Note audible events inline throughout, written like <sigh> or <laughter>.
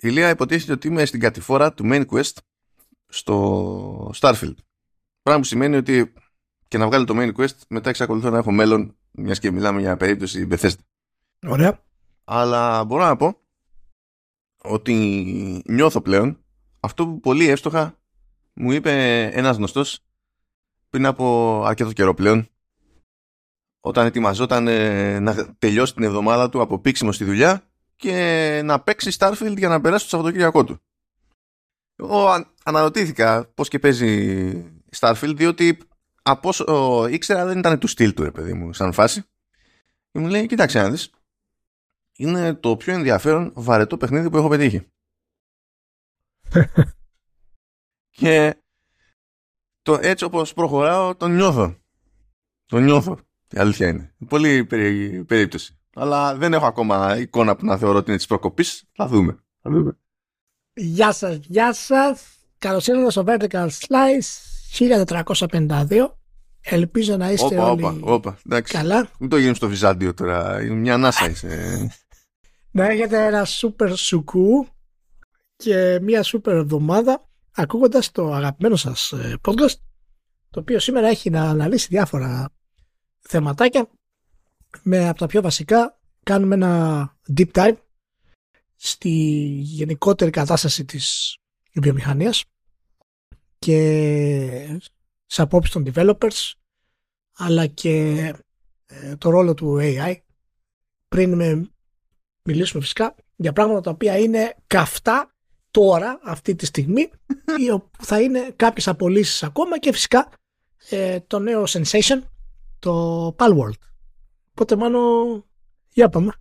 Ηλία υποτίθεται ότι είμαι στην κατηφόρα του main quest στο Starfield. Πράγμα που σημαίνει ότι και να βγάλει το main quest μετά εξακολουθώ να έχω μέλλον μιας και μιλάμε για περίπτωση Bethesda. Ωραία. Αλλά μπορώ να πω ότι νιώθω πλέον αυτό που πολύ εύστοχα μου είπε ένας γνωστός πριν από αρκετό καιρό πλέον όταν ετοιμαζόταν ε, να τελειώσει την εβδομάδα του από πίξιμο στη δουλειά και να παίξει Starfield για να περάσει το Σαββατοκύριακό του. Εγώ αναρωτήθηκα πώς και παίζει Starfield διότι από όσο ήξερα δεν ήταν του στυλ του ρε παιδί μου σαν φάση και μου λέει κοίταξε να δεις είναι το πιο ενδιαφέρον βαρετό παιχνίδι που έχω πετύχει. <laughs> και το έτσι όπως προχωράω τον νιώθω. Τον νιώθω. Η αλήθεια είναι. Πολύ περί, περίπτωση. Αλλά δεν έχω ακόμα εικόνα που να θεωρώ ότι είναι της προκοπής. Θα δούμε. Θα δούμε. Γεια σας, γεια σας. Καλώς ήρθατε στο Vertical Slice 1452. Ελπίζω να είστε όπα, όλοι όπα, όπα. Εντάξει. καλά. Μην το γίνουμε στο Βυζάντιο τώρα. Είναι μια ανάσα είσαι. Να έχετε ένα σούπερ σουκού και μια σούπερ εβδομάδα ακούγοντας το αγαπημένο σας ε, podcast το οποίο σήμερα έχει να αναλύσει διάφορα θεματάκια με από τα πιο βασικά κάνουμε ένα deep dive στη γενικότερη κατάσταση της βιομηχανίας και σε απόψεις των developers αλλά και ε, το ρόλο του AI πριν με μιλήσουμε φυσικά για πράγματα τα οποία είναι καυτά τώρα, αυτή τη στιγμή, <laughs> ή όπου θα είναι κάποιες απολύσεις ακόμα και φυσικά ε, το νέο sensation, το Palworld. Οπότε μάλλον, για πάμε.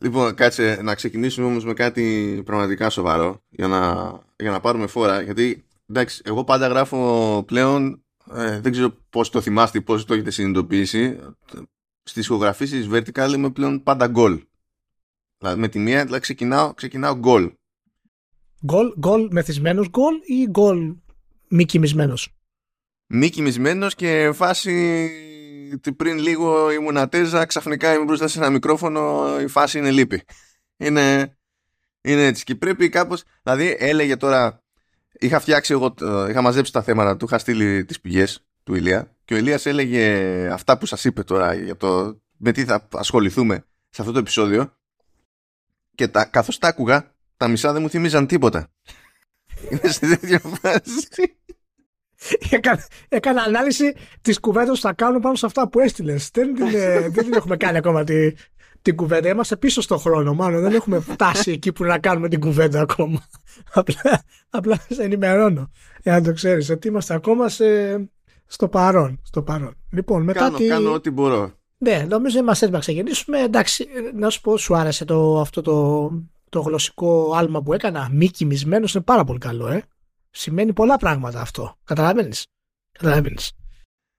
Λοιπόν, κάτσε να ξεκινήσουμε όμως με κάτι πραγματικά σοβαρό για να, για να πάρουμε φόρα. Γιατί, εντάξει, εγώ πάντα γράφω πλέον, ε, δεν ξέρω πώς το θυμάστε ή πώς το έχετε συνειδητοποιήσει, στις ηχογραφήσεις vertical είμαι πλέον πάντα goal. Δηλαδή με τη μία δηλαδή ξεκινάω, ξεκινάω goal. Γκολ, γκολ μεθυσμένος γκολ ή γκολ μη κοιμισμένος; Μη κοιμισμένος και φάση ότι πριν λίγο ήμουν ατέζα, ξαφνικά είμαι μπροστά σε ένα μικρόφωνο, η φάση είναι λύπη. Είναι, είναι έτσι. Και πρέπει κάπως, δηλαδή έλεγε τώρα, είχα φτιάξει εγώ, είχα μαζέψει τα θέματα του, είχα στείλει τις πηγές του Ηλία και ο Ηλίας έλεγε αυτά που σας είπε τώρα για το με τι θα ασχοληθούμε σε αυτό το επεισόδιο και τα, καθώς τα άκουγα τα μισά δεν μου θυμίζαν τίποτα. <laughs> Είναι σε τέτοια φάση. Έκανα, έκανα ανάλυση της κουβέντας που θα κάνουμε πάνω σε αυτά που έστειλες. Δεν, την, ε, δεν την έχουμε κάνει ακόμα τη, την κουβέντα. Είμαστε πίσω στον χρόνο, μάλλον. Δεν έχουμε φτάσει εκεί που να κάνουμε την κουβέντα ακόμα. Απλά, απλά σε ενημερώνω. Για να το ξέρεις, ότι είμαστε ακόμα σε, στο παρόν. Στο παρόν. Λοιπόν, μετά κάνω, τη... κάνω ό,τι μπορώ. Ναι, νομίζω είμαστε έτοιμοι να ξεκινήσουμε. Εντάξει, να σου πω, σου άρεσε το, αυτό το, το γλωσσικό άλμα που έκανα. Μη κοιμισμένος είναι πάρα πολύ καλό, ε. Σημαίνει πολλά πράγματα αυτό. Καταλαβαίνεις; Καταλαβαίνεις.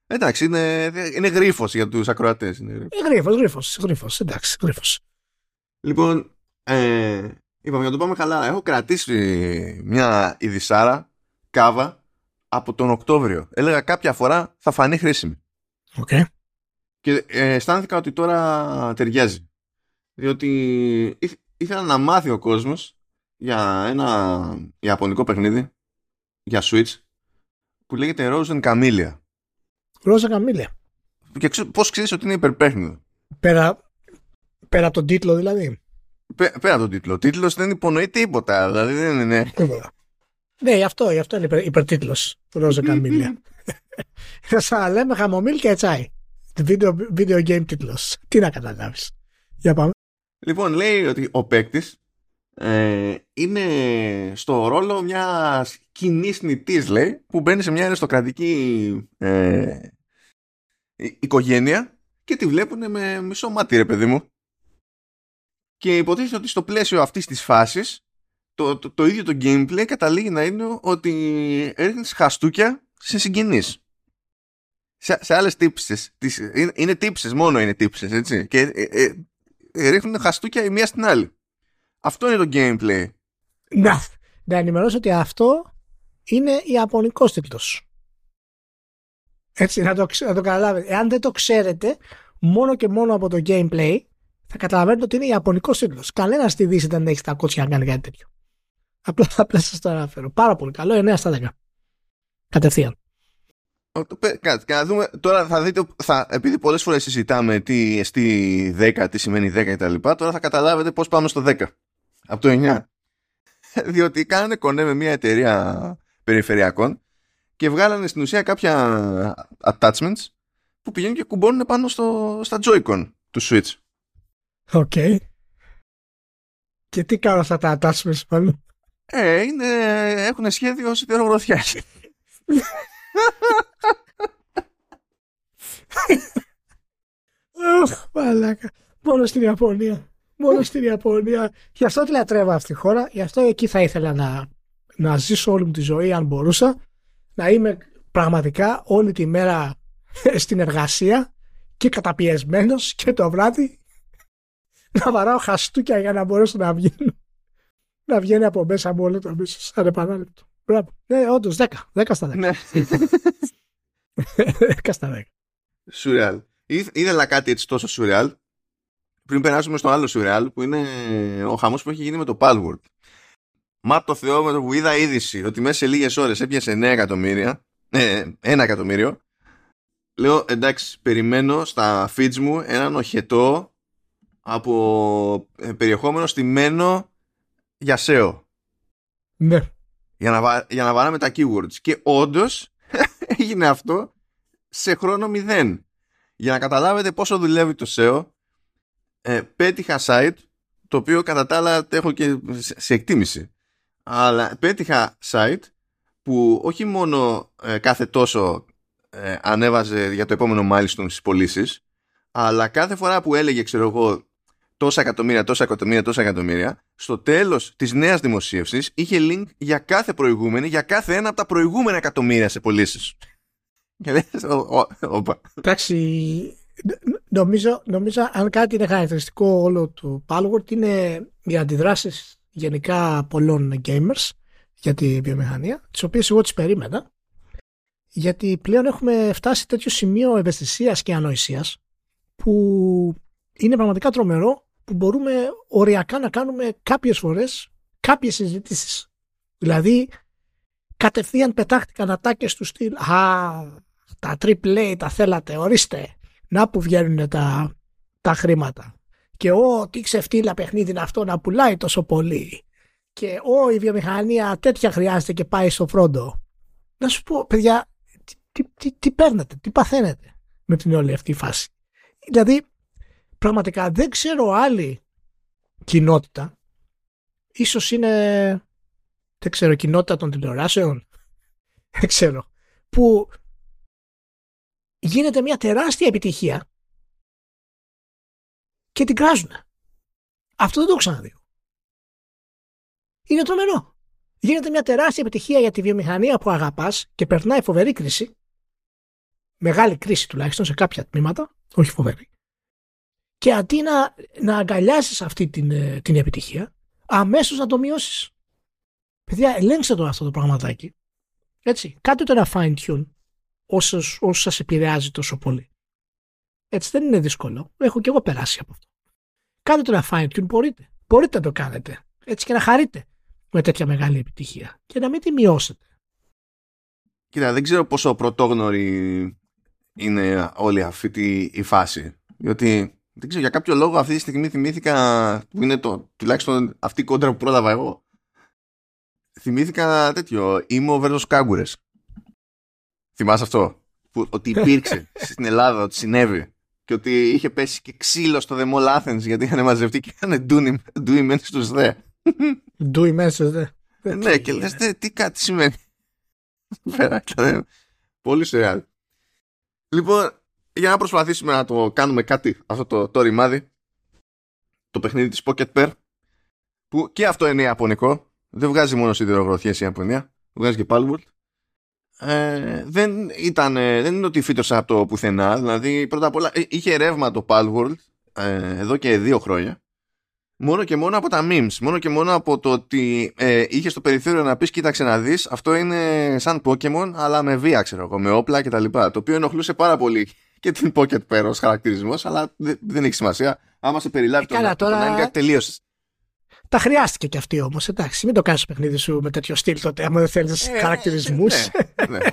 Εντάξει, είναι, είναι γρίφος για τους ακροατές. Είναι γρίφος. Ε, γρήφος, γρήφος, γρήφος, εντάξει, γρήφος. Λοιπόν, ε, είπαμε για το πάμε καλά. Έχω κρατήσει μια ειδισάρα κάβα από τον Οκτώβριο. Έλεγα κάποια φορά θα φανεί χρήσιμη. Οκ. Και ε, αισθάνθηκα ότι τώρα ταιριάζει. Διότι ήθε- ήθελα να μάθει ο κόσμος για ένα ιαπωνικό παιχνίδι για Switch που λέγεται Rose and Camellia. Ρόζα Καμίλια. Και ξέ, πώς ξέρεις ότι είναι υπερπαίχνιδο. Πέρα, πέρα από τον τίτλο δηλαδή. Πέ- πέρα από τον τίτλο. Ο τίτλος δεν υπονοεί τίποτα. Δηλαδή δεν είναι... Τίποτα. Ναι, γι' αυτό, γι' αυτό είναι υπερ, υπερτίτλος. Ρόζα Καμίλια. Θα σαν λέμε χαμομήλ και τσάι. Video, video game τίτλος. Τι να καταλάβεις. Για πάμε. Λοιπόν, λέει ότι ο παίκτης ε, είναι στο ρόλο μιας κοινής νητής, λέει, που μπαίνει σε μια αριστοκρατική ε, η- οικογένεια και τη βλέπουν με μισό μάτι, ρε παιδί μου. Και υποτίθεται ότι στο πλαίσιο αυτής της φάσης το, το, το ίδιο το gameplay καταλήγει να είναι ότι ρίχνεις χαστούκια σε συγγενείς. Σε, σε άλλες τύψεις. Είναι, είναι τύψεις, μόνο είναι τύψεις, έτσι. Και ε, ε, ε, ρίχνουν χαστούκια η μία στην άλλη. Αυτό είναι το gameplay. Να, να ενημερώσω ότι αυτό είναι ιαπωνικός τίτλος. Έτσι, να το, ξε- να το καταλάβετε. Εάν δεν το ξέρετε, μόνο και μόνο από το gameplay, θα καταλαβαίνετε ότι είναι Ιαπωνικός τίτλος. Κανένας στη Δύση δεν έχει τα κότσια να κάνει κάτι τέτοιο. Απλά, απλά σας το αναφέρω. Πάρα πολύ καλό. 9 στα 10. Κατευθείαν. Κάτσε, να δούμε. Τώρα θα δείτε, θα, επειδή πολλές φορές συζητάμε τι εστί 10, τι σημαίνει 10 κτλ. Τώρα θα καταλάβετε πώς πάμε στο 10. Από το 9. <laughs> Διότι κάνανε κονέ με μια εταιρεία περιφερειακών και βγάλανε στην ουσία κάποια attachments που πηγαίνουν και κουμπώνουν πάνω στο, στα Joy-Con του Switch. OK. Okay. Και τι κάνουν αυτά τα attachments πάνω. Ε, είναι, έχουν σχέδιο σιδερογροθιάς. Αχ, μαλάκα. Μόνο στην Ιαπωνία. Μόνο στην Ιαπωνία. Γι' αυτό τη λατρεύω αυτή τη χώρα. Γι' αυτό εκεί θα ήθελα να, να ζήσω όλη μου τη ζωή, αν μπορούσα. Να είμαι πραγματικά όλη τη μέρα στην εργασία και καταπιεσμένος και το βράδυ να βαράω χαστούκια για να μπορέσω να βγαίνω. Να βγαίνει από μέσα μου όλο το μίσο. Σαν επανάληπτο. Μπράβο. Ναι, όντως 10. 10 στα 10. Ναι. <laughs> 10 στα 10. Σουρεάλ. Ήθελα κάτι έτσι τόσο σουρεάλ. Πριν περάσουμε στο άλλο σουρεάλ που είναι ο χαμός που έχει γίνει με το Palworld. Μα το Θεό με το που είδα είδηση ότι μέσα σε λίγες ώρες έπιασε 9 εκατομμύρια. Ε, 1 εκατομμύριο. Λέω εντάξει, περιμένω στα feeds μου έναν οχετό από ε, περιεχόμενο στημένο για SEO. Ναι. Για να, για να βάλαμε τα keywords. Και όντως <laughs> έγινε αυτό σε χρόνο μηδέν. Για να καταλάβετε πόσο δουλεύει το SEO, ε, πέτυχα site, το οποίο κατά τα άλλα έχω και σε εκτίμηση. Αλλά πέτυχα site που όχι μόνο ε, κάθε τόσο ε, ανέβαζε για το επόμενο milestone στις πωλήσεις, αλλά κάθε φορά που έλεγε, ξέρω εγώ, τόσα εκατομμύρια, τόσα εκατομμύρια, τόσα εκατομμύρια, στο τέλος της νέας δημοσίευσης είχε link για κάθε προηγούμενη, για κάθε ένα από τα προηγούμενα εκατομμύρια σε πωλήσεις. <laughs> Εντάξει, νομίζω, νομίζω αν κάτι είναι χαρακτηριστικό όλο του Palworld είναι οι αντιδράσεις γενικά πολλών gamers για τη βιομηχανία, τις οποίες εγώ τις περίμενα, γιατί πλέον έχουμε φτάσει τέτοιο σημείο ευαισθησίας και ανοησίας που είναι πραγματικά τρομερό που μπορούμε οριακά να κάνουμε κάποιες φορές κάποιες συζητήσεις. Δηλαδή, κατευθείαν πετάχτηκαν ατάκες του στυλ «Α, τα AAA τα θέλατε, ορίστε, να που βγαίνουν τα, τα χρήματα». Και «Ω, τι ξεφτύλα παιχνίδι είναι αυτό να πουλάει τόσο πολύ». Και «Ω, η βιομηχανία τέτοια χρειάζεται και πάει στο φρόντο». Να σου πω, παιδιά, τι, τι, τι παίρνετε, τι παθαίνετε με την όλη αυτή φάση. Δηλαδή, πραγματικά δεν ξέρω άλλη κοινότητα, ίσως είναι, δεν ξέρω, κοινότητα των τηλεοράσεων, <laughs> δεν ξέρω, που γίνεται μια τεράστια επιτυχία και την κράζουν. Αυτό δεν το ξαναδεί. Είναι τρομερό. Γίνεται μια τεράστια επιτυχία για τη βιομηχανία που αγαπάς και περνάει φοβερή κρίση. Μεγάλη κρίση τουλάχιστον σε κάποια τμήματα, όχι φοβερή και αντί να, να αγκαλιάσεις αυτή την, ε, την επιτυχία, αμέσως να το μειώσεις. Παιδιά, ελέγξτε το αυτό το πραγματάκι. Έτσι, κάντε το ένα fine tune όσο, όσο σας επηρεάζει τόσο πολύ. Έτσι δεν είναι δύσκολο. Έχω και εγώ περάσει από αυτό. Κάντε το ένα fine tune, μπορείτε. Μπορείτε να το κάνετε. Έτσι και να χαρείτε με τέτοια μεγάλη επιτυχία. Και να μην τη μειώσετε. Κοίτα, δεν ξέρω πόσο πρωτόγνωρη είναι όλη αυτή η φάση. Διότι δεν ξέρω, για κάποιο λόγο αυτή τη στιγμή θυμήθηκα, που είναι το, τουλάχιστον αυτή η κόντρα που πρόλαβα εγώ, θυμήθηκα τέτοιο, Ήμο versus Κάγκουρες. Θυμάσαι αυτό, που, ότι <laughs> υπήρξε στην Ελλάδα, ότι συνέβη και ότι είχε πέσει και ξύλο στο The Mall Athens γιατί είχαν μαζευτεί και είχαν ντούι μεν στους δε. <laughs> Ντούι μεν στους δε. Ναι, και λες, τι κάτι σημαίνει. <laughs> Πολύ σουρεάλ. Λοιπόν, για να προσπαθήσουμε να το κάνουμε κάτι αυτό το, το ρημάδι το παιχνίδι της Pocket Pair που και αυτό είναι ιαπωνικό δεν βγάζει μόνο σιδηρογροθιές η Ιαπωνία βγάζει και Palworld ε, δεν, ήταν, δεν είναι ότι φύτρωσα από το πουθενά δηλαδή πρώτα απ' όλα ε, είχε ρεύμα το Palworld ε, εδώ και δύο χρόνια μόνο και μόνο από τα memes μόνο και μόνο από το ότι ε, είχε στο περιθώριο να πεις κοίταξε να δεις αυτό είναι σαν Pokemon αλλά με βία ξέρω εγώ με όπλα κτλ το οποίο ενοχλούσε πάρα πολύ και την Pocket Pair ως χαρακτηρισμός, αλλά δεν έχει σημασία. άμα σε περιλάβει Ε, καλά, το, τώρα- το 9 τελείωσες. Τα χρειάστηκε κι αυτή όμως. Εντάξει, μην το κάνεις το παιχνίδι σου με τέτοιο στυλ τότε, άμα δεν θέλεις Ε, χαρακτηρισμούς. ναι, ναι. <laughs>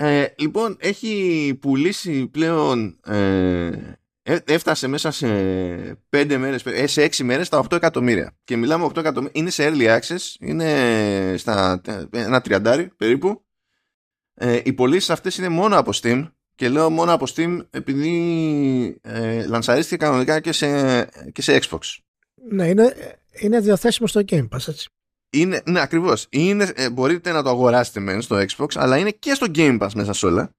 Ε, λοιπόν, έχει πουλήσει πλέον. Ε, ε, έφτασε μέσα σε 5 μέρες, ε, σε 6 μέρες τα 8 εκατομμύρια. Και μιλάμε 8 εκατομμύρια. Είναι σε early access, είναι στα ε, ένα τριαντάρι περίπου. Ε, οι πωλήσεις αυτές είναι μόνο από Steam και λέω μόνο από Steam επειδή ε, λανσαρίστηκε κανονικά και σε, και σε Xbox. Ναι, είναι, είναι διαθέσιμο στο Game Pass, έτσι. Είναι, ναι, ακριβώς. Ε, μπορείτε να το αγοράσετε μεν στο Xbox, αλλά είναι και στο Game Pass μέσα σε όλα.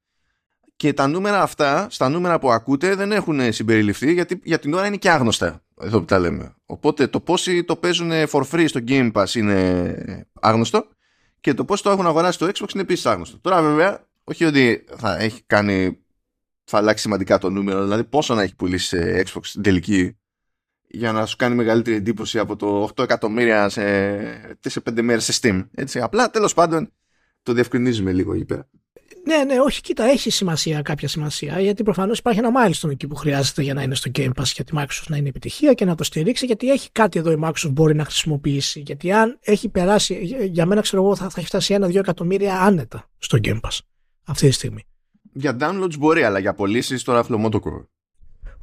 Και τα νούμερα αυτά, στα νούμερα που ακούτε, δεν έχουν συμπεριληφθεί γιατί για την ώρα είναι και άγνωστα. Εδώ που τα λέμε. Οπότε το πόσοι το παίζουν for free στο Game Pass είναι άγνωστο και το πώς το έχουν αγοράσει στο Xbox είναι επίσης άγνωστο. Τώρα βέβαια, όχι ότι θα έχει κάνει, θα αλλάξει σημαντικά το νούμερο, δηλαδή πόσο να έχει πουλήσει σε Xbox στην τελική για να σου κάνει μεγαλύτερη εντύπωση από το 8 εκατομμύρια σε, σε 5 μέρες σε Steam. Έτσι. Απλά τέλος πάντων το διευκρινίζουμε λίγο εκεί πέρα. Ναι, ναι, όχι, κοίτα, έχει σημασία, κάποια σημασία, γιατί προφανώς υπάρχει ένα milestone εκεί που χρειάζεται για να είναι στο Game Pass για τη Microsoft να είναι επιτυχία και να το στηρίξει, γιατί έχει κάτι εδώ η Microsoft μπορεί να χρησιμοποιήσει. Γιατί αν έχει περάσει, για μένα ξέρω εγώ, θα, θα έχει φτάσει ένα-δύο εκατομμύρια άνετα στο Game Pass αυτή τη στιγμή. Για downloads μπορεί, αλλά για πωλήσεις τώρα φλωμότοκο.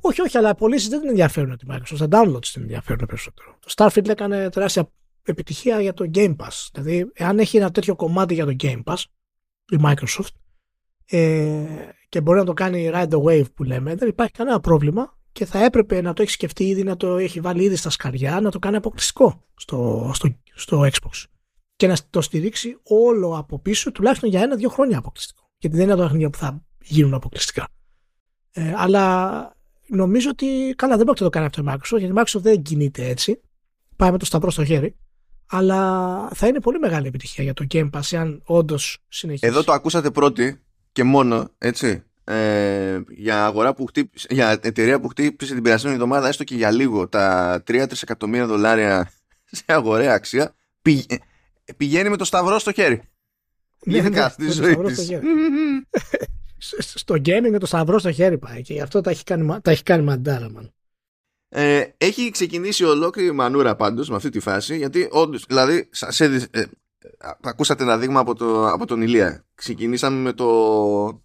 Όχι, όχι, αλλά οι πωλήσει δεν την ενδιαφέρουν τη Microsoft. Τα downloads την ενδιαφέρουν περισσότερο. Το Starfield έκανε τεράστια επιτυχία για το Game Pass. Δηλαδή, εάν έχει ένα τέτοιο κομμάτι για το Game Pass, η Microsoft, ε, και μπορεί να το κάνει ride the wave που λέμε, δεν υπάρχει κανένα πρόβλημα και θα έπρεπε να το έχει σκεφτεί ήδη, να το έχει βάλει ήδη στα σκαριά, να το κάνει αποκλειστικό στο, στο, στο Xbox. Και να το στηρίξει όλο από πίσω, τουλάχιστον για ένα-δύο χρόνια αποκλειστικό. Γιατί δεν είναι τα παιχνίδια που θα γίνουν αποκλειστικά. Ε, αλλά νομίζω ότι καλά δεν πρόκειται να το κάνει αυτό η Microsoft, γιατί η Microsoft δεν κινείται έτσι. Πάει με το σταυρό στο χέρι. Αλλά θα είναι πολύ μεγάλη επιτυχία για το Game Pass, αν όντως συνεχίσει. Εδώ το ακούσατε πρώτοι και μόνο, έτσι. Ε, για αγορά που χτύπησε, για εταιρεία που χτύπησε την περασμένη εβδομάδα, έστω και για λίγο, τα 3-3 εκατομμύρια δολάρια σε αγοραία αξία, πηγ- ε, πηγαίνει με το σταυρό στο χέρι. Ναι, Γενικά ναι, στη με το ζωή σταυρό <laughs> στο της. χέρι. Σ- στο gaming με το σταυρό στο χέρι πάει και γι' αυτό τα έχει κάνει, μα- τα έχει κάνει μαντάρα man. Ε, έχει ξεκινήσει ολόκληρη μανούρα πάντως με αυτή τη φάση γιατί όντως, δηλαδή σας έδι- ε, α- ακούσατε ένα δείγμα από, το, από τον Ηλία ξεκινήσαμε με το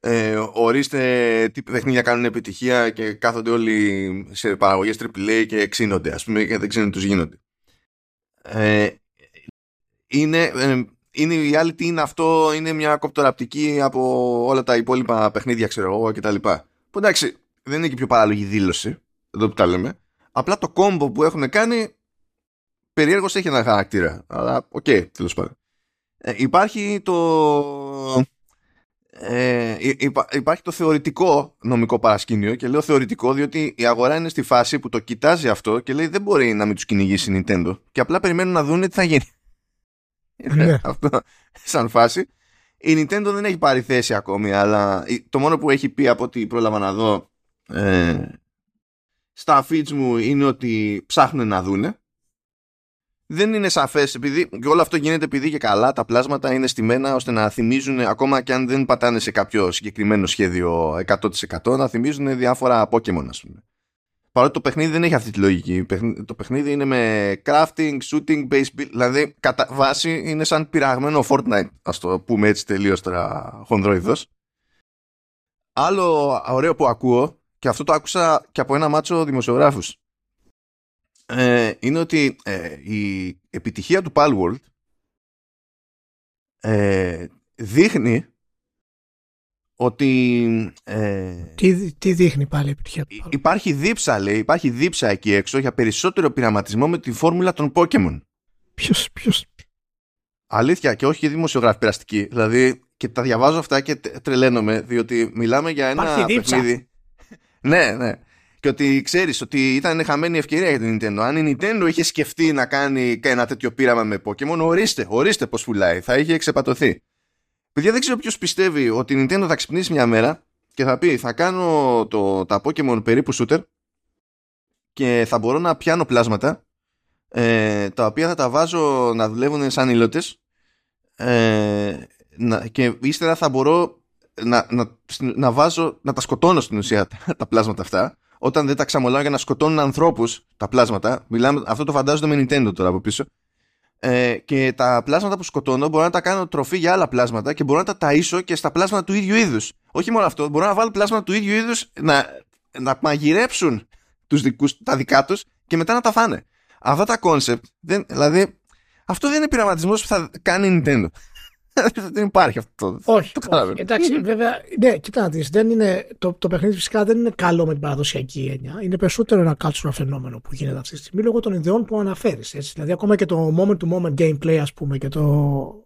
ε, ορίστε τι παιχνίδια κάνουν επιτυχία και κάθονται όλοι σε παραγωγές AAA και ξύνονται ας πούμε και δεν ξέρουν τους γίνονται ε, είναι, ε, είναι η reality είναι αυτό είναι μια κοπτοραπτική από όλα τα υπόλοιπα παιχνίδια ξέρω εγώ κτλ που εντάξει δεν είναι και πιο παράλογη δήλωση εδώ που τα λέμε. Απλά το κόμπο που έχουν κάνει περιέργως έχει ένα χαρακτήρα. Αλλά οκ, okay, τέλος πάντων. Ε, υπάρχει το... Ε, υ- υπά- υπάρχει το θεωρητικό νομικό παρασκήνιο και λέω θεωρητικό διότι η αγορά είναι στη φάση που το κοιτάζει αυτό και λέει δεν μπορεί να μην τους κυνηγήσει η Nintendo και απλά περιμένουν να δουν τι θα γίνει. Ναι. <laughs> αυτό σαν φάση. Η Nintendo δεν έχει πάρει θέση ακόμη αλλά το μόνο που έχει πει από ό,τι πρόλαβα να δω ε, στα feeds μου είναι ότι ψάχνουν να δούνε. Δεν είναι σαφές, επειδή, και όλο αυτό γίνεται επειδή και καλά τα πλάσματα είναι στημένα ώστε να θυμίζουν, ακόμα και αν δεν πατάνε σε κάποιο συγκεκριμένο σχέδιο 100% να θυμίζουν διάφορα Pokemon, ας πούμε. Παρότι το παιχνίδι δεν έχει αυτή τη λογική. Το παιχνίδι είναι με crafting, shooting, base build, δηλαδή κατά βάση είναι σαν πειραγμένο Fortnite, ας το πούμε έτσι τελείως τώρα χονδροειδός. Άλλο ωραίο που ακούω και αυτό το άκουσα και από ένα μάτσο δημοσιογράφους ε, είναι ότι ε, η επιτυχία του Palworld ε, δείχνει ότι ε, Τι, τι δείχνει πάλι η επιτυχία του. υ- υπάρχει δίψα λέει, υπάρχει δίψα εκεί έξω για περισσότερο πειραματισμό με τη φόρμουλα των Pokemon. Ποιος, ποιος, Αλήθεια και όχι και δημοσιογράφη περαστική. Δηλαδή και τα διαβάζω αυτά και τε- τρελαίνομαι διότι μιλάμε για ένα Υπάρχει δίψα. παιχνίδι. <laughs> ναι, ναι. Και ότι ξέρεις ότι ήταν χαμένη ευκαιρία για την Nintendo. Αν η Nintendo είχε σκεφτεί να κάνει ένα τέτοιο πείραμα με Pokémon, ορίστε, ορίστε πώς πουλάει. Θα είχε εξεπατωθεί. Παιδιά, δεν ξέρω ποιος πιστεύει ότι η Nintendo θα ξυπνήσει μια μέρα και θα πει: Θα κάνω το, τα Pokémon περίπου shooter και θα μπορώ να πιάνω πλάσματα ε, τα οποία θα τα βάζω να δουλεύουν σαν υλότες ε, να, και ύστερα θα μπορώ να, να, να βάζω, να τα σκοτώνω στην ουσία τα, τα πλάσματα αυτά όταν δεν τα ξαμολάω για να σκοτώνουν ανθρώπους τα πλάσματα. Μιλάμε, αυτό το φαντάζομαι με Nintendo τώρα από πίσω. Ε, και τα πλάσματα που σκοτώνω μπορώ να τα κάνω τροφή για άλλα πλάσματα και μπορώ να τα ταΐσω και στα πλάσματα του ίδιου είδους. Όχι μόνο αυτό, μπορώ να βάλω πλάσματα του ίδιου είδους να, να μαγειρέψουν τους δικούς, τα δικά τους και μετά να τα φάνε. Αυτά τα concept, δηλαδή, αυτό δεν είναι πειραματισμός που θα κάνει η Nintendo. <laughs> δεν υπάρχει αυτό. Όχι. Το όχι. Εντάξει, βέβαια, ναι, κοιτά δεν είναι, το, το παιχνίδι φυσικά δεν είναι καλό με την παραδοσιακή έννοια. Είναι περισσότερο ένα cultural φαινόμενο που γίνεται αυτή τη στιγμή λόγω των ιδεών που αναφέρεις. Δηλαδή, ακόμα και το moment to moment gameplay, ας πούμε, και το,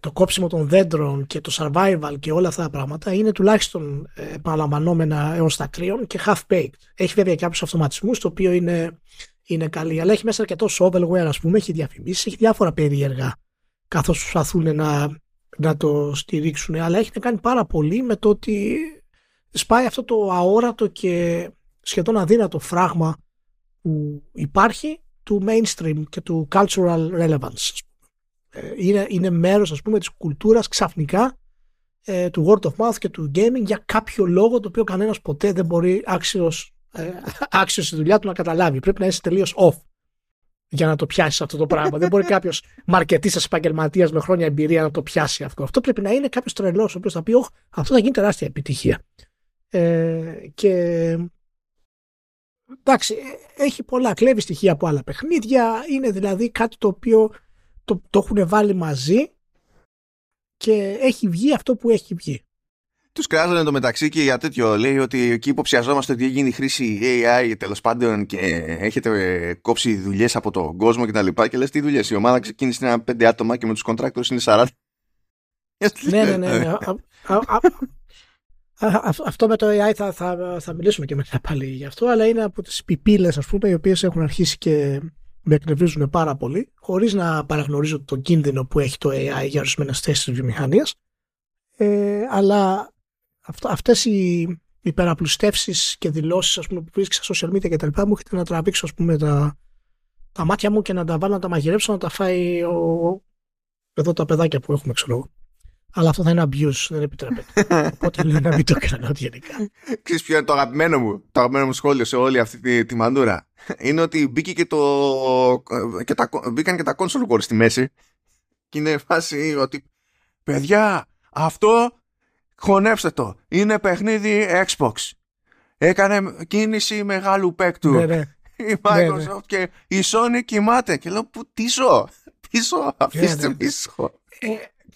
το κόψιμο των δέντρων και το survival και όλα αυτά τα πράγματα είναι τουλάχιστον ε, επαναλαμβανόμενα έως τα κρύων και half baked. Έχει βέβαια κάποιους αυτοματισμούς, το οποίο είναι, είναι καλή, αλλά έχει μέσα αρκετό shovelware, ας πούμε, έχει διαφημίσεις, έχει διάφορα περίεργα καθώς προσπαθούν να, να το στηρίξουν αλλά έχει να κάνει πάρα πολύ με το ότι σπάει αυτό το αόρατο και σχεδόν αδύνατο φράγμα που υπάρχει του mainstream και του cultural relevance. Ε, είναι, είναι μέρος ας πούμε της κουλτούρας ξαφνικά ε, του word of mouth και του gaming για κάποιο λόγο το οποίο κανένας ποτέ δεν μπορεί άξιος, ε, άξιος στη δουλειά του να καταλάβει. Πρέπει να είσαι τελείως off για να το πιάσεις αυτό το πράγμα. Δεν μπορεί <laughs> κάποιος μαρκετής επαγγελματίας με χρόνια εμπειρία να το πιάσει αυτό. Αυτό πρέπει να είναι κάποιος τρελός, ο οποίος θα πει: Όχι, αυτό θα γίνει τεράστια επιτυχία. Ε, και εντάξει, έχει πολλά. Κλέβει στοιχεία από άλλα παιχνίδια. Είναι δηλαδή κάτι το οποίο το, το έχουν βάλει μαζί και έχει βγει αυτό που έχει βγει. Τους κράζανε το μεταξύ και για τέτοιο. Λέει ότι εκεί υποψιαζόμαστε ότι γίνει χρήση AI τέλος πάντων και έχετε κόψει δουλειές από τον κόσμο κτλ. Και, και λες τι δουλειές. Η ομάδα ξεκίνησε να πέντε άτομα και με τους contractors είναι 40. ναι, ναι, ναι. ναι. αυτό με το AI θα, θα, θα μιλήσουμε και μετά πάλι γι' αυτό, αλλά είναι από τις πιπίλες, ας πούμε, οι οποίες έχουν αρχίσει και με εκνευρίζουν πάρα πολύ, χωρίς να παραγνωρίζω τον κίνδυνο που έχει το AI για ορισμένες θέσεις της βιομηχανίας. Ε, αλλά αυτό, αυτές οι υπεραπλουστεύσεις και δηλώσεις ας πούμε, που βρίσκεις στα social media και τα λοιπά μου έχετε να τραβήξω ας πούμε, τα, τα μάτια μου και να τα βάλω να τα μαγειρέψω να τα φάει ο, εδώ τα παιδάκια που έχουμε ξέρω αλλά αυτό θα είναι abuse, δεν επιτρέπεται. <laughs> Οπότε λέω να μην το κάνω γενικά. Ξέρεις ποιο είναι το αγαπημένο μου, το αγαπημένο μου σχόλιο σε όλη αυτή τη, τη μαντούρα; Είναι ότι μπήκε και το, και τα, μπήκαν και τα console wars στη μέση και είναι φάση ότι παιδιά αυτό Χωνέψτε το. Είναι παιχνίδι Xbox. Έκανε κίνηση μεγάλου παίκτου. Ναι, ναι. <laughs> Η ναι, Microsoft ναι, και η Sony κοιμάται. Και λέω, πού, τι ζω; Τι ζω, αφήστε με ε,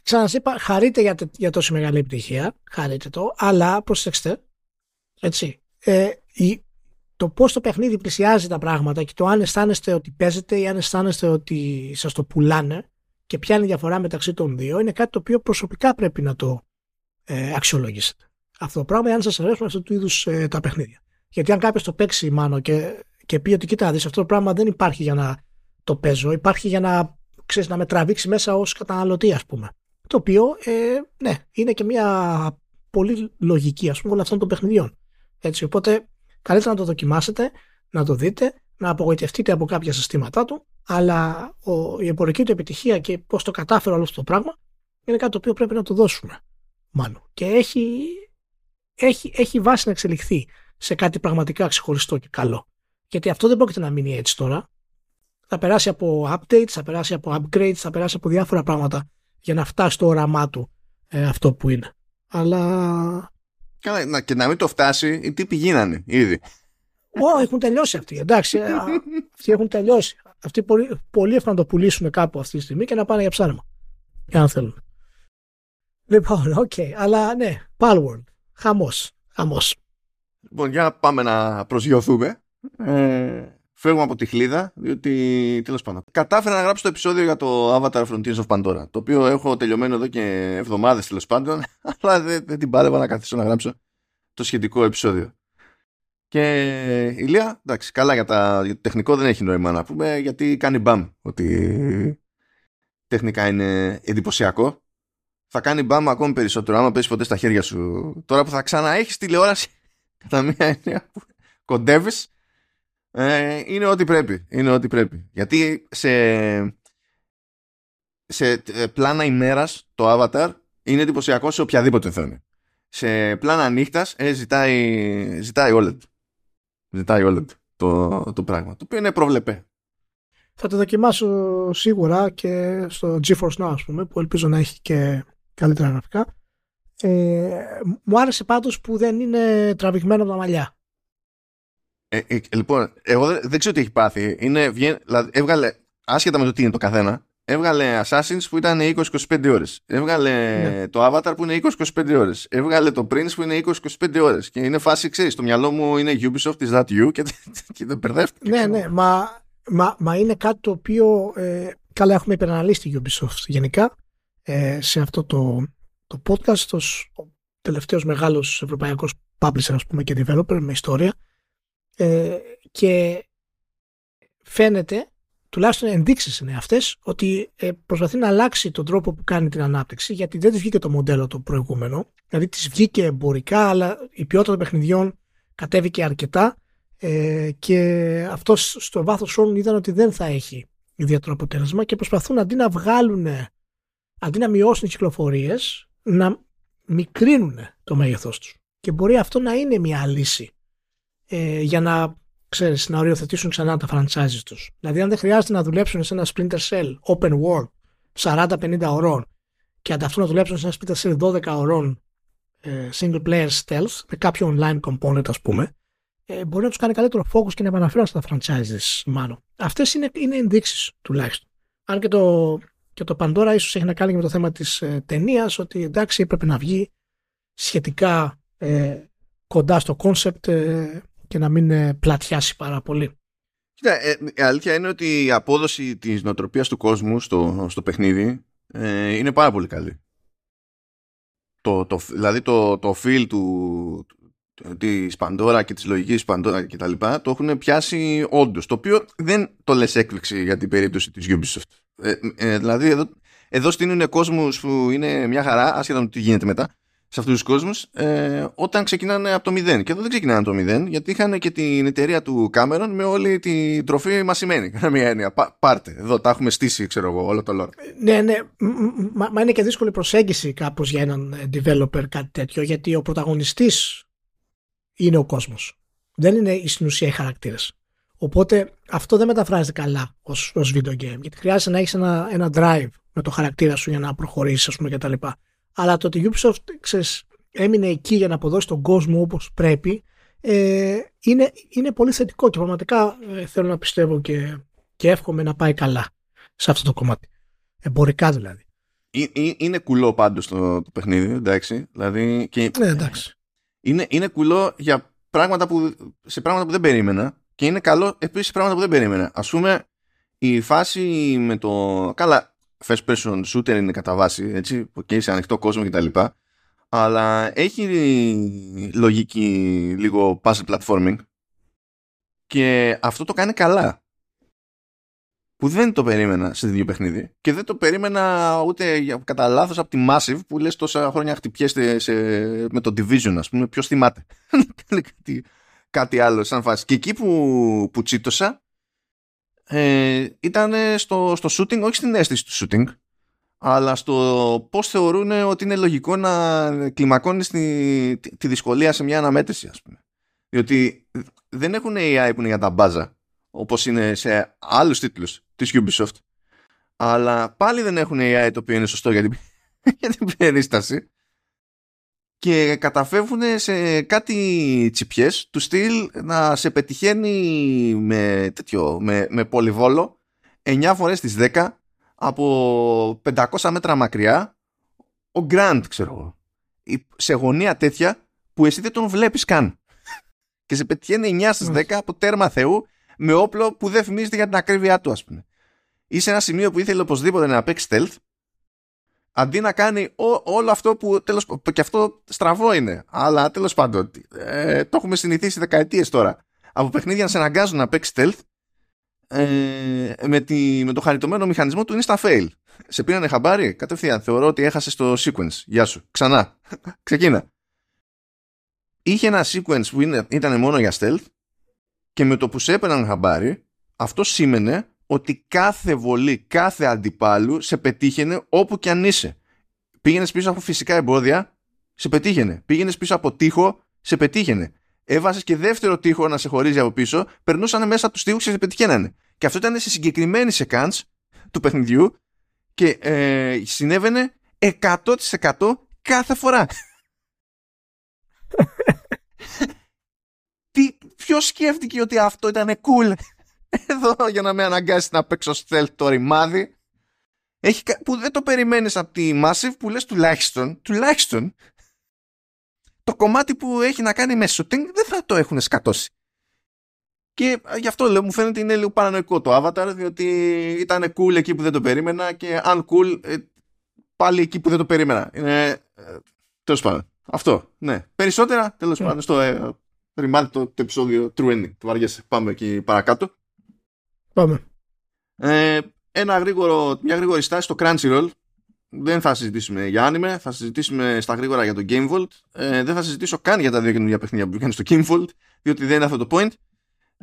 Ξανασήπα, χαρείτε για, για τόση μεγάλη επιτυχία. Χαρείτε το. Αλλά προσέξτε. Έτσι. Ε, η, το πώς το παιχνίδι πλησιάζει τα πράγματα και το αν αισθάνεστε ότι παίζετε ή αν αισθάνεστε ότι σας το πουλάνε και πιάνει διαφορά μεταξύ των δύο είναι κάτι το οποίο προσωπικά πρέπει να το ε, αξιολογήσετε. Αυτό το πράγμα, αν σας αρέσουν αυτού του είδους ε, τα παιχνίδια. Γιατί αν κάποιος το παίξει, μάλλον και, και πει ότι κοίτα, δεις, αυτό το πράγμα δεν υπάρχει για να το παίζω, υπάρχει για να, ξέρεις, να με τραβήξει μέσα ως καταναλωτή, ας πούμε. Το οποίο, ε, ναι, είναι και μια πολύ λογική, ας πούμε, όλων αυτών των παιχνιδιών. Έτσι, οπότε, καλύτερα να το δοκιμάσετε, να το δείτε, να απογοητευτείτε από κάποια συστήματά του, αλλά ο, η εμπορική του επιτυχία και πώς το κατάφερε όλο αυτό το πράγμα είναι κάτι το οποίο πρέπει να το δώσουμε μάλλον. Και έχει, έχει, έχει βάση να εξελιχθεί σε κάτι πραγματικά ξεχωριστό και καλό. Γιατί αυτό δεν πρόκειται να μείνει έτσι τώρα. Θα περάσει από updates, θα περάσει από upgrades, θα περάσει από διάφορα πράγματα για να φτάσει στο όραμά του ε, αυτό που είναι. Αλλά... Καλά, να, και να μην το φτάσει, οι τύποι γίνανε ήδη. Ω, έχουν τελειώσει αυτοί. Εντάξει, ε, αυτοί έχουν τελειώσει. Αυτοί πολύ, πολύ εύκολα να το πουλήσουν κάπου αυτή τη στιγμή και να πάνε για ψάρεμα. αν θέλουν. Λοιπόν, OK. Okay. Αλλά ναι, Palworld. Χαμός. Χαμός. Λοιπόν, για πάμε να προσγειωθούμε. Ε, φεύγουμε από τη χλίδα, διότι τέλος πάντων. Κατάφερα να γράψω το επεισόδιο για το Avatar Frontiers of Pandora. Το οποίο έχω τελειωμένο εδώ και εβδομάδες τέλος πάντων, <laughs> αλλά δεν, δεν την πάλευα να καθίσω να γράψω το σχετικό επεισόδιο. Και η Λία, εντάξει, καλά για, τα, για το τεχνικό δεν έχει νόημα να πούμε, γιατί κάνει μπαμ ότι τεχνικά είναι εντυπωσιακό θα κάνει μπαμ ακόμη περισσότερο άμα πέσει ποτέ στα χέρια σου. Τώρα που θα ξαναέχεις τηλεόραση <laughs> κατά μία έννοια που κοντεύεις, ε, είναι ό,τι πρέπει. Είναι ό,τι πρέπει. Γιατί σε, σε ε, πλάνα ημέρας το Avatar είναι εντυπωσιακό σε οποιαδήποτε οθόνη. Σε πλάνα νύχτας ε, ζητάει, ζητάει OLED. Ζητάει όλο το, το πράγμα. Το οποίο είναι προβλεπέ. Θα το δοκιμάσω σίγουρα και στο GeForce Now, ας πούμε, που ελπίζω να έχει και καλύτερα γραφικά. Ε, μου άρεσε πάντως που δεν είναι τραβηγμένο από τα μαλλιά. Ε, ε, λοιπόν, εγώ δεν, δεν ξέρω τι έχει πάθει. Είναι, δηλαδή, έβγαλε, άσχετα με το τι είναι το καθένα, έβγαλε Assassins που ήταν 20-25 ώρες. Έβγαλε ναι. το Avatar που είναι 20-25 ώρες. Έβγαλε το Prince που είναι 20-25 ώρες. Και είναι φάση, ξέρεις, το μυαλό μου είναι Ubisoft, is that you και, <laughs> και δεν μπερδεύτηκε. Ναι, ναι, μα, μα, μα είναι κάτι το οποίο ε, καλά έχουμε υπεραναλύσει τη Ubisoft γενικά ε, σε αυτό το, το podcast ως ο τελευταίος μεγάλος ευρωπαϊκός publisher ας πούμε και developer με ιστορία ε, και φαίνεται τουλάχιστον ενδείξεις είναι αυτές ότι ε, προσπαθεί να αλλάξει τον τρόπο που κάνει την ανάπτυξη γιατί δεν της βγήκε το μοντέλο το προηγούμενο. Δηλαδή της βγήκε εμπορικά αλλά η ποιότητα των παιχνιδιών κατέβηκε αρκετά ε, και αυτός στο βάθος χρόνου είδαν ότι δεν θα έχει ιδιαίτερο αποτέλεσμα και προσπαθούν αντί να βγάλουν αντί να μειώσουν τις κυκλοφορίες να μικρύνουν το μέγεθός τους και μπορεί αυτό να είναι μια λύση ε, για να ξέρεις, να οριοθετήσουν ξανά τα franchises τους. Δηλαδή αν δεν χρειάζεται να δουλέψουν σε ένα Splinter Cell open world 40-50 ωρών και ανταυτού να δουλέψουν σε ένα Splinter Cell 12 ωρών ε, single player stealth με κάποιο online component ας πούμε ε, μπορεί να τους κάνει καλύτερο focus και να επαναφέρουν στα franchises μάλλον. Αυτές είναι, είναι ενδείξεις τουλάχιστον. Αν και το, και το Pandora ίσως έχει να κάνει με το θέμα της ε, ταινίας, ότι εντάξει έπρεπε να βγει σχετικά ε, κοντά στο concept ε, και να μην ε, πλατιάσει πάρα πολύ. Κοίτα, ε, η αλήθεια είναι ότι η απόδοση της νοοτροπίας του κόσμου στο, στο παιχνίδι ε, είναι πάρα πολύ καλή. Το, το, δηλαδή το, το feel του, της Pandora και της λογικής Pandora και τα λοιπά το έχουν πιάσει όντως το οποίο δεν το λες έκπληξη για την περίπτωση της Ubisoft ε, ε, δηλαδή εδώ, εδώ στείλουν κόσμους που είναι μια χαρά άσχετα με τι γίνεται μετά σε αυτούς τους κόσμους ε, όταν ξεκινάνε από το μηδέν. Και εδώ δεν ξεκινάνε από το μηδέν, γιατί είχαν και την εταιρεία του Κάμερον με όλη την τροφή μασημένη. Κάνα μια έννοια. πάρτε, εδώ τα έχουμε στήσει, ξέρω εγώ, όλο το lore. Ναι, ναι. Μα, μα είναι και δύσκολη προσέγγιση κάπως για έναν developer κάτι τέτοιο, γιατί ο πρωταγωνιστής είναι ο κόσμος. Δεν είναι η στην ουσία οι χαρακτήρες. Οπότε αυτό δεν μεταφράζεται καλά ως video game. Γιατί χρειάζεται να έχεις ένα, ένα drive με το χαρακτήρα σου για να προχωρήσεις, ας πούμε, κτλ αλλά το ότι η Ubisoft ξέρεις, έμεινε εκεί για να αποδώσει τον κόσμο όπως πρέπει ε, είναι, είναι πολύ θετικό και πραγματικά ε, θέλω να πιστεύω και, και εύχομαι να πάει καλά σε αυτό το κομμάτι. Εμπορικά δηλαδή. είναι κουλό πάντως το, το παιχνίδι, εντάξει. Δηλαδή, και ναι, εντάξει. Είναι, είναι κουλό για πράγματα που, σε πράγματα που δεν περίμενα και είναι καλό επίσης σε πράγματα που δεν περίμενα. Ας πούμε, η φάση με το... Καλά, first person shooter είναι κατά βάση, έτσι, και σε ανοιχτό κόσμο κτλ. Αλλά έχει λογική λίγο puzzle platforming και αυτό το κάνει καλά. Που δεν το περίμενα σε δύο παιχνίδι και δεν το περίμενα ούτε κατά λάθος από τη Massive που λες τόσα χρόνια χτυπιέστε σε, με το Division ας πούμε ποιος θυμάται <laughs> κάτι, κάτι άλλο σαν φάση. Και εκεί που, που τσίτωσα ε, ήταν στο, στο shooting, όχι στην αίσθηση του shooting, αλλά στο πώς θεωρούν ότι είναι λογικό να κλιμακώνεις τη, τη δυσκολία σε μια αναμέτρηση, ας πούμε. Διότι δεν έχουν AI που είναι για τα μπάζα, όπως είναι σε άλλους τίτλους της Ubisoft, αλλά πάλι δεν έχουν AI το οποίο είναι σωστό για την, <laughs> για την περίσταση και καταφεύγουν σε κάτι τσιπιές του στυλ να σε πετυχαίνει με τέτοιο, με, με πολυβόλο 9 φορές τις 10 από 500 μέτρα μακριά ο Γκραντ ξέρω εγώ. Σε γωνία τέτοια που εσύ δεν τον βλέπεις καν. <laughs> Και σε πετυχαίνει 9 στις 10 από τέρμα Θεού με όπλο που δεν φημίζεται για την ακρίβειά του ας πούμε. Ή σε ένα σημείο που ήθελε οπωσδήποτε να παίξει stealth αντί να κάνει όλο αυτό που τέλος, και αυτό στραβό είναι. Αλλά τέλος πάντων ε, το έχουμε συνηθίσει δεκαετίες τώρα. Από παιχνίδια να σε αναγκάζουν να παίξεις stealth ε, με, τη, με το χαριτωμένο μηχανισμό του insta fail. Σε πήρανε χαμπάρι; Κατευθείαν. Θεωρώ ότι έχασες το sequence. Γεια σου. Ξανά. <laughs> Ξεκίνα. Είχε ένα sequence που είναι, ήταν μόνο για stealth και με το που σε έπαιρναν χαμπάρι αυτό σήμαινε ότι κάθε βολή, κάθε αντιπάλου σε πετύχαινε όπου και αν είσαι. Πήγαινες πίσω από φυσικά εμπόδια, σε πετύχαινε. Πήγαινες πίσω από τείχο, σε πετύχαινε. έβαζε και δεύτερο τείχο να σε χωρίζει από πίσω, περνούσαν μέσα από τους τείχους και σε πετυχαίνανε. Και αυτό ήταν σε συγκεκριμένη σεκάντ του παιχνιδιού και ε, συνέβαινε 100% κάθε φορά. <laughs> Τι, ποιος σκέφτηκε ότι αυτό ήταν cool; Εδώ για να με αναγκάσει να παίξω stealth το ρημάδι έχει, που δεν το περιμένεις από τη Massive που λες τουλάχιστον, τουλάχιστον το κομμάτι που έχει να κάνει με shooting δεν θα το έχουν σκατώσει. Και γι' αυτό λέω, μου φαίνεται είναι λίγο παρανοϊκό το Avatar, διότι ήταν cool εκεί που δεν το περίμενα και αν cool ε, πάλι εκεί που δεν το περίμενα. Είναι, ε, τέλος πάντων. Αυτό, ναι. Περισσότερα, τέλος yeah. Ναι. πάντων, στο ε, ρημάδι το, το επεισόδιο True Ending. Το βαριέσαι. Πάμε εκεί παρακάτω. Πάμε. Ε, ένα γρήγορο, μια γρήγορη στάση στο Crunchyroll. Δεν θα συζητήσουμε για άνιμε, θα συζητήσουμε στα γρήγορα για το Game Vault. Ε, δεν θα συζητήσω καν για τα δύο καινούργια παιχνίδια που βγήκαν στο Game Vault, διότι δεν είναι αυτό το point.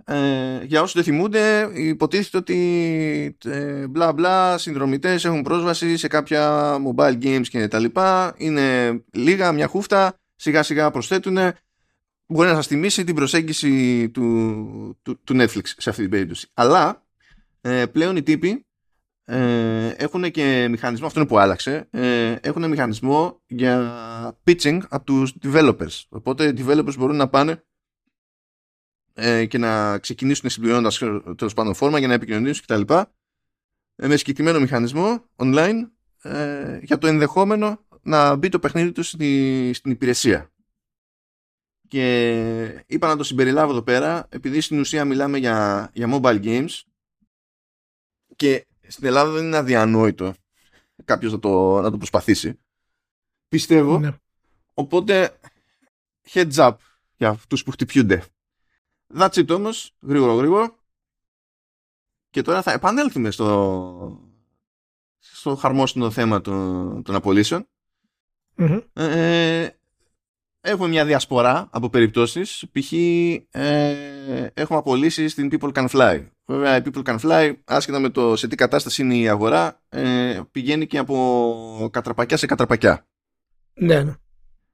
Ε, για όσους δεν θυμούνται, υποτίθεται ότι ε, μπλα μπλα συνδρομητές έχουν πρόσβαση σε κάποια mobile games και τα λοιπά. Είναι λίγα, μια χούφτα, σιγά σιγά προσθέτουν. Μπορεί να σας θυμίσει την προσέγγιση του, του, του Netflix σε αυτή την περίπτωση. Αλλά ε, πλέον οι τύποι ε, έχουν και μηχανισμό, αυτό είναι που άλλαξε, ε, έχουν μηχανισμό για pitching από τους developers. Οπότε οι developers μπορούν να πάνε ε, και να ξεκινήσουν συμπληρώνοντας τέλος πάντων φόρμα για να επικοινωνήσουν κτλ. Ε, με συγκεκριμένο μηχανισμό online ε, για το ενδεχόμενο να μπει το παιχνίδι τους στη, στην υπηρεσία. Και είπα να το συμπεριλάβω εδώ πέρα, επειδή στην ουσία μιλάμε για, για mobile games και στην Ελλάδα δεν είναι αδιανόητο κάποιος να το, να το προσπαθήσει. Πιστεύω. Ναι. Οπότε, heads up για αυτούς που χτυπιούνται. That's it όμως, γρήγορο γρήγορο. Και τώρα θα επανέλθουμε στο, στο χαρμόσυνο θέμα των, των απολυσεων ε, έχουμε μια διασπορά από περιπτώσεις. Π.χ. Ε, έχουμε απολύσει στην People Can Fly. Βέβαια η People Can Fly, άσχετα με το σε τι κατάσταση είναι η αγορά, ε, πηγαίνει και από κατραπακιά σε κατραπακιά. Ναι, ναι.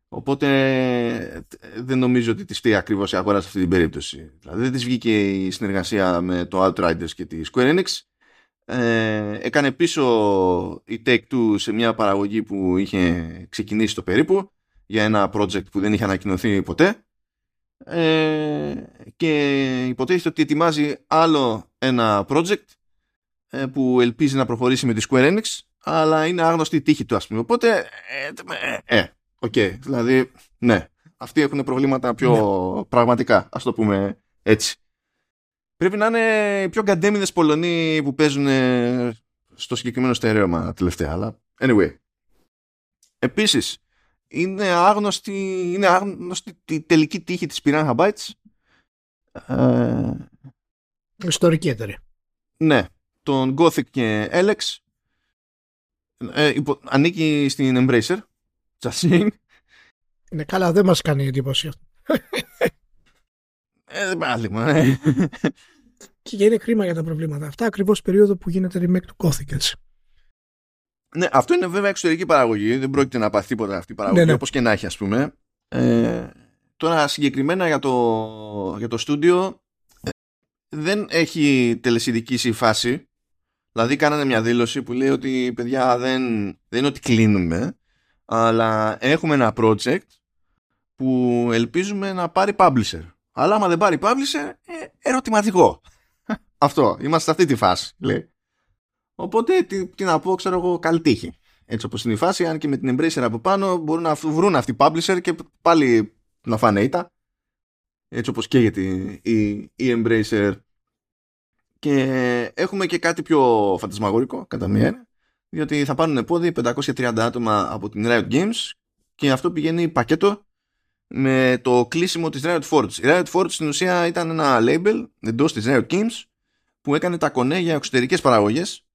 Οπότε δεν νομίζω ότι τη φταίει ακριβώς η αγορά σε αυτή την περίπτωση. Δηλαδή δεν της βγήκε η συνεργασία με το Outriders και τη Square Enix. Ε, έκανε πίσω η Take-Two σε μια παραγωγή που είχε ξεκινήσει το περίπου για ένα project που δεν είχε ανακοινωθεί ποτέ. Ε, και υποτίθεται ότι ετοιμάζει άλλο ένα project ε, που ελπίζει να προχωρήσει με τη Square Enix αλλά είναι άγνωστη η τύχη του ας πούμε. Οπότε ε, ε, okay, δηλαδή ναι αυτοί έχουν προβλήματα πιο ναι. πραγματικά ας το πούμε έτσι. Πρέπει να είναι οι πιο γκαντέμιδες Πολωνοί που παίζουν στο συγκεκριμένο στερέωμα τελευταία αλλά anyway. Επίσης είναι άγνωστη, είναι άγνωστη τη τελική τύχη της Piranha Bytes. Ε, Ιστορική εταιρεία. Ναι. Τον Gothic και Alex ε, υπο, ανήκει στην Embracer. Just Είναι καλά, δεν μας κάνει εντύπωση αυτό. Ε, πάλι, ε. Και είναι κρίμα για τα προβλήματα αυτά, ακριβώς περίοδο που γίνεται remake του Gothic, έτσι. Ναι, αυτό είναι βέβαια εξωτερική παραγωγή. Δεν πρόκειται να πάθει τίποτα αυτή η παραγωγή, ναι, ναι. όπως και να έχει, ας πούμε. Ε, τώρα, συγκεκριμένα για το, για το στούντιο, ε, δεν έχει τελεσυδικήσει η φάση. Δηλαδή, κάνανε μια δήλωση που λέει ότι, παιδιά, δεν, δεν είναι ότι κλείνουμε, αλλά έχουμε ένα project που ελπίζουμε να πάρει publisher. Αλλά άμα δεν πάρει publisher, ε, ερωτηματικό. <laughs> Αυτό, είμαστε σε αυτή τη φάση, λέει. Οπότε τι, τι να πω, ξέρω εγώ, καλή τύχη. Έτσι όπως είναι η φάση, αν και με την Embracer από πάνω μπορούν να βρουν αυτοί οι publisher και πάλι να φάνε ήττα. Έτσι όπως καίγεται η, η, η Embracer. Και έχουμε και κάτι πιο φαντασμαγορικό, κατά μία διότι θα πάρουν πόδι 530 άτομα από την Riot Games και αυτό πηγαίνει πακέτο με το κλείσιμο της Riot Forge. Η Riot Forge στην ουσία ήταν ένα label εντός της Riot Games που έκανε τα κονέ για εξωτερικές παραγωγές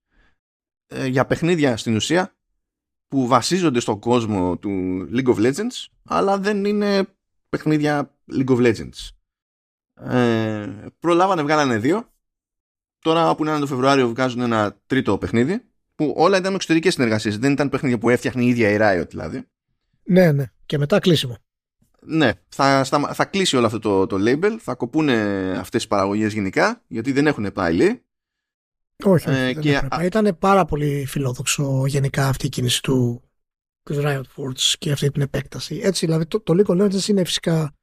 ε, για παιχνίδια στην ουσία που βασίζονται στον κόσμο του League of Legends αλλά δεν είναι παιχνίδια League of Legends. Ε, προλάβανε, βγάλανε δύο. Τώρα που είναι το Φεβρουάριο βγάζουν ένα τρίτο παιχνίδι που όλα ήταν με εξωτερικές συνεργασίες. Δεν ήταν παιχνίδια που έφτιαχνε η ίδια η Riot δηλαδή. Ναι, ναι. Και μετά κλείσιμο. ναι, θα, θα κλείσει όλο αυτό το, το label, θα κοπούν αυτές τις παραγωγές γενικά, γιατί δεν έχουν πάλι. Όχι, ε, δεν και... Ήταν πάρα πολύ φιλόδοξο γενικά αυτή η κίνηση του, του Riot Forge και αυτή την επέκταση. Έτσι, δηλαδή το, το League of Legends είναι φυσικά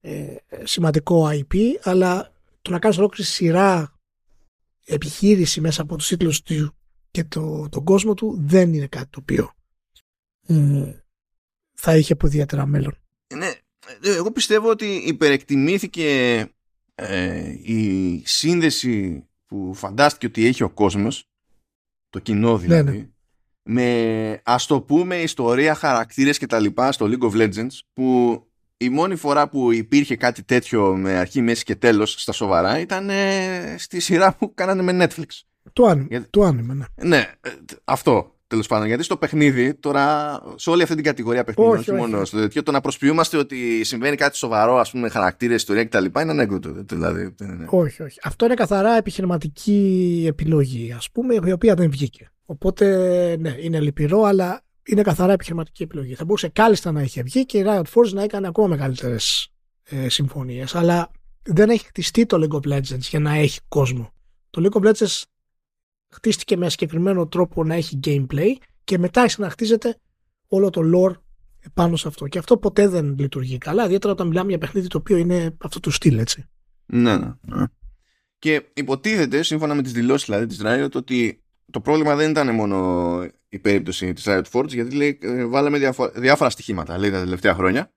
ε, σημαντικό IP, αλλά το να κάνεις ολόκληρη σειρά επιχείρηση μέσα από τους τίτλους του και το, τον κόσμο του δεν είναι κάτι το οποίο ε, θα είχε από ιδιαίτερα μέλλον. Ναι, ε, εγώ πιστεύω ότι υπερεκτιμήθηκε ε, η σύνδεση που φαντάστηκε ότι έχει ο κόσμος, το κοινό ναι, δηλαδή, ναι, με ας το πούμε ιστορία, χαρακτήρες και τα λοιπά στο League of Legends που η μόνη φορά που υπήρχε κάτι τέτοιο με αρχή, μέση και τέλος στα σοβαρά ήταν ε, στη σειρά που κάνανε με Netflix. Το άνοιγμα, το άνοιγμα, ναι. Ναι, ε, αυτό τέλος πάντων. Γιατί στο παιχνίδι, τώρα, σε όλη αυτή την κατηγορία παιχνίδι, όχι, όχι, μόνο στο τέτοιο, το να προσποιούμαστε ότι συμβαίνει κάτι σοβαρό, ας πούμε, χαρακτήρες, ιστορία κτλ. είναι ανέκδοτο. Δηλαδή, όχι, όχι. Αυτό είναι καθαρά επιχειρηματική επιλογή, ας πούμε, η οποία δεν βγήκε. Οπότε, ναι, είναι λυπηρό, αλλά είναι καθαρά επιχειρηματική επιλογή. Θα μπορούσε κάλλιστα να είχε βγει και η Riot Force να έκανε ακόμα μεγαλύτερες ε, συμφωνίες. Αλλά δεν έχει χτιστεί το League of Legends για να έχει κόσμο. Το League of Legends χτίστηκε με συγκεκριμένο τρόπο να έχει gameplay και μετά ξαναχτίζεται όλο το lore πάνω σε αυτό. Και αυτό ποτέ δεν λειτουργεί καλά, ιδιαίτερα όταν μιλάμε για παιχνίδι το οποίο είναι αυτό του στυλ, έτσι. Ναι, ναι, ναι. Και υποτίθεται, σύμφωνα με τις δηλώσεις δηλαδή της Riot, ότι το πρόβλημα δεν ήταν μόνο η περίπτωση της Riot Forge, γιατί λέει, ε, βάλαμε διάφορα στοιχήματα, λέει τα τελευταία χρόνια,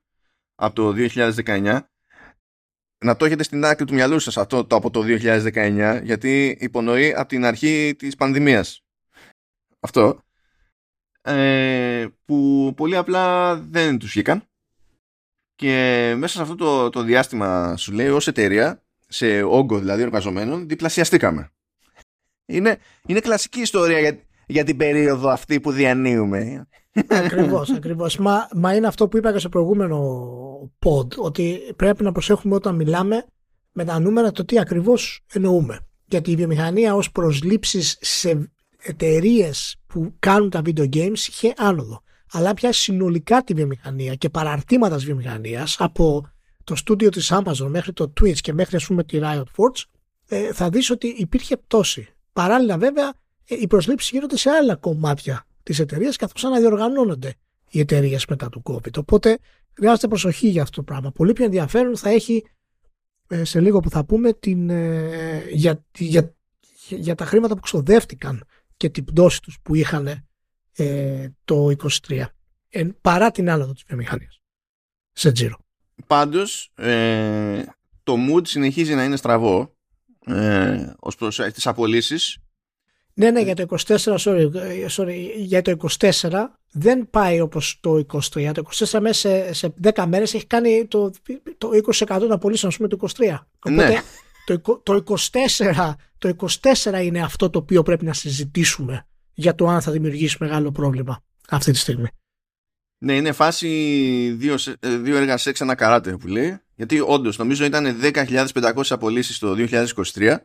από το 2019, να το έχετε στην άκρη του μυαλού σας αυτό το από το 2019 γιατί υπονοεί από την αρχή της πανδημίας. Αυτό. Ε, που πολύ απλά δεν τους βγήκαν. Και μέσα σε αυτό το, το διάστημα σου λέει ως εταιρεία σε όγκο δηλαδή εργαζομένων διπλασιαστήκαμε. Είναι, είναι κλασική ιστορία για, για την περίοδο αυτή που διανύουμε Ακριβώς, <laughs> ακριβώς. Μα, μα είναι αυτό που είπα και στο προηγούμενο pod, ότι πρέπει να προσέχουμε όταν μιλάμε με τα νούμερα το τι ακριβώς εννοούμε. Γιατί η βιομηχανία ως προσλήψεις σε εταιρείες που κάνουν τα video games είχε άνοδο. Αλλά πια συνολικά τη βιομηχανία και παραρτήματα της βιομηχανίας από το στούντιο της Amazon μέχρι το Twitch και μέχρι ας πούμε τη Riot Forge ε, θα δεις ότι υπήρχε πτώση. Παράλληλα βέβαια ε, οι προσλήψεις γίνονται σε άλλα κομμάτια της εταιρείας καθώς αναδιοργανώνονται οι εταιρείες μετά του COVID. Οπότε χρειάζεται προσοχή για αυτό το πράγμα. Πολύ πιο ενδιαφέρον θα έχει ε, σε λίγο που θα πούμε την, ε, για, για, για τα χρήματα που ξοδεύτηκαν και την πτώση τους που είχαν ε, το 23 εν, παρά την άνοδο της βιομηχανίας σε τζίρο. Πάντως ε, το mood συνεχίζει να είναι στραβό ε, ως προς τις απολύσεις ναι, ναι, για το 24, sorry, sorry, για το 24 δεν πάει όπως το 23. Το 24 μέσα σε, σε 10 μέρες έχει κάνει το, το 20% των απολύσεων, ας πούμε, το 23. Οπότε ναι. το, το, 24, το 24 είναι αυτό το οποίο πρέπει να συζητήσουμε για το αν θα δημιουργήσει μεγάλο πρόβλημα αυτή τη στιγμή. Ναι, είναι φάση δύο, δύο έργα σε ένα καράτε που λέει. Γιατί όντως νομίζω ήταν 10.500 απολύσεις το 2023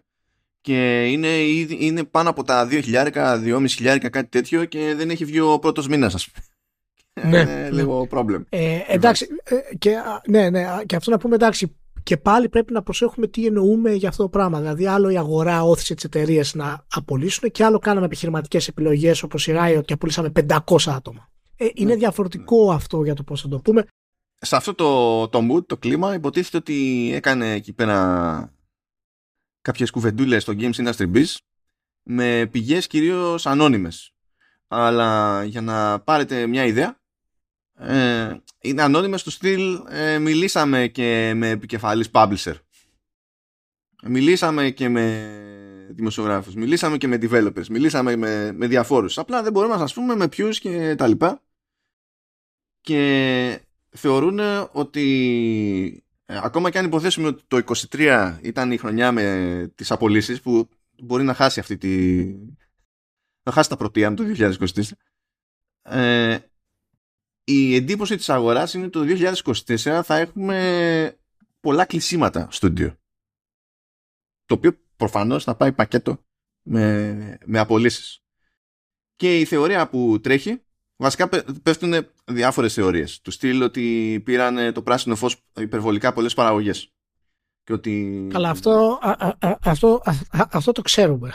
και είναι, είναι πάνω από τα 2.000, 2.500 κάτι τέτοιο και δεν έχει βγει ο πρώτος μήνας ας πούμε. Ναι, είναι ναι. λίγο πρόβλημα. Ε, εντάξει, ε, και, ναι, ναι, και αυτό να πούμε εντάξει, και πάλι πρέπει να προσέχουμε τι εννοούμε για αυτό το πράγμα. Δηλαδή, άλλο η αγορά όθησε τις εταιρείες να απολύσουν και άλλο κάναμε επιχειρηματικές επιλογές όπως η Riot και απολύσαμε 500 άτομα. Ε, είναι ναι, διαφορετικό αυτό για το πώς θα το πούμε. Σε αυτό το, το mood, το κλίμα, υποτίθεται ότι έκανε εκεί πέρα κάποιες κουβεντούλες στο Games Industry Biz με πηγές κυρίως ανώνυμες. Αλλά για να πάρετε μια ιδέα, ε, είναι ανώνυμες στο στυλ ε, μιλήσαμε και με επικεφαλής publisher. Μιλήσαμε και με δημοσιογράφους, μιλήσαμε και με developers, μιλήσαμε με, με διαφόρους. Απλά δεν μπορούμε να σας πούμε με ποιους και τα λοιπά. Και θεωρούν ότι ε, ακόμα και αν υποθέσουμε ότι το 23 ήταν η χρονιά με τις απολύσεις που μπορεί να χάσει αυτή τη... να χάσει τα πρωτεία του 2023 ε, η εντύπωση της αγοράς είναι ότι το 2024 θα έχουμε πολλά κλεισίματα στο στούντιο το οποίο προφανώς θα πάει πακέτο με, με απολύσεις. Και η θεωρία που τρέχει Βασικά πέφτουν διάφορες θεωρίες. Του στυλ ότι πήραν το πράσινο φως υπερβολικά πολλές παραγωγές. Και ότι... Καλά, αυτό, α, α, αυτό, αυτό το ξέρουμε.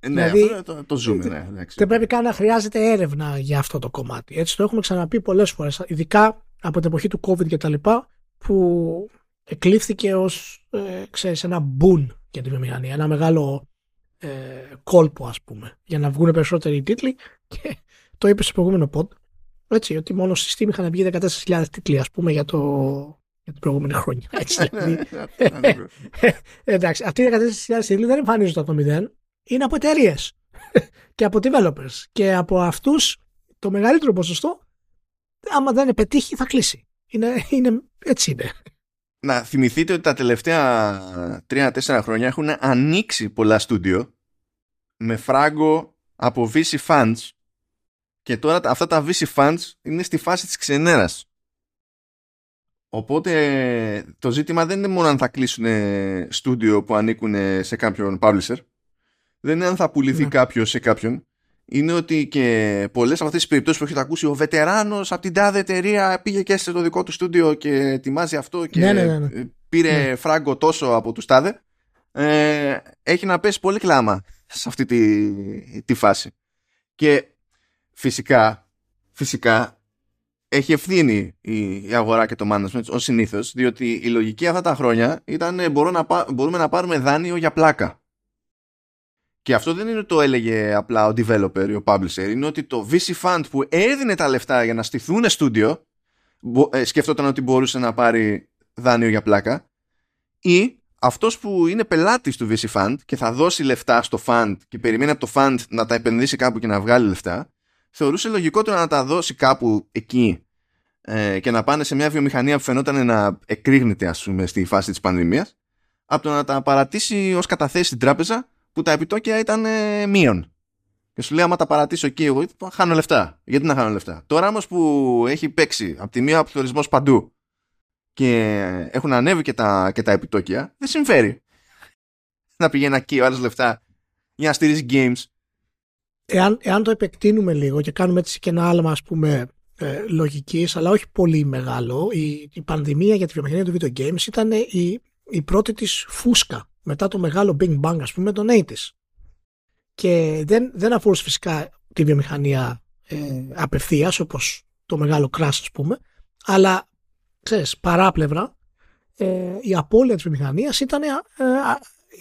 Ε, ναι, δηλαδή, αυτό το, το ζούμε. Ναι, δεν πρέπει καν να χρειάζεται έρευνα για αυτό το κομμάτι. Έτσι το έχουμε ξαναπεί πολλές φορές. Ειδικά από την εποχή του COVID και τα λοιπά, που εκλήφθηκε ως, ε, ξέρεις, ένα boon για τη βιομηχανία. Ένα μεγάλο ε, κόλπο, ας πούμε, για να βγουν περισσότεροι τίτλοι. Και το είπες στο προηγούμενο pod. Έτσι, ότι μόνο στη Steam είχαν βγει 14.000 τίτλοι, ας πούμε, για το, για την προηγούμενη χρόνια. <laughs> Έτσι, δηλαδή. εντάξει, αυτοί οι 14.000 τίτλοι δεν εμφανίζονται από το μηδέν. Είναι από εταιρείες <laughs> και από developers. Και από αυτούς το μεγαλύτερο ποσοστό, άμα δεν πετύχει, θα κλείσει. Είναι, είναι, έτσι είναι. Να θυμηθείτε ότι τα τελευταία 3-4 χρόνια έχουν ανοίξει πολλά στούντιο με φράγκο από VC Funds και τώρα αυτά τα VC Funds είναι στη φάση της ξενέρας. Οπότε το ζήτημα δεν είναι μόνο αν θα κλείσουν στούντιο που ανήκουν σε κάποιον publisher. Δεν είναι αν θα πουληθεί ναι. κάποιος σε κάποιον. Είναι ότι και πολλές από αυτές τις περιπτώσεις που έχετε ακούσει, ο βετεράνος από την τάδε εταιρεία πήγε και σε το δικό του στούντιο και ετοιμάζει αυτό και ναι, ναι, ναι, πήρε φράγκο τόσο από τους τάδε. Ε, έχει να πέσει πολύ κλάμα σε αυτή τη, τη φάση. Και φυσικά, φυσικά έχει ευθύνη η αγορά και το management ως συνήθως, διότι η λογική αυτά τα χρόνια ήταν ε, να, μπορούμε να πάρουμε δάνειο για πλάκα. Και αυτό δεν είναι ότι το έλεγε απλά ο developer ή ο publisher, είναι ότι το VC fund που έδινε τα λεφτά για να στηθούν στούντιο, ε, σκεφτόταν ότι μπορούσε να πάρει δάνειο για πλάκα, ή αυτός που είναι πελάτης του VC fund και θα δώσει λεφτά στο fund και περιμένει από το fund να τα επενδύσει κάπου και να βγάλει λεφτά, θεωρούσε λογικότερο να τα δώσει κάπου εκεί ε, και να πάνε σε μια βιομηχανία που φαινόταν να εκρήγνεται ας πούμε στη φάση της πανδημίας από το να τα παρατήσει ως καταθέσεις στην τράπεζα που τα επιτόκια ήταν ε, μείον. Και σου λέει άμα τα παρατήσω εκεί εγώ χάνω λεφτά. Γιατί να χάνω λεφτά; Τώρα όμως που έχει παίξει από τη μία από παντού και έχουν ανέβει και τα, και τα επιτόκια δεν συμφέρει να πηγαίνει εκεί ο άλλος λεφτά για να στηρίζει games εάν, εάν το επεκτείνουμε λίγο και κάνουμε έτσι και ένα άλμα ας πούμε ε, λογικής αλλά όχι πολύ μεγάλο η, η πανδημία για τη βιομηχανία του video games ήταν η, η πρώτη της φούσκα μετά το μεγάλο Big Bang ας πούμε τον 80's και δεν, δεν αφορούσε φυσικά τη βιομηχανία ε, απευθείας όπως το μεγάλο crash ας πούμε αλλά ξέρεις παράπλευρα ε, η απώλεια της βιομηχανίας ήταν, ε,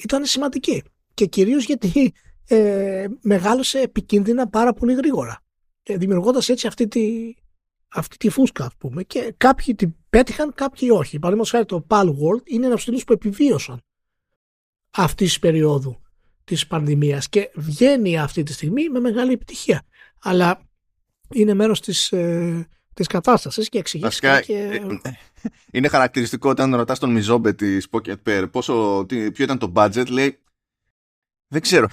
ήταν σημαντική. Και κυρίως γιατί ε, μεγάλωσε επικίνδυνα πάρα πολύ γρήγορα. Ε, δημιουργώντας έτσι αυτή τη, αυτή τη φούσκα, ας πούμε. Και κάποιοι την πέτυχαν, κάποιοι όχι. Παραδείγματος χάρη το Pal World είναι ένας από που επιβίωσαν αυτή τη περίοδου της πανδημίας και βγαίνει αυτή τη στιγμή με μεγάλη επιτυχία. Αλλά είναι μέρος της, ε, της κατάστασης και εξηγήσει και... Ε, είναι χαρακτηριστικό όταν ρωτάς τον Μιζόμπε της Pocket Pair πόσο, ποιο ήταν το budget, λέει δεν ξέρω.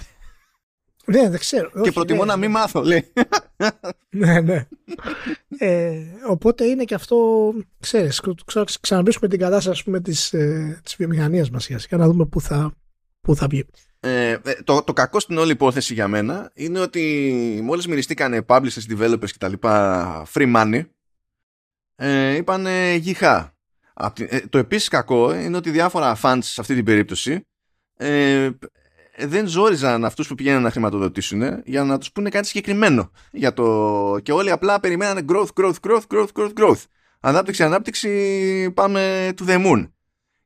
Ναι, δεν ξέρω. Και προτιμώ ναι, να μην ναι. μάθω, λέει. <laughs> ναι, ναι. Ε, οπότε είναι και αυτό, ξέρεις, ξαναμπήσουμε την κατάσταση πούμε, της, ε, της βιομηχανίας μας για να δούμε πού θα, πού θα βγει. Ε, ε, το, το κακό στην όλη υπόθεση για μένα είναι ότι μόλις μυριστήκανε publishers, developers κτλ. free money, ε, είπαν γυχά. Ε, το επίσης κακό είναι ότι διάφορα fans σε αυτή την περίπτωση ε, δεν ζόριζαν αυτούς που πηγαίνουν να χρηματοδοτήσουν για να τους πούνε κάτι συγκεκριμένο. Για το... Και όλοι απλά περιμένανε growth, growth, growth, growth, growth, growth. Ανάπτυξη, ανάπτυξη, πάμε to the moon.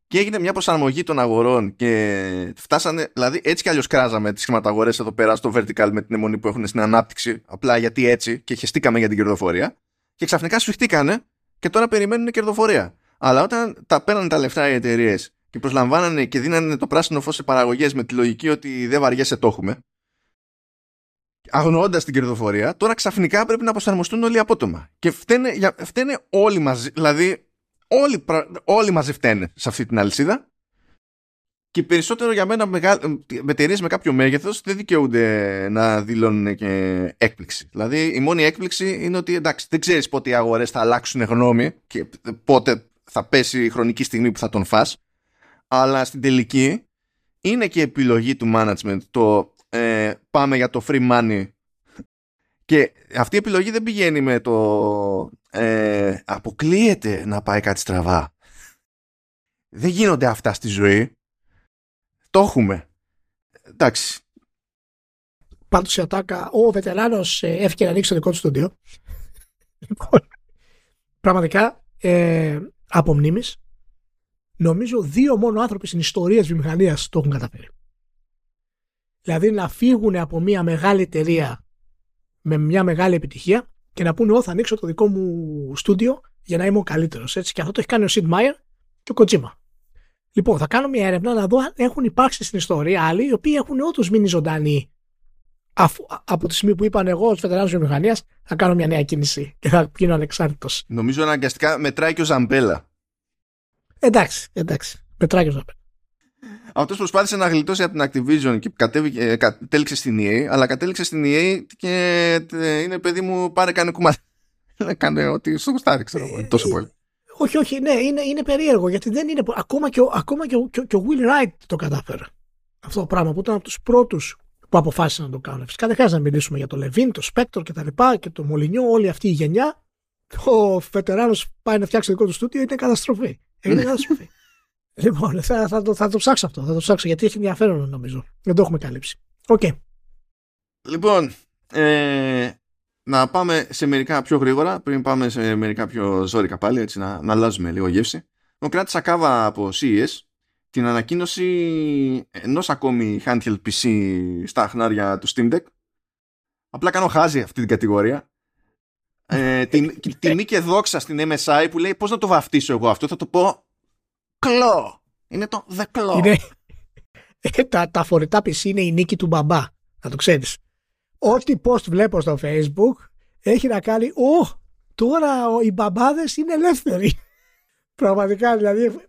Και έγινε μια προσαρμογή των αγορών και φτάσανε, δηλαδή έτσι κι αλλιώς κράζαμε τις χρηματαγορές εδώ πέρα στο vertical με την αιμονή που έχουν στην ανάπτυξη, απλά γιατί έτσι και χεστήκαμε για την κερδοφορία. Και ξαφνικά σφιχτήκανε και τώρα περιμένουν κερδοφορία. Αλλά όταν τα παίρνουν τα λεφτά οι εταιρείες και προσλαμβάνανε και δίνανε το πράσινο φως σε παραγωγές με τη λογική ότι δεν βαριέσαι το έχουμε. Αγνοώντας την κερδοφορία τώρα ξαφνικά πρέπει να προσαρμοστούν όλοι απότομα. Και φταίνε, φταίνε όλοι μαζί δηλαδή όλοι, όλοι μαζί φταίνε σε αυτή την αλυσίδα. Και περισσότερο για μένα με εταιρείες με κάποιο μέγεθος δεν δικαιούνται να δηλώνουν και έκπληξη. Δηλαδή η μόνη έκπληξη είναι ότι εντάξει δεν ξέρεις πότε οι αγορές θα αλλάξουν γνώμη και πότε θα πέσει η χρονική στιγμή που θα τον φας αλλά στην τελική είναι και επιλογή του management το ε, πάμε για το free money Και αυτή η επιλογή δεν πηγαίνει με το ε, αποκλείεται να πάει κάτι στραβά. Δεν γίνονται αυτά στη ζωή. Το έχουμε. Εντάξει. Πάντως η Ατάκα, ο βετεράνος ε, έφυγε να ανοίξει το δικό του στούντιο. λοιπόν, πραγματικά ε, από μνήμης, νομίζω δύο μόνο άνθρωποι στην ιστορία της βιομηχανίας το έχουν καταφέρει. Δηλαδή να φύγουν από μια μεγάλη εταιρεία με μια μεγάλη επιτυχία και να πούνε: Ω, θα ανοίξω το δικό μου στούντιο για να είμαι ο καλύτερος. Και αυτό το έχει κάνει ο Σιντ Μάιερ και ο Κοτζίμα. Λοιπόν, θα κάνω μια έρευνα να δω αν έχουν υπάρξει στην ιστορία άλλοι οι οποίοι έχουν όντως μείνει ζωντανοί αφού, από τη στιγμή που είπαν εγώ ως βετεράνο βιομηχανίας θα κάνω μια νέα κίνηση και θα γίνω ανεξάρτητος. Νομίζω αναγκαστικά μετράει και ο Ζαμπέλα. Εντάξει, εντάξει. Μετράει και ο Ζαμπέλα. Αυτός προσπάθησε να γλιτώσει από την Activision και κατέβηκε, κατέληξε στην EA, αλλά κατέληξε στην EA και ε, είναι παιδί μου πάρε κάνε κουμάτι. <laughs> κάνε ό,τι γουστάρει, ξέρω εγώ, τόσο πολύ. Όχι, όχι, ναι, είναι, είναι περίεργο γιατί δεν είναι. Ακόμα και ο, ακόμα και ο, και ο Will Wright το κατάφερε. Αυτό το πράγμα που ήταν από τους πρώτους που αποφάσισαν να το κάνουν. Φυσικά δεν χρειάζεται να μιλήσουμε για το Levine, το Spector και τα λοιπά και το Molyneux, όλη αυτή η γενιά. Ο βετεράνος πάει να φτιάξει το δικό του στούντιο, είναι καταστροφή. Είναι ναι. καταστροφή. <laughs> λοιπόν, θα, θα, το, θα το ψάξω αυτό. Θα το ψάξω γιατί έχει ενδιαφέρον νομίζω. Δεν το έχουμε καλύψει. OK. Okay. Λοιπόν, ε, να πάμε σε μερικά πιο γρήγορα πριν πάμε σε μερικά πιο ζώρικα πάλι έτσι να, να αλλάζουμε λίγο γεύση. Εγώ κράτησα κάβα από CES την ανακοίνωση ενός ακόμη handheld PC στα χνάρια του Steam Deck. Απλά κάνω χάζι αυτή την κατηγορία. Ε, την, τιμή και δόξα στην MSI που λέει πώς να το βαφτίσω εγώ αυτό. Θα το πω κλό. Είναι το The Claw. Είναι... Ε, τα, τα φορητά PC είναι η νίκη του μπαμπά. Να το ξέρεις ό,τι post βλέπω στο facebook έχει να κάνει «Ω, τώρα οι μπαμπάδες είναι ελεύθεροι». <laughs> Πραγματικά δηλαδή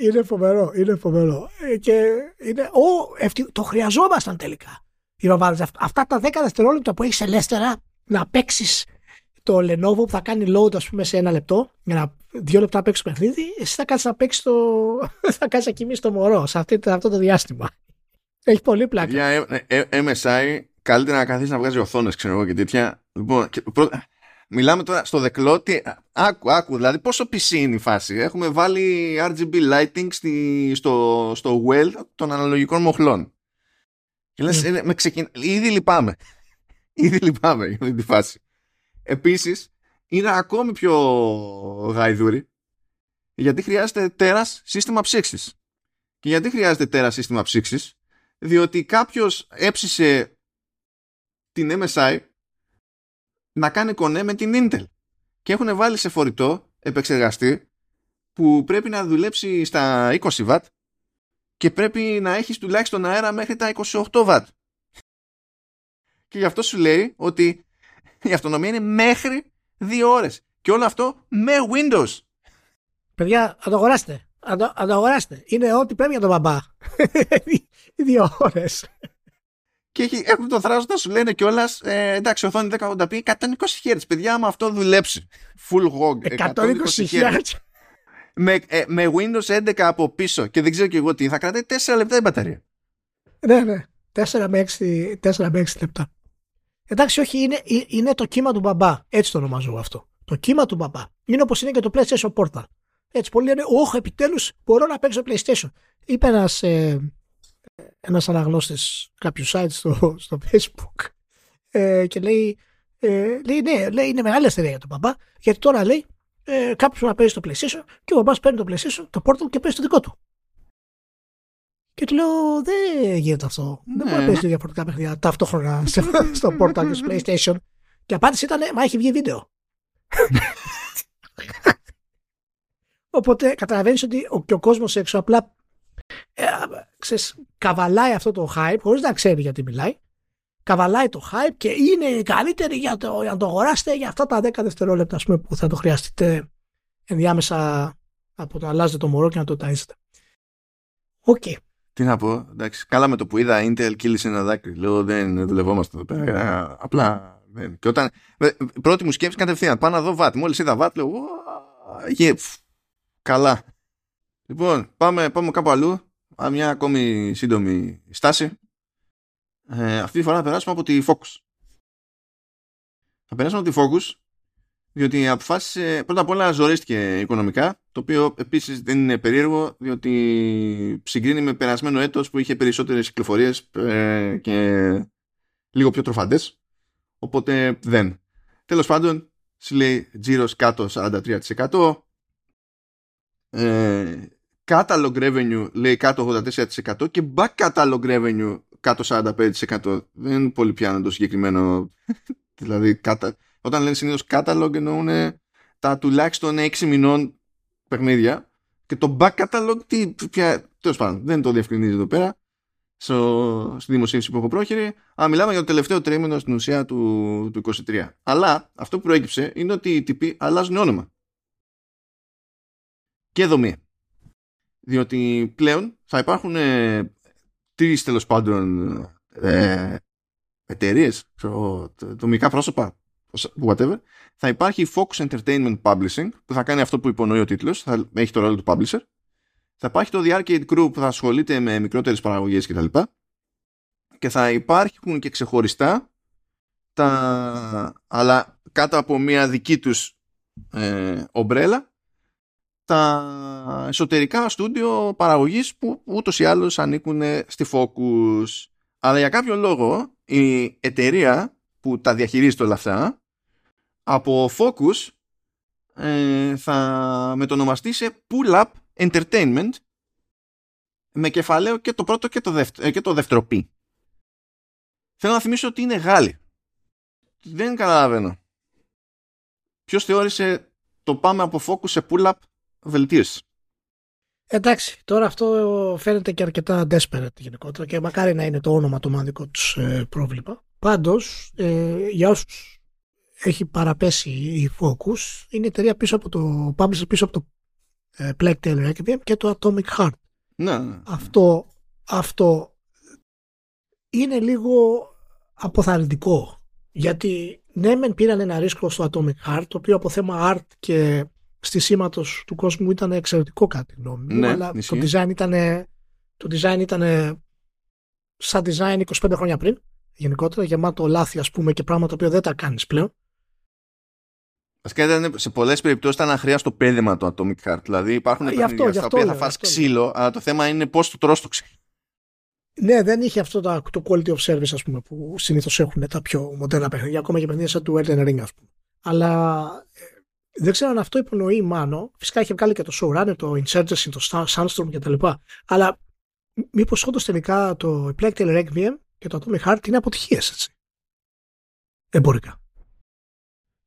είναι φοβερό, είναι φοβερό. Ε, και είναι, «Ω, το χρειαζόμασταν τελικά». Οι μπαμπάδες, αυτά τα 10 δευτερόλεπτα που έχεις ελεύθερα να παίξεις το Lenovo που θα κάνει load ας πούμε σε ένα λεπτό για να δύο λεπτά να παίξει το παιχνίδι, εσύ θα κάτσεις να παίξει το. <laughs> θα κάτσεις να κοιμήσει το μωρό σε αυτό το διάστημα. Έχει πολύ πλάκα. Για ε, ε, MSI καλύτερα να καθίσεις να βγάζει οθόνες, ξέρω εγώ και τέτοια. Λοιπόν, και μιλάμε τώρα στο δεκλό. Τι... Άκου, άκου, δηλαδή πόσο PC είναι η φάση. Έχουμε βάλει RGB lighting στη, στο, στο well των αναλογικών μοχλών. Και λες, mm. με ξεκιν... ήδη λυπάμαι. <laughs> ήδη λυπάμαι για αυτή τη φάση. Επίσης, είναι ακόμη πιο γαϊδούρι γιατί χρειάζεται τέρας σύστημα ψήξης. Και γιατί χρειάζεται τέρας σύστημα ψήξης, διότι κάποιος έψησε την MSI να κάνει κονέ με την Intel. Και έχουν βάλει σε φορητό επεξεργαστή που πρέπει να δουλέψει στα 20 W και πρέπει να έχεις τουλάχιστον αέρα μέχρι τα 28 W. Και γι' αυτό σου λέει ότι η αυτονομία είναι μέχρι 2 ώρες. Και όλο αυτό με Windows. Παιδιά, θα το αγοράστε. Θα το, αγοράστε. Είναι ό,τι πρέπει για τον μπαμπά. <laughs> Δύο ώρες και έχει, έχουν το θράσος να σου λένε κιόλας ε, εντάξει, οθόνη 1080p 120 Hz. Παιδιά, άμα αυτό δουλέψει. Full hog. 120 Hz. Με, ε, με Windows 11 από πίσω και δεν ξέρω και εγώ τι, θα κρατάει 4 λεπτά η μπαταρία. Ναι, ναι. 4 με 6, 4 με 6 λεπτά. Εντάξει, όχι, είναι, είναι το κύμα του μπαμπά. Έτσι το ονομάζω αυτό. Το κύμα του μπαμπά. Είναι όπως είναι και το PlayStation Portal. Έτσι, πολλοί λένε, Όχι, επιτέλους μπορώ να παίξω PlayStation. Είπε ένας ε, ένας αναγνώστης κάποιου site στο, στο facebook ε, και λέει, ε, λέει, ναι, λέει, είναι μεγάλη αστερία για τον μπαμπά γιατί τώρα λέει ε, κάποιος να παίζει στο PlayStation και ο μπαμπάς παίρνει το PlayStation, το Portal και παίζει το δικό του. Και του λέω, δεν γίνεται αυτό. Ναι. Δεν μπορεί να παίζει διαφορετικά παιχνίδια ταυτόχρονα <laughs> στο Portal και στο PlayStation. Και απάντηση ήταν, μα έχει βγει βίντεο. <laughs> Οπότε καταλαβαίνεις ότι ο, και ο κόσμος έξω απλά ε, ξέρεις, καβαλάει αυτό το hype χωρίς να ξέρει γιατί μιλάει καβαλάει το hype και είναι καλύτερη για, το, για να το αγοράσετε για αυτά τα 10 δευτερόλεπτα πούμε, που θα το χρειαστείτε ενδιάμεσα από το να αλλάζετε το μωρό και να το ταΐσετε. OK. Okay. Τι να πω, εντάξει, καλά με το που είδα Intel κύλησε ένα δάκρυ. Λέω δεν δουλευόμαστε εδώ πέρα. Ε, απλά δεν. Και όταν. Πρώτη μου σκέψη κατευθείαν. Πάω να δω VAT. Μόλις είδα VAT, λέω. Yeah, καλά. Λοιπόν, πάμε, πάμε κάπου αλλού. Μια ακόμη σύντομη στάση. Ε, αυτή τη φορά να περάσουμε από τη Fox. θα περάσουμε από τη Focus διότι αποφάσισε πρώτα απ' όλα ζορίστηκε οικονομικά το οποίο επίσης δεν είναι περίεργο διότι συγκρίνει με περασμένο έτος που είχε περισσότερες κυκλοφορίες ε, και λίγο πιο τροφαντές. Οπότε δεν. Τέλος πάντων σου λέει τζίρος κάτω 43% ε, catalog revenue λέει κάτω 84% και back catalog revenue κάτω 45% δεν είναι πολύ πιάνω το συγκεκριμένο. <laughs> Δηλαδή κατα... όταν λένε συνήθως catalog εννοούν τα τουλάχιστον 6 μηνών παιχνίδια και το back catalog τι, πια, τέλος πάντων δεν το διευκρινίζει εδώ πέρα στο, στη δημοσίευση που έχω πρόχειρη. Αλλά μιλάμε για το τελευταίο τρίμηνο στην ουσία του, του 23 αλλά αυτό που προέκυψε είναι ότι οι τύποι αλλάζουν όνομα. Και δομή. Διότι πλέον θα υπάρχουν ε, τρεις τέλος πάντων ε, εταιρείες, δομικά πρόσωπα, whatever, θα υπάρχει Focus Entertainment Publishing που θα κάνει αυτό που υπονοεί ο τίτλος, θα έχει το ρόλο του publisher. Θα υπάρχει το The Arcade Group που θα ασχολείται με μικρότερες παραγωγές κτλ. Και θα υπάρχουν και ξεχωριστά τα, αλλά κάτω από μια δική τους ε, ομπρέλα τα εσωτερικά στούντιο παραγωγής που ούτως ή άλλως ανήκουν στη Focus. Αλλά για κάποιο λόγο η εταιρεία που τα διαχειρίζεται όλα αυτά από Focus ε, θα μετονομαστεί σε Pull Up Entertainment με κεφαλαίο και το πρώτο και το, δεύτερο, ε, και το δεύτερο πι. Θέλω να θυμίσω ότι είναι Γάλλοι. Δεν καταλαβαίνω. Ποιος θεώρησε το πάμε από Focus σε Pull Up βελτίωση; Εντάξει, τώρα αυτό φαίνεται και αρκετά desperate γενικότερα και μακάρι να είναι το όνομα το μοναδικό τους ε, πρόβλημα. Πάντως, ε, για όσους έχει παραπέσει η Focus, είναι η εταιρεία πίσω από το publisher πίσω από το ε, Plague Tale Requiem και το Atomic Heart. Ναι, ναι. Αυτό, αυτό είναι λίγο αποθαρρυντικό. Γιατί ναι, μεν πήραν ένα ρίσκο στο Atomic Heart, το οποίο από θέμα art και στη σήματο του κόσμου ήταν εξαιρετικό κάτι γνώμη ναι, αλλά το design ήταν το design ήταν σαν design 25 χρόνια πριν γενικότερα γεμάτο λάθη ας πούμε και πράγματα που δεν τα κάνεις πλέον Βασικά ήταν σε πολλές περιπτώσεις ήταν αχρίαστο πέδεμα το Atomic Heart. Δηλαδή υπάρχουν παιχνίδια στα οποία θα φας ξύλο, αλλά το θέμα είναι πώς το τρως το ξύλο. Ναι, δεν είχε αυτό το, το quality of service ας πούμε, που συνήθως έχουν τα πιο μοντέρνα παιχνίδια, ακόμα και παιχνίδια σαν του Elden Ring, ας πούμε. Αλλά δεν ξέρω αν αυτό υπονοεί μάνο. Φυσικά είχε βγάλει και το showrunner, το Insurgency, το Sunstorm κτλ. Αλλά μήπως όντως τελικά το Plague Tale Requiem και το Atomic Heart είναι αποτυχίες έτσι. Εμπορικά.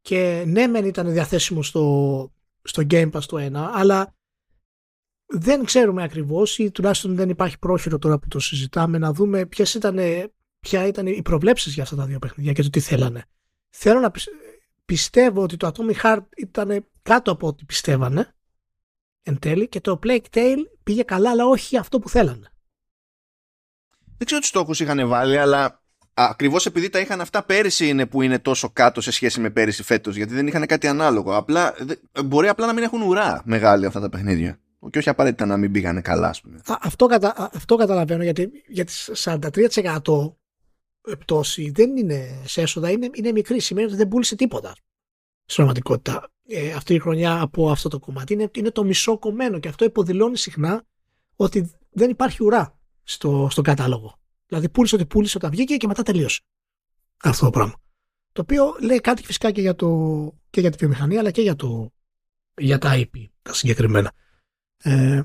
Και ναι, μεν ήταν διαθέσιμο στο, στο Game Pass το ένα, αλλά δεν ξέρουμε ακριβώς ή τουλάχιστον δεν υπάρχει πρόχειρο τώρα που το συζητάμε να δούμε ποιες ήταν, ποια ήταν οι προβλέψεις για αυτά τα δύο παιχνίδια και το τι θέλανε. Θέλω να, πιστεύω ότι το Atomic Heart ήταν κάτω από ό,τι πιστεύανε εν τέλει και το Plague Tale πήγε καλά αλλά όχι αυτό που θέλανε. Δεν ξέρω τι στόχους είχαν βάλει αλλά ακριβώς επειδή τα είχαν αυτά πέρυσι είναι που είναι τόσο κάτω σε σχέση με πέρυσι φέτος γιατί δεν είχαν κάτι ανάλογο. Απλά, μπορεί απλά να μην έχουν ουρά μεγάλη αυτά τα παιχνίδια. Και όχι απαραίτητα να μην πήγανε καλά, ας πούμε. αυτό, κατα, αυτό καταλαβαίνω γιατί, γιατί 43% πτώση δεν είναι σε έσοδα, είναι, είναι μικρή. Σημαίνει ότι δεν πούλησε τίποτα στην πραγματικότητα ε, αυτή η χρονιά από αυτό το κομμάτι. Είναι, είναι το μισό κομμένο και αυτό υποδηλώνει συχνά ότι δεν υπάρχει ουρά στο, στο κατάλογο. Δηλαδή πούλησε ότι πούλησε όταν βγήκε και μετά τελείωσε. Αυτό το πράγμα. Το οποίο λέει κάτι φυσικά και για, το, και για τη βιομηχανία αλλά και για, το, για τα IP τα συγκεκριμένα. Ε,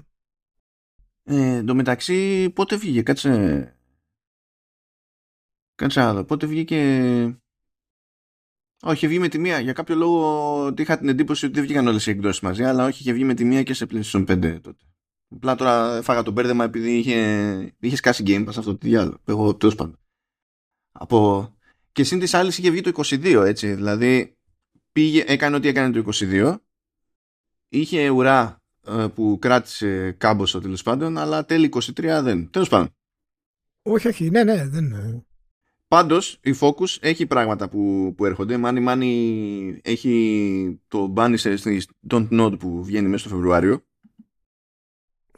ε, εν τω μεταξύ πότε βγήκε, κάτσε Κάτσε άλλο. Πότε βγήκε. Όχι, βγει με τη μία. Για κάποιο λόγο είχα την εντύπωση ότι δεν βγήκαν όλες οι εκδόσεις μαζί, αλλά όχι, είχε βγει με τη μία και σε PlayStation 5 τότε. Απλά τώρα φάγα τον μπέρδεμα επειδή είχε, είχε σκάσει Game Pass αυτό το διάλογο. Εγώ τέλος πάντων. Από... Και σύν της άλλης είχε βγει το 22, έτσι. Δηλαδή πήγε, έκανε ό,τι έκανε το 22. Είχε ουρά ε, που κράτησε κάμποσο τέλος πάντων, αλλά τέλη 23 δεν. Τέλος πάντων. Όχι, όχι, ναι, ναι, δεν. Πάντως η Focus έχει πράγματα που, που έρχονται. Μάνι Μάνι έχει το Banisher στη Don't Node που βγαίνει μέσα στο Φεβρουάριο.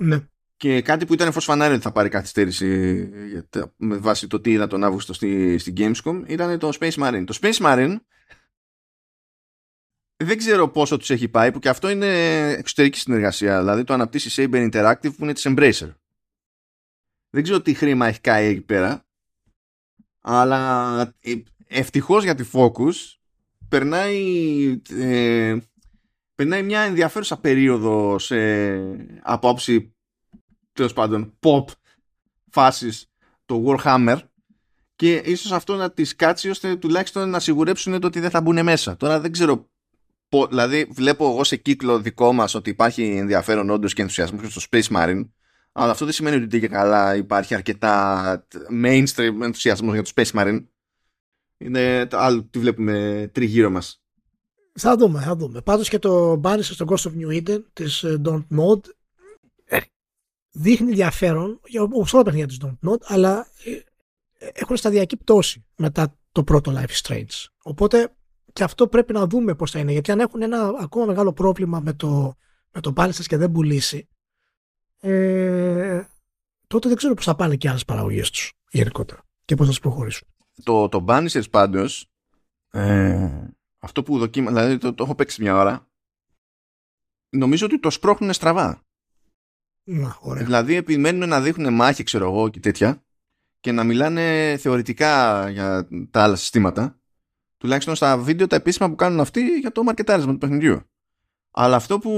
Ναι. Και κάτι που ήταν φως φανάρι ότι θα πάρει καθυστέρηση με βάση το τι είδα τον Αύγουστο στη, στη Gamescom ήταν το Space Marine. Το Space Marine δεν ξέρω πόσο τους έχει πάει που και αυτό είναι εξωτερική συνεργασία δηλαδή το αναπτύσσει Saber Interactive που είναι της Embracer δεν ξέρω τι χρήμα έχει κάει εκεί πέρα αλλά ε, ευτυχώς για τη Focus περνάει ε, περνάει μια ενδιαφέρουσα περίοδο σε απόψη τέλος πάντων pop φάσεις το Warhammer και ίσως αυτό να τις κάτσει ώστε τουλάχιστον να σιγουρέψουν το ότι δεν θα μπουν μέσα. Τώρα δεν ξέρω, δηλαδή βλέπω εγώ σε κύκλο δικό μας ότι υπάρχει ενδιαφέρον όντως και ενθουσιασμό στο Space Marine αλλά αυτό δεν σημαίνει ότι και καλά υπάρχει αρκετά mainstream ενθουσιασμός για το Space Marine. Είναι άλλο τι βλέπουμε τριγύρω μας. Θα δούμε, θα δούμε. Πάντως και το μπάνισε στο Ghost of New Eden της ε, Don't Node ε, δείχνει ενδιαφέρον όπως όλα τα παιχνίδια της Don't Node αλλά ε, έχουν σταδιακή πτώση μετά το πρώτο Life is Strange. Οπότε και αυτό πρέπει να δούμε πώς θα είναι γιατί αν έχουν ένα ακόμα μεγάλο πρόβλημα με το, με το και δεν πουλήσει ε, τότε δεν ξέρω πώς θα πάνε και άλλες παραγωγές τους γενικότερα και πώς θα τις προχωρήσουν. Το, το Banishers πάντως ε, αυτό που δοκίμα, δηλαδή το, το έχω παίξει μια ώρα, νομίζω ότι το σπρώχνουν στραβά. Να, ωραία. Δηλαδή επιμένουν να δείχνουν μάχη, ξέρω εγώ και τέτοια και να μιλάνε θεωρητικά για τα άλλα συστήματα. Τουλάχιστον στα βίντεο τα επίσημα που κάνουν αυτοί για το μαρκετάρισμα του παιχνιδιού. Αλλά αυτό που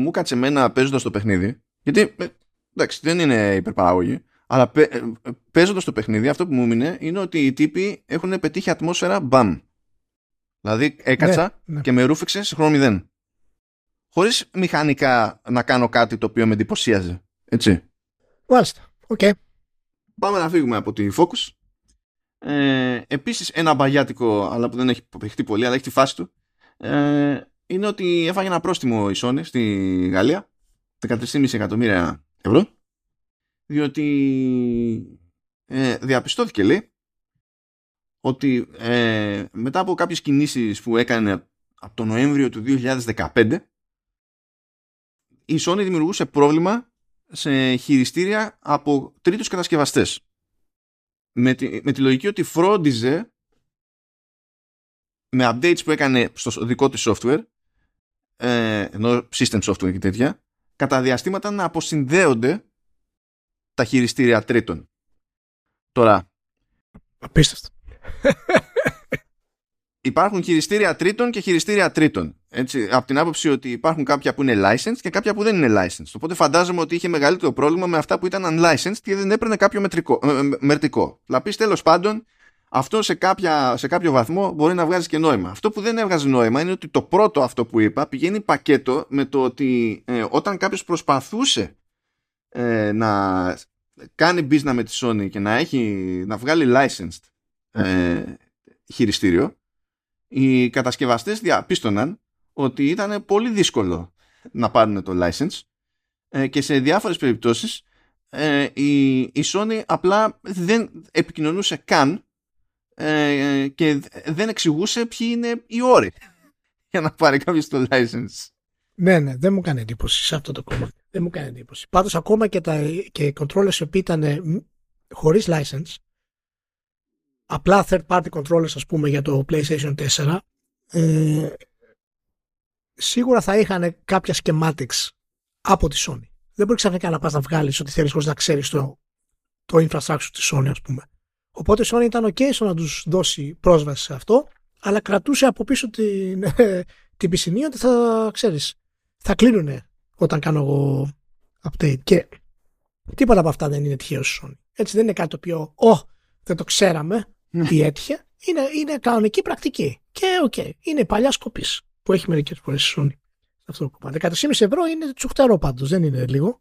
μου κάτσε εμένα παίζοντας το παιχνίδι, γιατί ε, εντάξει δεν είναι υπερπαράγωγη, αλλά ε, παίζοντας το παιχνίδι αυτό που μου έμεινε είναι ότι οι τύποι έχουν πετύχει ατμόσφαιρα μπαμ. Δηλαδή έκατσα ναι, ναι. και με ρούφηξες σε χρόνο μηδέν. Χωρίς μηχανικά να κάνω κάτι το οποίο με εντυπωσίαζε. Έτσι. Μάλιστα. OK. Okay. Πάμε να φύγουμε από τη Focus. Ε, επίσης ένα μπαγιάτικο, αλλά που δεν έχει παιχτεί πολύ, αλλά έχει τη φάση του, ε, είναι ότι έφαγε ένα πρόστιμο η Sony στη Γαλλία, 13,5 εκατομμύρια ευρώ, διότι ε, διαπιστώθηκε λέει ότι ε, μετά από κάποιες κινήσεις που έκανε από τον Νοέμβριο του 2015 η Sony δημιουργούσε πρόβλημα σε χειριστήρια από τρίτους κατασκευαστές με τη, με τη λογική ότι φρόντιζε με updates που έκανε στο δικό της software ε, ενώ system software και τέτοια κατά διαστήματα να αποσυνδέονται τα χειριστήρια τρίτων. Τώρα Απίστευτο. <laughs> υπάρχουν χειριστήρια τρίτων και χειριστήρια τρίτων. Έτσι, από την άποψη ότι υπάρχουν κάποια που είναι licensed και κάποια που δεν είναι licensed. Οπότε φαντάζομαι ότι είχε μεγαλύτερο πρόβλημα με αυτά που ήταν unlicensed και δεν έπαιρνε κάποιο μετρικό, με, μερτικό. Να πει τέλος πάντων, αυτό σε, κάποια, σε κάποιο βαθμό μπορεί να βγάζει και νόημα. Αυτό που δεν έβγαζε νόημα είναι ότι το πρώτο αυτό που είπα πηγαίνει πακέτο με το ότι ε, όταν κάποιος προσπαθούσε ε, να κάνει business με τη Sony και να, έχει, να βγάλει licensed ε, χειριστήριο, οι κατασκευαστές διαπίστωναν ότι ήταν πολύ δύσκολο να πάρουν το license ε, και σε διάφορες περιπτώσεις ε, η, η Sony απλά δεν επικοινωνούσε καν ε, και δεν εξηγούσε ποιοι είναι οι όροι για να πάρει κάποιος το license. Ναι, ναι, δεν μου κάνει εντύπωση σε αυτό το κομμάτι. Δεν μου κάνει εντύπωση. Πάντως, ακόμα και, τα, και οι controllers οι οποίοι ήταν χωρίς license, απλά third party controllers, ας πούμε, για το PlayStation 4, ε, σίγουρα θα είχαν κάποια schematics από τη Sony. Δεν μπορεί ξαφνικά να πας να βγάλεις ό,τι θέλεις χωρίς να ξέρεις το, το infrastructure της Sony, ας πούμε. Οπότε η Sony ήταν OK στο να τους δώσει πρόσβαση σε αυτό, αλλά κρατούσε από πίσω την, την πισινή ότι θα ξέρεις, θα κλείνουν όταν κάνω εγώ update. Και τίποτα από αυτά δεν είναι τυχαίο στη Sony. Έτσι δεν είναι κάτι το οποίο, Ω, δεν το ξέραμε ναι. Τι έτυχε. Είναι, είναι κανονική πρακτική. Και OK, okay, είναι παλιάς κοπής που έχει μερικές φορές η Sony. Αυτό το κομμάτι. 13,5 ευρώ είναι τσουχτερό πάντως, δεν είναι λίγο.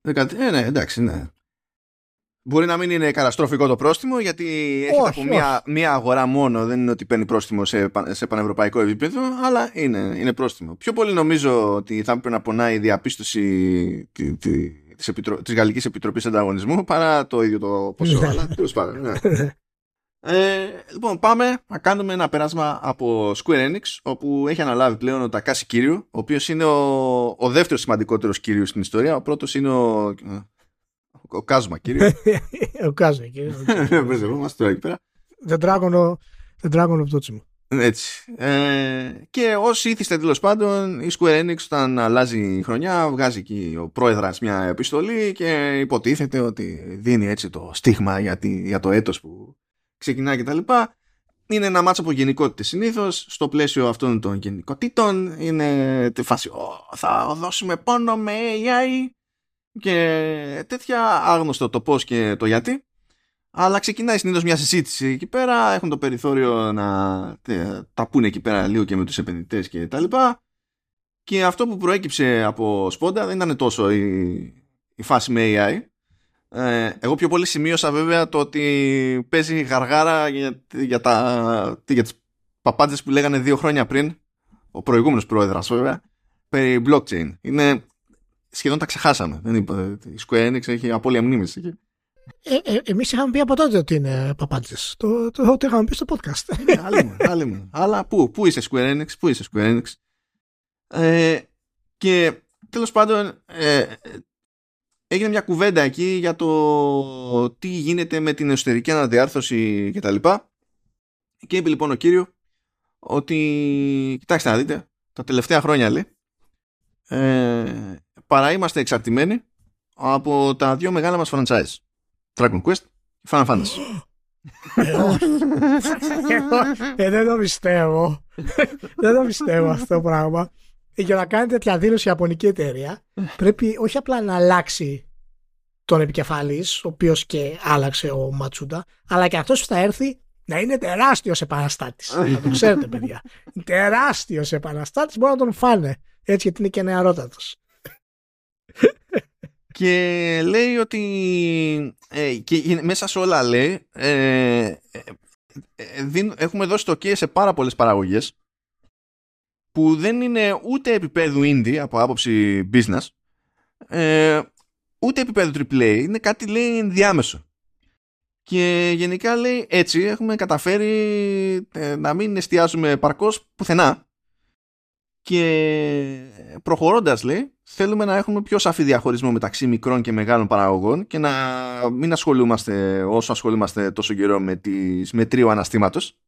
Ε, ναι, εντάξει, ναι. Μπορεί να μην είναι καταστροφικό το πρόστιμο γιατί έχει από μία, μία αγορά μόνο. Δεν είναι ότι παίρνει πρόστιμο σε, σε πανευρωπαϊκό επίπεδο, αλλά είναι, είναι πρόστιμο. Πιο πολύ νομίζω ότι θα έπρεπε να πονάει η διαπίστωση τη, τη, της, Επιτρο... της Γαλλικής Επιτροπής Ανταγωνισμού παρά το ίδιο το ποσό. Ναι. αλλά τέλος πάντων. Ναι. <laughs> Ε, λοιπόν, πάμε να κάνουμε ένα περάσμα από Square Enix, όπου έχει αναλάβει πλέον ο Τακάση Κύριο, ο οποίος είναι ο, ο δεύτερος σημαντικότερος κύριος στην ιστορία. Ο πρώτος είναι ο, ο Κάζμα, κύριε. <laughs> ο Κάζμα, κύριε. Μπερδευόμαστε τώρα εκεί πέρα. The Dragon, the Dragon of Totsimo. Έτσι. Ε, και όσοι ήθιστε τέλος πάντων, η Square Enix όταν αλλάζει η χρονιά βγάζει εκεί ο πρόεδρας μια επιστολή και υποτίθεται ότι δίνει έτσι το στίγμα για, για το έτος που ξεκινάει κτλ. Είναι ένα μάτσο από γενικότητε συνήθως. Στο πλαίσιο αυτών των γενικότητων είναι τη φάση θα δώσουμε πόνο με AI και τέτοια άγνωστο το πώς και το γιατί. Αλλά ξεκινάει συνήθως μια συζήτηση εκεί πέρα. Έχουν το περιθώριο να τα πούνε εκεί πέρα λίγο και με τους επενδυτές και τα λοιπά. Και αυτό που προέκυψε από σπόντα δεν ήταν τόσο η, η φάση με AI. Ε, εγώ πιο πολύ σημείωσα βέβαια το ότι παίζει γαργάρα για, για, τα, για τις παπάντες που λέγανε δύο χρόνια πριν ο προηγούμενος πρόεδρος βέβαια περί blockchain. Είναι, σχεδόν τα ξεχάσαμε. Δεν είπα, η Square Enix έχει απώλεια μνήμης εκεί. Ε, ε, εμείς είχαμε πει από τότε ότι είναι παπάντες. Το, το, το είχαμε πει στο podcast. Ναι, άλλη μου, Αλλά πού, πού είσαι Square Enix, πού είσαι Square Enix; Ε, και τέλος πάντων ε, έγινε μια κουβέντα εκεί για το τι γίνεται με την εσωτερική αναδιάρθρωση και τα λοιπά. Και είπε λοιπόν ο κύριο ότι κοιτάξτε να δείτε τα τελευταία χρόνια λέει ε, παρά είμαστε εξαρτημένοι από τα δύο μεγάλα μας franchise Dragon Quest και Final Fantasy. ε, δεν το πιστεύω. δεν το πιστεύω αυτό το πράγμα. Για να κάνει τέτοια δήλωση η Ιαπωνική εταιρεία, <laughs> πρέπει όχι απλά να αλλάξει τον επικεφαλής, ο οποίος και άλλαξε ο Ματσούντα, αλλά και αυτός που θα έρθει να είναι τεράστιος επαναστάτης. <laughs> να το ξέρετε, παιδιά. τεράστιος επαναστάτης, μπορεί να τον φάνε. Έτσι, γιατί είναι και νεαρότατος <laughs> και λέει ότι ε, και μέσα σε όλα λέει ε, ε, ε έχουμε δώσει το OK σε πάρα πολλές παραγωγές που δεν είναι ούτε επίπεδου indie από άποψη business ε, ούτε επίπεδου AAA είναι κάτι λέει ενδιάμεσο και γενικά λέει έτσι έχουμε καταφέρει να μην εστιάζουμε παρκώς πουθενά και προχωρώντας λέει θέλουμε να έχουμε πιο σαφή διαχωρισμό μεταξύ μικρών και μεγάλων παραγωγών και να μην ασχολούμαστε όσο ασχολούμαστε τόσο καιρό με τις μετρίου αναστήματος.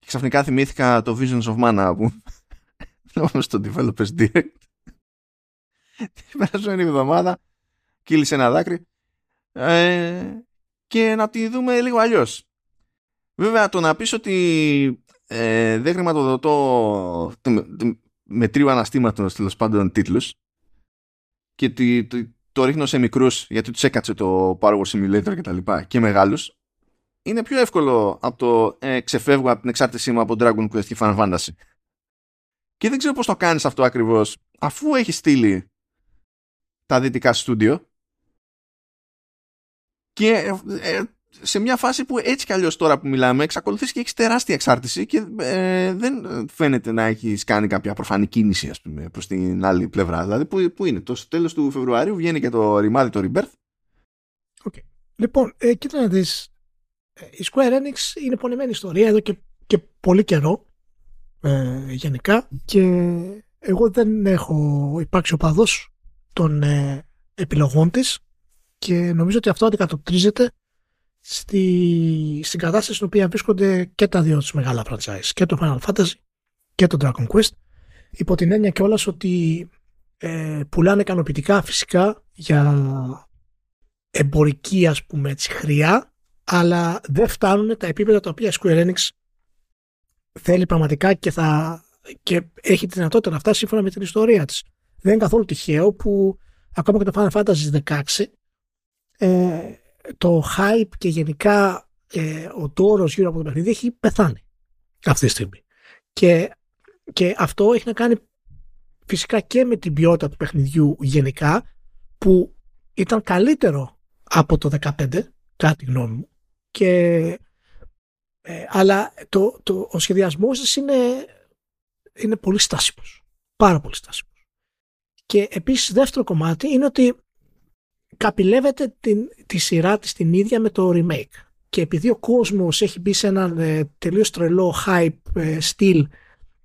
Και ξαφνικά θυμήθηκα το Visions of Mana που <laughs> στο Developers Direct <laughs> την περασμένη εβδομάδα κύλησε ένα δάκρυ ε, και να τη δούμε λίγο αλλιώς. Βέβαια το να πεις ότι ε, δεν χρηματοδοτώ μετρίου αναστήματος τέλος πάντων τίτλους και το, το, το ρίχνω σε μικρούς γιατί τους έκατσε το Power Simulator και τα λοιπά και μεγάλους είναι πιο εύκολο από το ε, ξεφεύγω από την εξάρτησή μου από Dragon Quest και Final Fantasy. Και δεν ξέρω πώς το κάνεις αυτό ακριβώς αφού έχεις στείλει τα δυτικά στούντιο και ε, ε σε μια φάση που έτσι κι αλλιώς τώρα που μιλάμε εξακολουθείς και έχεις τεράστια εξάρτηση και ε, δεν φαίνεται να έχεις κάνει κάποια προφανή κίνηση ας πούμε, προς την άλλη πλευρά. Δηλαδή που, που είναι, το τέλος του Φεβρουαρίου βγαίνει και το ρημάδι το Rebirth. Okay. Λοιπόν, ε, κοίτα να δεις, ε, η Square Enix είναι πονεμένη ιστορία εδώ και, και πολύ καιρό ε, γενικά. Και εγώ δεν έχω υπάρξει οπαδός των ε, επιλογών της και νομίζω ότι αυτό αντικατοπτρίζεται στη, στην κατάσταση στην οποία βρίσκονται και τα δύο τους μεγάλα franchise, και το Final Fantasy και το Dragon Quest, υπό την έννοια κιόλας ότι ε, πουλάνε ικανοποιητικά φυσικά για εμπορική ας πούμε έτσι χρειά, αλλά δεν φτάνουν τα επίπεδα τα οποία Square Enix θέλει πραγματικά και, θα, και έχει τη δυνατότητα να φτάσει σύμφωνα με την ιστορία της. Δεν είναι καθόλου τυχαίο που ακόμα και το Final Fantasy 16 ε, το hype και γενικά ε, ο τόρος γύρω από το παιχνίδι έχει πεθάνει αυτή τη στιγμή. Και, και αυτό έχει να κάνει φυσικά και με την ποιότητα του παιχνιδιού γενικά που ήταν καλύτερο από το 15 κατά τη γνώμη μου και, ε, αλλά το, το, ο σχεδιασμός της είναι, είναι πολύ στάσιμος πάρα πολύ στάσιμος και επίσης δεύτερο κομμάτι είναι ότι καπηλεύεται την, τη σειρά της την ίδια με το remake. Και επειδή ο κόσμος έχει μπει σε έναν ε, τελείως τρελό hype ε, στυλ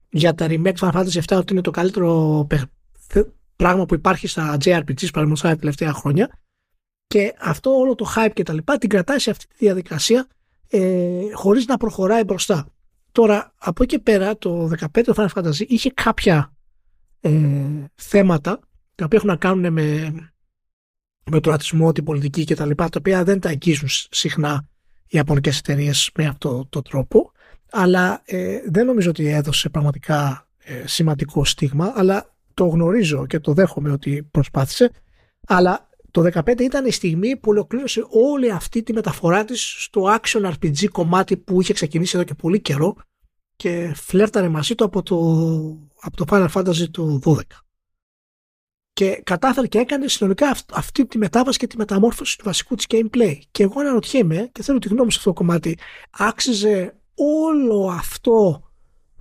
για τα remake Final Fantasy 7 ότι είναι το καλύτερο πράγμα που υπάρχει στα JRPGs παραδείγματος τα τελευταία χρόνια και αυτό όλο το hype και τα λοιπά την κρατάει σε αυτή τη διαδικασία ε, χωρίς να προχωράει μπροστά. Τώρα, από εκεί πέρα, το 15 το Final Fantasy είχε κάποια ε, θέματα τα οποία έχουν να κάνουν με, με το ρατσισμό, την πολιτική κτλ. Τα, τα οποία δεν τα αγγίζουν συχνά οι Ιαπωνικές εταιρείες με αυτόν τον τρόπο. Αλλά ε, δεν νομίζω ότι έδωσε πραγματικά ε, σημαντικό στίγμα. Αλλά το γνωρίζω και το δέχομαι ότι προσπάθησε. Αλλά το 2015 ήταν η στιγμή που ολοκλήρωσε όλη αυτή τη μεταφορά της στο action RPG κομμάτι που είχε ξεκινήσει εδώ και πολύ καιρό και φλέρταρε μαζί του από το, από το Final Fantasy του 12. Και κατάφερε και έκανε συνολικά αυτή τη μετάβαση και τη μεταμόρφωση του βασικού της gameplay. Και εγώ αναρωτιέμαι και θέλω τη γνώμη σε αυτό το κομμάτι, άξιζε όλο αυτό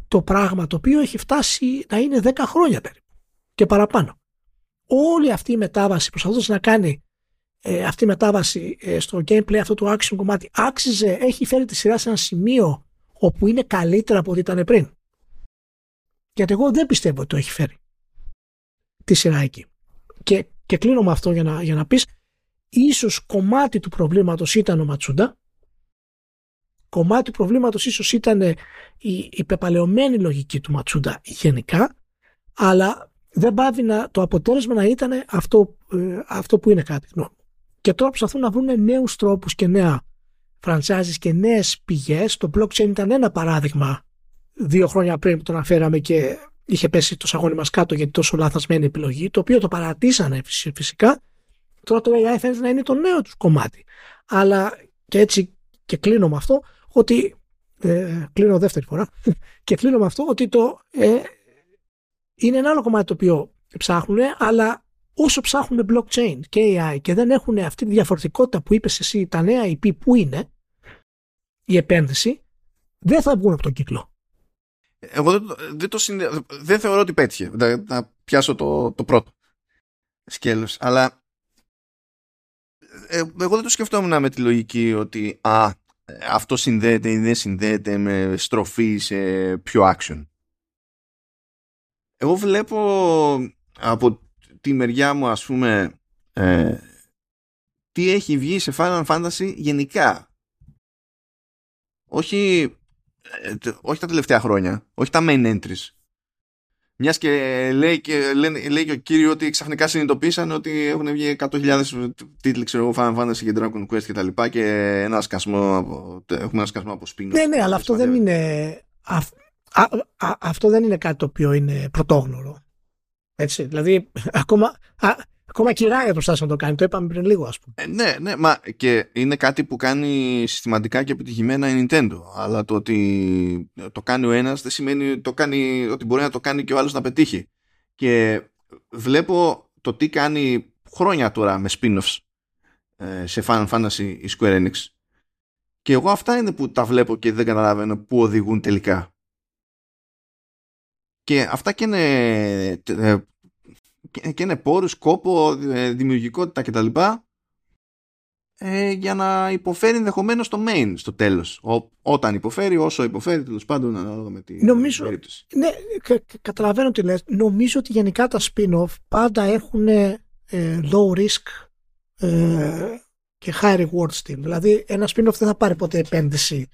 το πράγμα το οποίο έχει φτάσει να είναι 10 χρόνια περίπου και παραπάνω. Όλη αυτή η μετάβαση προσπαθούσε να κάνει ε, αυτή η μετάβαση ε, στο gameplay αυτό το action κομμάτι άξιζε, έχει φέρει τη σειρά σε ένα σημείο όπου είναι καλύτερα από ό,τι ήταν πριν. Γιατί εγώ δεν πιστεύω ότι το έχει φέρει τη σειρά εκεί. Και, και κλείνω με αυτό για να, για να πεις ίσως κομμάτι του προβλήματος ήταν ο Ματσούντα κομμάτι του προβλήματος ίσως ήταν η, η πεπαλαιωμένη λογική του Ματσούντα γενικά αλλά δεν πάβει να, το αποτέλεσμα να ήταν αυτό, ε, αυτό που είναι κάτι γνώμη. Και τώρα προσπαθούν να βρουν νέους τρόπους και νέα franchises και νέες πηγές. Το blockchain ήταν ένα παράδειγμα δύο χρόνια πριν που το αναφέραμε και είχε πέσει το σαγόνι μας κάτω γιατί τόσο λάθασμένη επιλογή, το οποίο το παρατήσανε φυσικά. Τώρα το AI φαίνεται να είναι το νέο τους κομμάτι. Αλλά και έτσι και κλείνω με αυτό ότι ε, κλείνω δεύτερη φορά <laughs> και κλείνω με αυτό ότι το ε, είναι ένα άλλο κομμάτι το οποίο ψάχνουν αλλά όσο ψάχνουν blockchain και AI και δεν έχουν αυτή τη διαφορετικότητα που είπες εσύ τα νέα IP που είναι η επένδυση δεν θα βγουν από τον κύκλο. Εγώ δεν, δεν, το δεν θεωρώ ότι πέτυχε. Να, πιάσω το, το πρώτο σκέλος. Αλλά ε, εγώ δεν το σκεφτόμουν με τη λογική ότι α, αυτό συνδέεται ή δεν συνδέεται με στροφή σε πιο action. Εγώ βλέπω από τη μεριά μου ας πούμε ε, τι έχει βγει σε Final Fantasy γενικά όχι, ε, όχι τα τελευταία χρόνια, όχι τα main entries. Μιας και λέει και, λέει, και ο κύριος ότι ξαφνικά συνειδητοποίησαν ότι έχουν βγει 100.000 τίτλοι, ξέρω εγώ, Final Fantasy και Dragon Quest και τα λοιπά και ένα σκασμό από, έχουμε ένα σκασμό από spin Ναι, ναι, αλλά αυτό δεν είναι αυτό δεν είναι κάτι το οποίο είναι πρωτόγνωρο. Έτσι, δηλαδή ακόμα, Ακόμα και η Riot προσπάθησε να το κάνει. Το είπαμε πριν λίγο, ας πούμε. Ε, ναι, ναι, μα και είναι κάτι που κάνει συστηματικά και επιτυχημένα η Nintendo. Αλλά το ότι το κάνει ο ένας δεν σημαίνει το κάνει, ότι μπορεί να το κάνει και ο άλλος να πετύχει. Και βλέπω το τι κάνει χρόνια τώρα με spin-offs ε, σε Final Fantasy η Square Enix. Και εγώ αυτά είναι που τα βλέπω και δεν καταλαβαίνω πού οδηγούν τελικά. Και αυτά και είναι ε, και είναι πόρους, κόπο, ε, δημιουργικότητα κτλ. Ε, για να υποφέρει ενδεχομένως το main στο τέλος. όταν υποφέρει, όσο υποφέρει τέλος πάντων ανάλογα με την νομίζω, περίπτωση. Ναι, καταλαβαίνω τι λες. Νομίζω ότι γενικά τα spin-off πάντα έχουν ε, low risk ε, και high reward still. Δηλαδή ένα spin-off δεν θα πάρει ποτέ επένδυση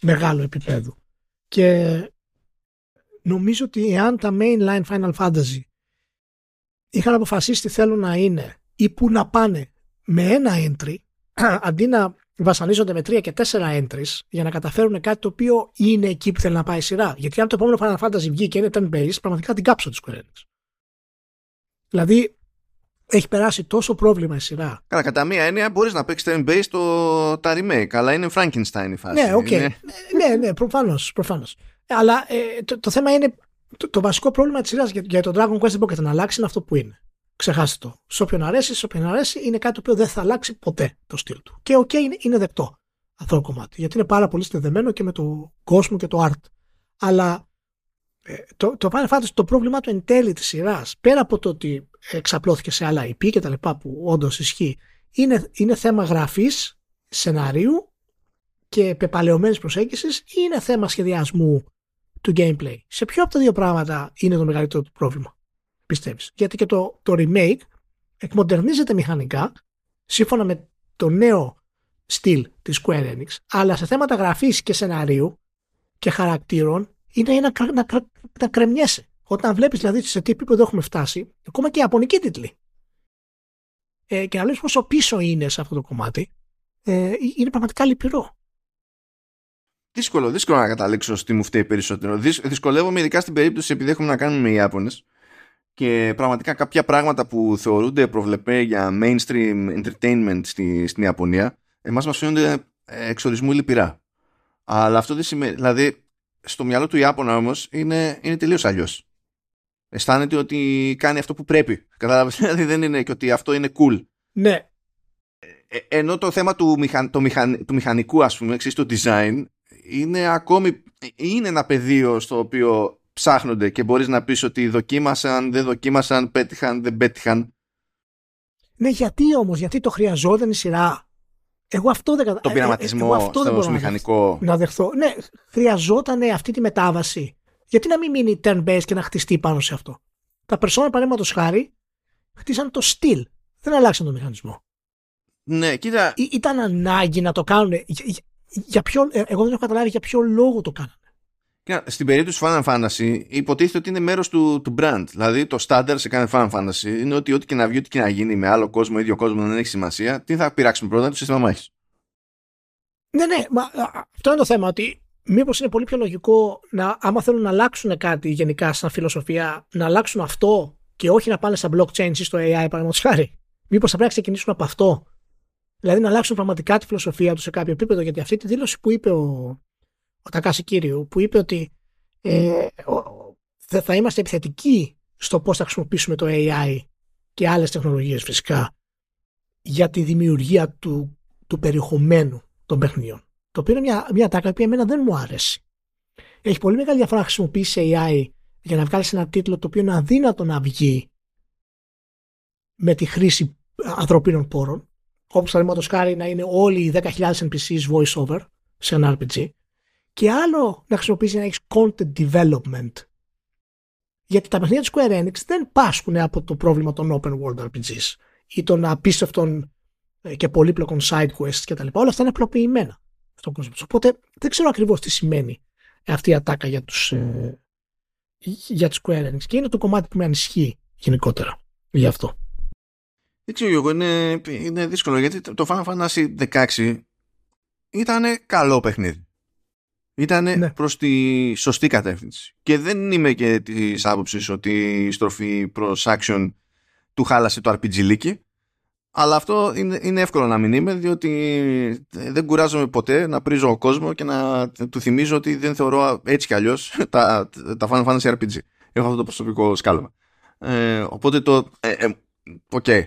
μεγάλο επίπεδο. Και νομίζω ότι εάν τα mainline Final Fantasy είχαν αποφασίσει τι θέλουν να είναι ή που να πάνε με ένα entry <clears throat> αντί να βασανίζονται με τρία και τέσσερα entries για να καταφέρουν κάτι το οποίο είναι εκεί που θέλει να πάει η σειρά. Γιατί αν το επόμενο Final Fantasy βγει και είναι turn-based, πραγματικά την κάψω τη Square Enix. Δηλαδή, έχει περάσει τόσο πρόβλημα η σειρά. Καλά, κατά μία έννοια μπορείς να παίξεις turn-based το, τα remake, αλλά είναι Frankenstein η φάση. Ναι, okay. είναι... ναι, ναι, προφανώς. Προφανώς. Αλλά ε, το, το, θέμα είναι το, το βασικό πρόβλημα της σειράς για, για τον Dragon Quest δεν μπορεί να αλλάξει είναι αυτό που είναι. Ξεχάστε το. Σε όποιον αρέσει, σε όποιον αρέσει, είναι κάτι το οποίο δεν θα αλλάξει ποτέ το στυλ του. Και OK, okay, είναι, είναι δεκτό αυτό το κομμάτι. Γιατί είναι πάρα πολύ συνδεδεμένο και με το κόσμο και το art. Αλλά ε, το, το Final Fantasy, το πρόβλημά του εν τέλει της σειράς, πέρα από το ότι εξαπλώθηκε σε άλλα IP και τα λοιπά που όντως ισχύει, είναι, είναι θέμα γραφής, σενάριου και πεπαλαιωμένης προσέγγισης ή είναι θέμα σχεδιασμού του gameplay. Σε ποιο από τα δύο πράγματα είναι το μεγαλύτερο του πρόβλημα, πιστεύεις; Γιατί και το, το remake εκμοντερνίζεται μηχανικά σύμφωνα με το νέο στυλ της Square Enix, αλλά σε θέματα γραφής και σενάριου και χαρακτήρων είναι να, να, να, να κρεμιέσαι. Όταν βλέπεις δηλαδή σε τι επίπεδο έχουμε φτάσει, ακόμα και οι Ιαπωνικοί τίτλοι, ε, και να βλέπει πόσο πίσω είναι σε αυτό το κομμάτι, ε, είναι πραγματικά λυπηρό. Δύσκολο, δύσκολο να καταλήξω στη μου φταίει περισσότερο. Δυσκολεύομαι ειδικά στην περίπτωση επειδή έχουμε να κάνουμε με Ιάπωνες και πραγματικά κάποια πράγματα που θεωρούνται προβλεπέ για mainstream entertainment στη, στην Ιαπωνία εμάς μας φαίνονται εξορισμού λυπηρά. Αλλά αυτό δεν σημαίνει, δηλαδή στο μυαλό του Ιάπωνα όμως είναι, είναι τελείως αλλιώς. Αισθάνεται ότι κάνει αυτό που πρέπει. Κατάλαβες, <laughs> δηλαδή δεν είναι και ότι αυτό είναι cool. Ναι. Ε, ενώ το θέμα του, μηχαν, το μηχαν, του μηχανικού ας πούμε, εξής το design είναι ακόμη, είναι ένα πεδίο στο οποίο ψάχνονται και μπορείς να πεις ότι δοκίμασαν, δεν δοκίμασαν, πέτυχαν, δεν πέτυχαν. Ναι, γιατί όμως, γιατί το χρειαζόταν η σειρά; Εγώ αυτό δεν Το πειραματισμό ε, ε, αυτό στο μηχανικό. Να δεχθώ. Ναι, χρειαζόταν αυτή τη μετάβαση. Γιατί να μην μείνει turn-based και να χτιστεί πάνω σε αυτό; Τα persona παραδείγματος χάρη χτίσαν το στυλ. Δεν αλλάξαν τον μηχανισμό. Ναι, κοίτα. Ή, ήταν ανάγκη να το κάνουν. Για, για ποιο, ε, εγώ δεν έχω καταλάβει για ποιο λόγο το κάνανε στην περίπτωση του Final Fantasy υποτίθεται ότι είναι μέρος του, του brand. Δηλαδή το standard σε κάθε Final Fantasy είναι ότι ό,τι και να βγει, ό,τι και να γίνει με άλλο κόσμο, ίδιο κόσμο δεν έχει σημασία. Τι θα πειράξουμε πρώτα, το σύστημα μάχης. Ναι, ναι, μα, αυτό είναι το θέμα. Ότι μήπως είναι πολύ πιο λογικό να, άμα θέλουν να αλλάξουν κάτι γενικά σαν φιλοσοφία, να αλλάξουν αυτό και όχι να πάνε στα blockchain ή στο AI, παραδείγματος χάρη. Μήπως θα πρέπει να ξεκινήσουν από αυτό. Δηλαδή να αλλάξουν πραγματικά τη φιλοσοφία τους σε κάποιο επίπεδο. Γιατί αυτή τη δήλωση που είπε ο, ο Τακάση Κύριου που είπε ότι ε, θα είμαστε επιθετικοί στο πώς θα χρησιμοποιήσουμε το AI και άλλες τεχνολογίες φυσικά για τη δημιουργία του, του περιεχομένου των παιχνιδιών. Το οποίο είναι μια, μια τάκα που εμένα δεν μου άρεσε. Έχει πολύ μεγάλη διαφορά να χρησιμοποιήσει AI για να βγάλεις ένα τίτλο το οποίο είναι αδύνατο να βγει με τη χρήση ανθρωπίνων πόρων, όπως παραδείγματο χάρη να είναι όλοι οι 10.000 NPCs voice over σε ένα RPG, και άλλο να χρησιμοποιήσει να έχεις content development. Γιατί τα παιχνίδια της Square Enix δεν πάσχουν από το πρόβλημα των open world RPGs ή των απίστευτων ε, και πολύπλοκων side quests κτλ. Όλα αυτά είναι απλοποιημένα στον κόσμο. Οπότε δεν ξέρω ακριβώς τι σημαίνει αυτή η ατάκα για τους, ε, για τους Square Enix και είναι το κομμάτι που με ανισχύει γενικότερα γι' αυτό. Δεν ξέρω εγώ, είναι, είναι δύσκολο γιατί το Final Fantasy 16 ήταν καλό παιχνίδι ήταν ναι. προς τη σωστή κατεύθυνση. Και δεν είμαι και της άποψης ότι η στροφή προς action του χάλασε το RPG λίκι. Αλλά αυτό είναι, είναι εύκολο να μην είμαι, διότι δεν κουράζομαι ποτέ να πρίζω ο κόσμο και να του θυμίζω ότι δεν θεωρώ έτσι κι αλλιώς <laughs> τα, τα Final Fantasy RPG. Έχω αυτό το προσωπικό σκάλωμα. Ε, οπότε το. Ε, ε, okay.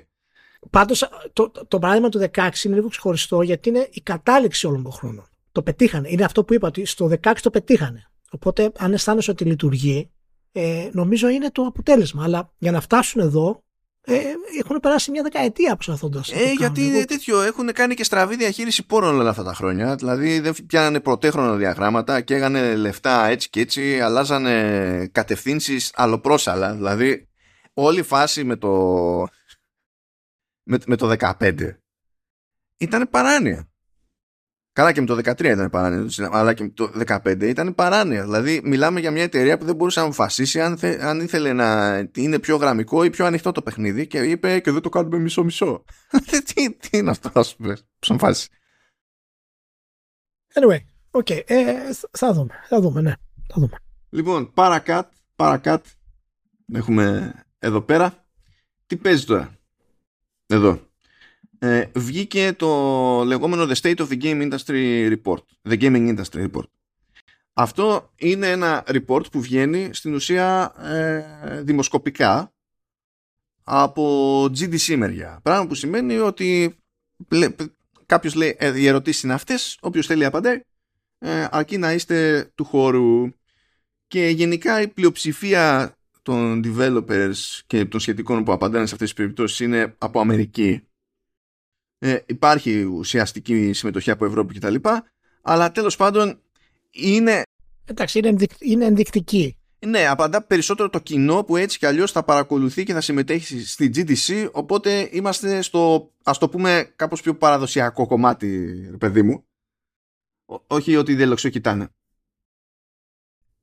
Πάντως το, το, το παράδειγμα του 16 είναι λίγο ξεχωριστό γιατί είναι η κατάληξη όλων των χρόνων το πετύχανε. Είναι αυτό που είπα ότι στο 16 το πετύχανε. Οπότε αν αισθάνεσαι ότι λειτουργεί, ε, νομίζω είναι το αποτέλεσμα. Αλλά για να φτάσουν εδώ, ε, έχουν περάσει μια δεκαετία προσπαθώντας. Ε, γιατί είναι τέτοιο. Έχουν κάνει και στραβή διαχείριση πόρων όλα αυτά τα χρόνια. Δηλαδή δεν πιάνανε πρωτέχρονα διαγράμματα και έγανε λεφτά έτσι και έτσι, αλλάζανε κατευθύνσεις αλλοπρόσαλα. Δηλαδή όλη η φάση με το, με, με το 15 ήταν παράνοια. Καλά και με το 13 ήταν παράνοια, αλλά και με το 15 ήταν παράνοια. Δηλαδή, μιλάμε για μια εταιρεία που δεν μπορούσε να αποφασίσει αν, θε, αν ήθελε να είναι πιο γραμμικό ή πιο ανοιχτό το παιχνίδι και είπε και δεν το κάνουμε μισό-μισό. <laughs> τι, τι είναι αυτό, ας πούμε, σαν φάση. Anyway, okay, ε, θα δούμε, θα δούμε, ναι, θα δούμε. Λοιπόν, παρακάτ, παρακάτ, έχουμε εδώ πέρα. Τι παίζει τώρα, εδώ ε, βγήκε το λεγόμενο The State of the Game Industry Report. The Gaming Industry Report. Αυτό είναι ένα report που βγαίνει στην ουσία ε, δημοσκοπικά από GDC μεριά. Πράγμα που σημαίνει ότι κάποιος λέει ε, οι ερωτήσεις είναι αυτές, όποιος θέλει απαντάει, ε, αρκεί να είστε του χώρου. Και γενικά η πλειοψηφία των developers και των σχετικών που απαντάνε σε αυτές τις περιπτώσεις είναι από Αμερική ε, υπάρχει ουσιαστική συμμετοχή από Ευρώπη κτλ. Αλλά τέλος πάντων είναι... Εντάξει, είναι, είναι ενδεικτική. Ναι, απαντά περισσότερο το κοινό που έτσι κι αλλιώς θα παρακολουθεί και θα συμμετέχει στη GDC, οπότε είμαστε στο, ας το πούμε, κάπως πιο παραδοσιακό κομμάτι, παιδί μου. όχι ότι δεν κοιτάνε.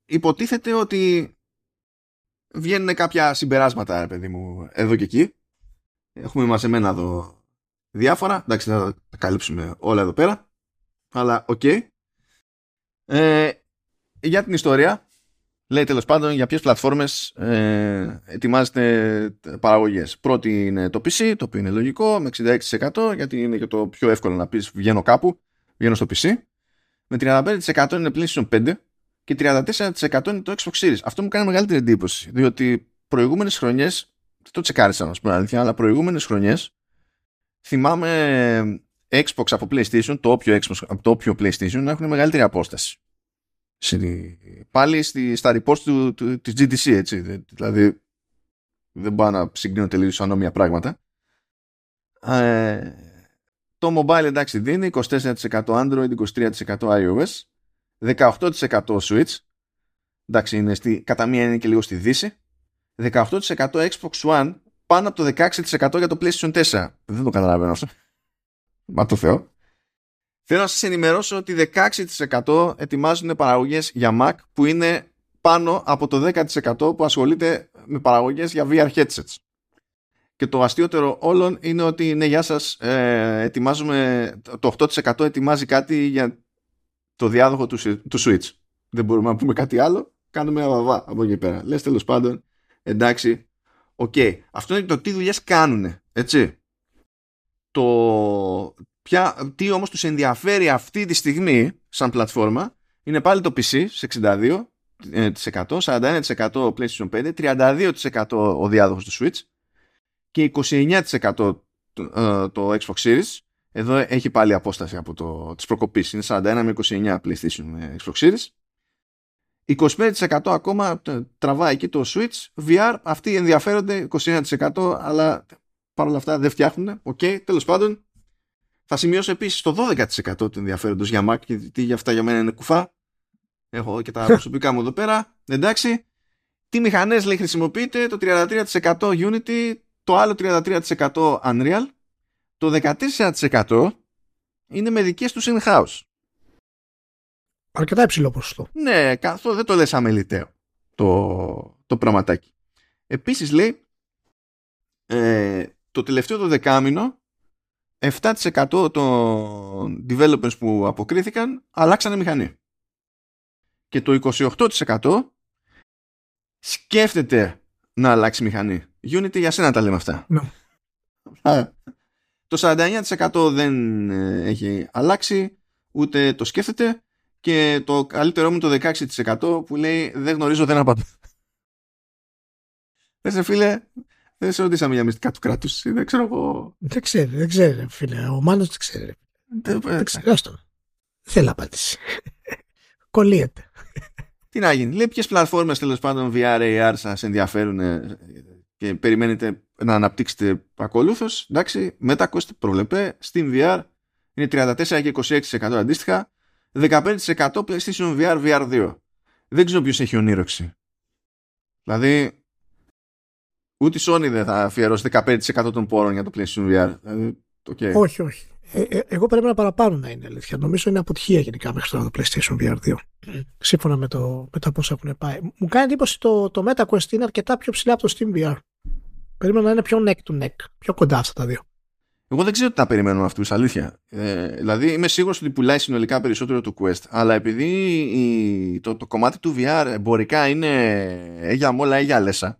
υποτίθεται ότι βγαίνουν κάποια συμπεράσματα, ρε παιδί μου, εδώ και εκεί. Έχουμε μαζεμένα εδώ διάφορα. Εντάξει, θα τα καλύψουμε όλα εδώ πέρα. Αλλά οκ. Ε, για την ιστορία, λέει τέλος πάντων για ποιες πλατφόρμες ε, ετοιμάζεται παραγωγές. Πρώτη είναι το PC, το οποίο είναι λογικό, με 66% γιατί είναι και το πιο εύκολο να πεις βγαίνω κάπου, βγαίνω στο PC. Με 35% είναι PlayStation 5 και 34% είναι το Xbox Series. Αυτό μου κάνει μεγαλύτερη εντύπωση, διότι προηγούμενες χρονιές, δεν το τσεκάρισα να σου πω αλήθεια, αλλά προηγούμενες χρονιές θυμάμαι Xbox από PlayStation, το όποιο Xbox από το όποιο PlayStation να έχουν μεγαλύτερη απόσταση. Πάλι στη, στα reports του, του, της GTC, έτσι. Δηλαδή, δεν μπορώ να συγκρίνω τελείως ανώμια πράγματα. Ε, το mobile εντάξει δίνει 24% Android, 23% iOS, 18% Switch. Εντάξει, είναι στη, κατά μία είναι και λίγο στη δύση. 18% Xbox One, πάνω από το 16% για το PlayStation 4. Δεν το καταλαβαίνω αυτό. Μα το Θεό. Θέλω να σας ενημερώσω ότι 16% ετοιμάζουν παραγωγές για Mac που είναι πάνω από το 10% που ασχολείται με παραγωγές για VR headsets. Και το αστείωτερο όλων είναι ότι ναι, γεια σας, ε, ετοιμάζουμε, το 8% ετοιμάζει κάτι για το διάδοχο του, του Switch. Δεν μπορούμε να πούμε κάτι άλλο, κάνουμε αβαβά από εκεί πέρα. Λες τέλος πάντων, εντάξει, OK. Okay. Αυτό είναι το τι δουλειές κάνουν, έτσι. Το, Ποια, τι όμως τους ενδιαφέρει αυτή τη στιγμή σαν πλατφόρμα είναι πάλι το PC σε 62%, 41% PlayStation 5, 32% ο διάδοχος του Switch και 29% το, ε, το Xbox Series. Εδώ έχει πάλι απόσταση από το, της προκοπής. Είναι 41 με 29 PlayStation με Xbox Series. 25% ακόμα τραβάει εκεί το Switch. VR, αυτοί ενδιαφέρονται 21% αλλά παρόλα αυτά δεν φτιάχνουν. OK, okay, τέλος πάντων θα σημειώσω επίσης το 12% του ενδιαφέροντος για Mac, γιατί για αυτά για μένα είναι κουφά. Έχω και τα <laughs> προσωπικά μου εδώ πέρα. Εντάξει. Τι μηχανές λέει χρησιμοποιείτε, το 33% Unity, το άλλο 33% Unreal, το 14% είναι με δικές τους in-house. Αρκετά υψηλό ποσοστό. Ναι, καθόλου δεν το λες αμεληταίο το, το πραγματάκι. Επίσης λέει, ε, το τελευταίο το δεκάμινο 7% των developers που αποκρίθηκαν αλλάξανε μηχανή. Και το 28% σκέφτεται να αλλάξει μηχανή. Unity για σένα τα λέμε αυτά. Ναι. Το 49% δεν ε, έχει αλλάξει, ούτε το σκέφτεται και το καλύτερό μου το 16% που λέει δεν γνωρίζω, δεν απαντώ. Δεν φίλε, δεν σε ρωτήσαμε για μυστικά του κράτους. Δεν ξέρω εγώ. Δεν ξέρει, δεν ξέρει, φίλε. Ο Μάνος δεν ξέρει. Δεν, δεν ξέρει. Άστο. Δεν θέλει απάντηση. <laughs> Κολλείεται. Τι να γίνει. Λέει ποιες πλατφόρμες τέλος πάντων VR, AR σας ενδιαφέρουν ε, και περιμένετε να αναπτύξετε ακολούθως. Εντάξει, μετακόστη προβλεπέ. Steam VR είναι 34 και 26% αντίστοιχα. 15% PlayStation VR, VR2. Δεν ξέρω ποιος έχει ονείροξη. Δηλαδή, Ούτε η Sony δεν θα αφιερώσει 15% των πόρων για το PlayStation VR. Δηλαδή, okay. Όχι, όχι. Ε, ε, εγώ πρέπει να παραπάνω να είναι αλήθεια. Νομίζω είναι αποτυχία γενικά μέχρι τώρα το PlayStation VR 2. Σύμφωνα με, το, με τα πόσα έχουν πάει. Μου κάνει εντύπωση το, το MetaQuest είναι αρκετά πιο ψηλά από το Steam VR. Περίμενα να είναι πιο neck to neck. Πιο κοντά αυτά τα δύο. Εγώ δεν ξέρω τι να περιμένουμε αυτούς, αλήθεια. Ε, δηλαδή είμαι σίγουρος ότι πουλάει συνολικά περισσότερο το Quest. Αλλά επειδή η, το, το κομμάτι του VR εμπορικά είναι έγια μόλα, έγια λέσα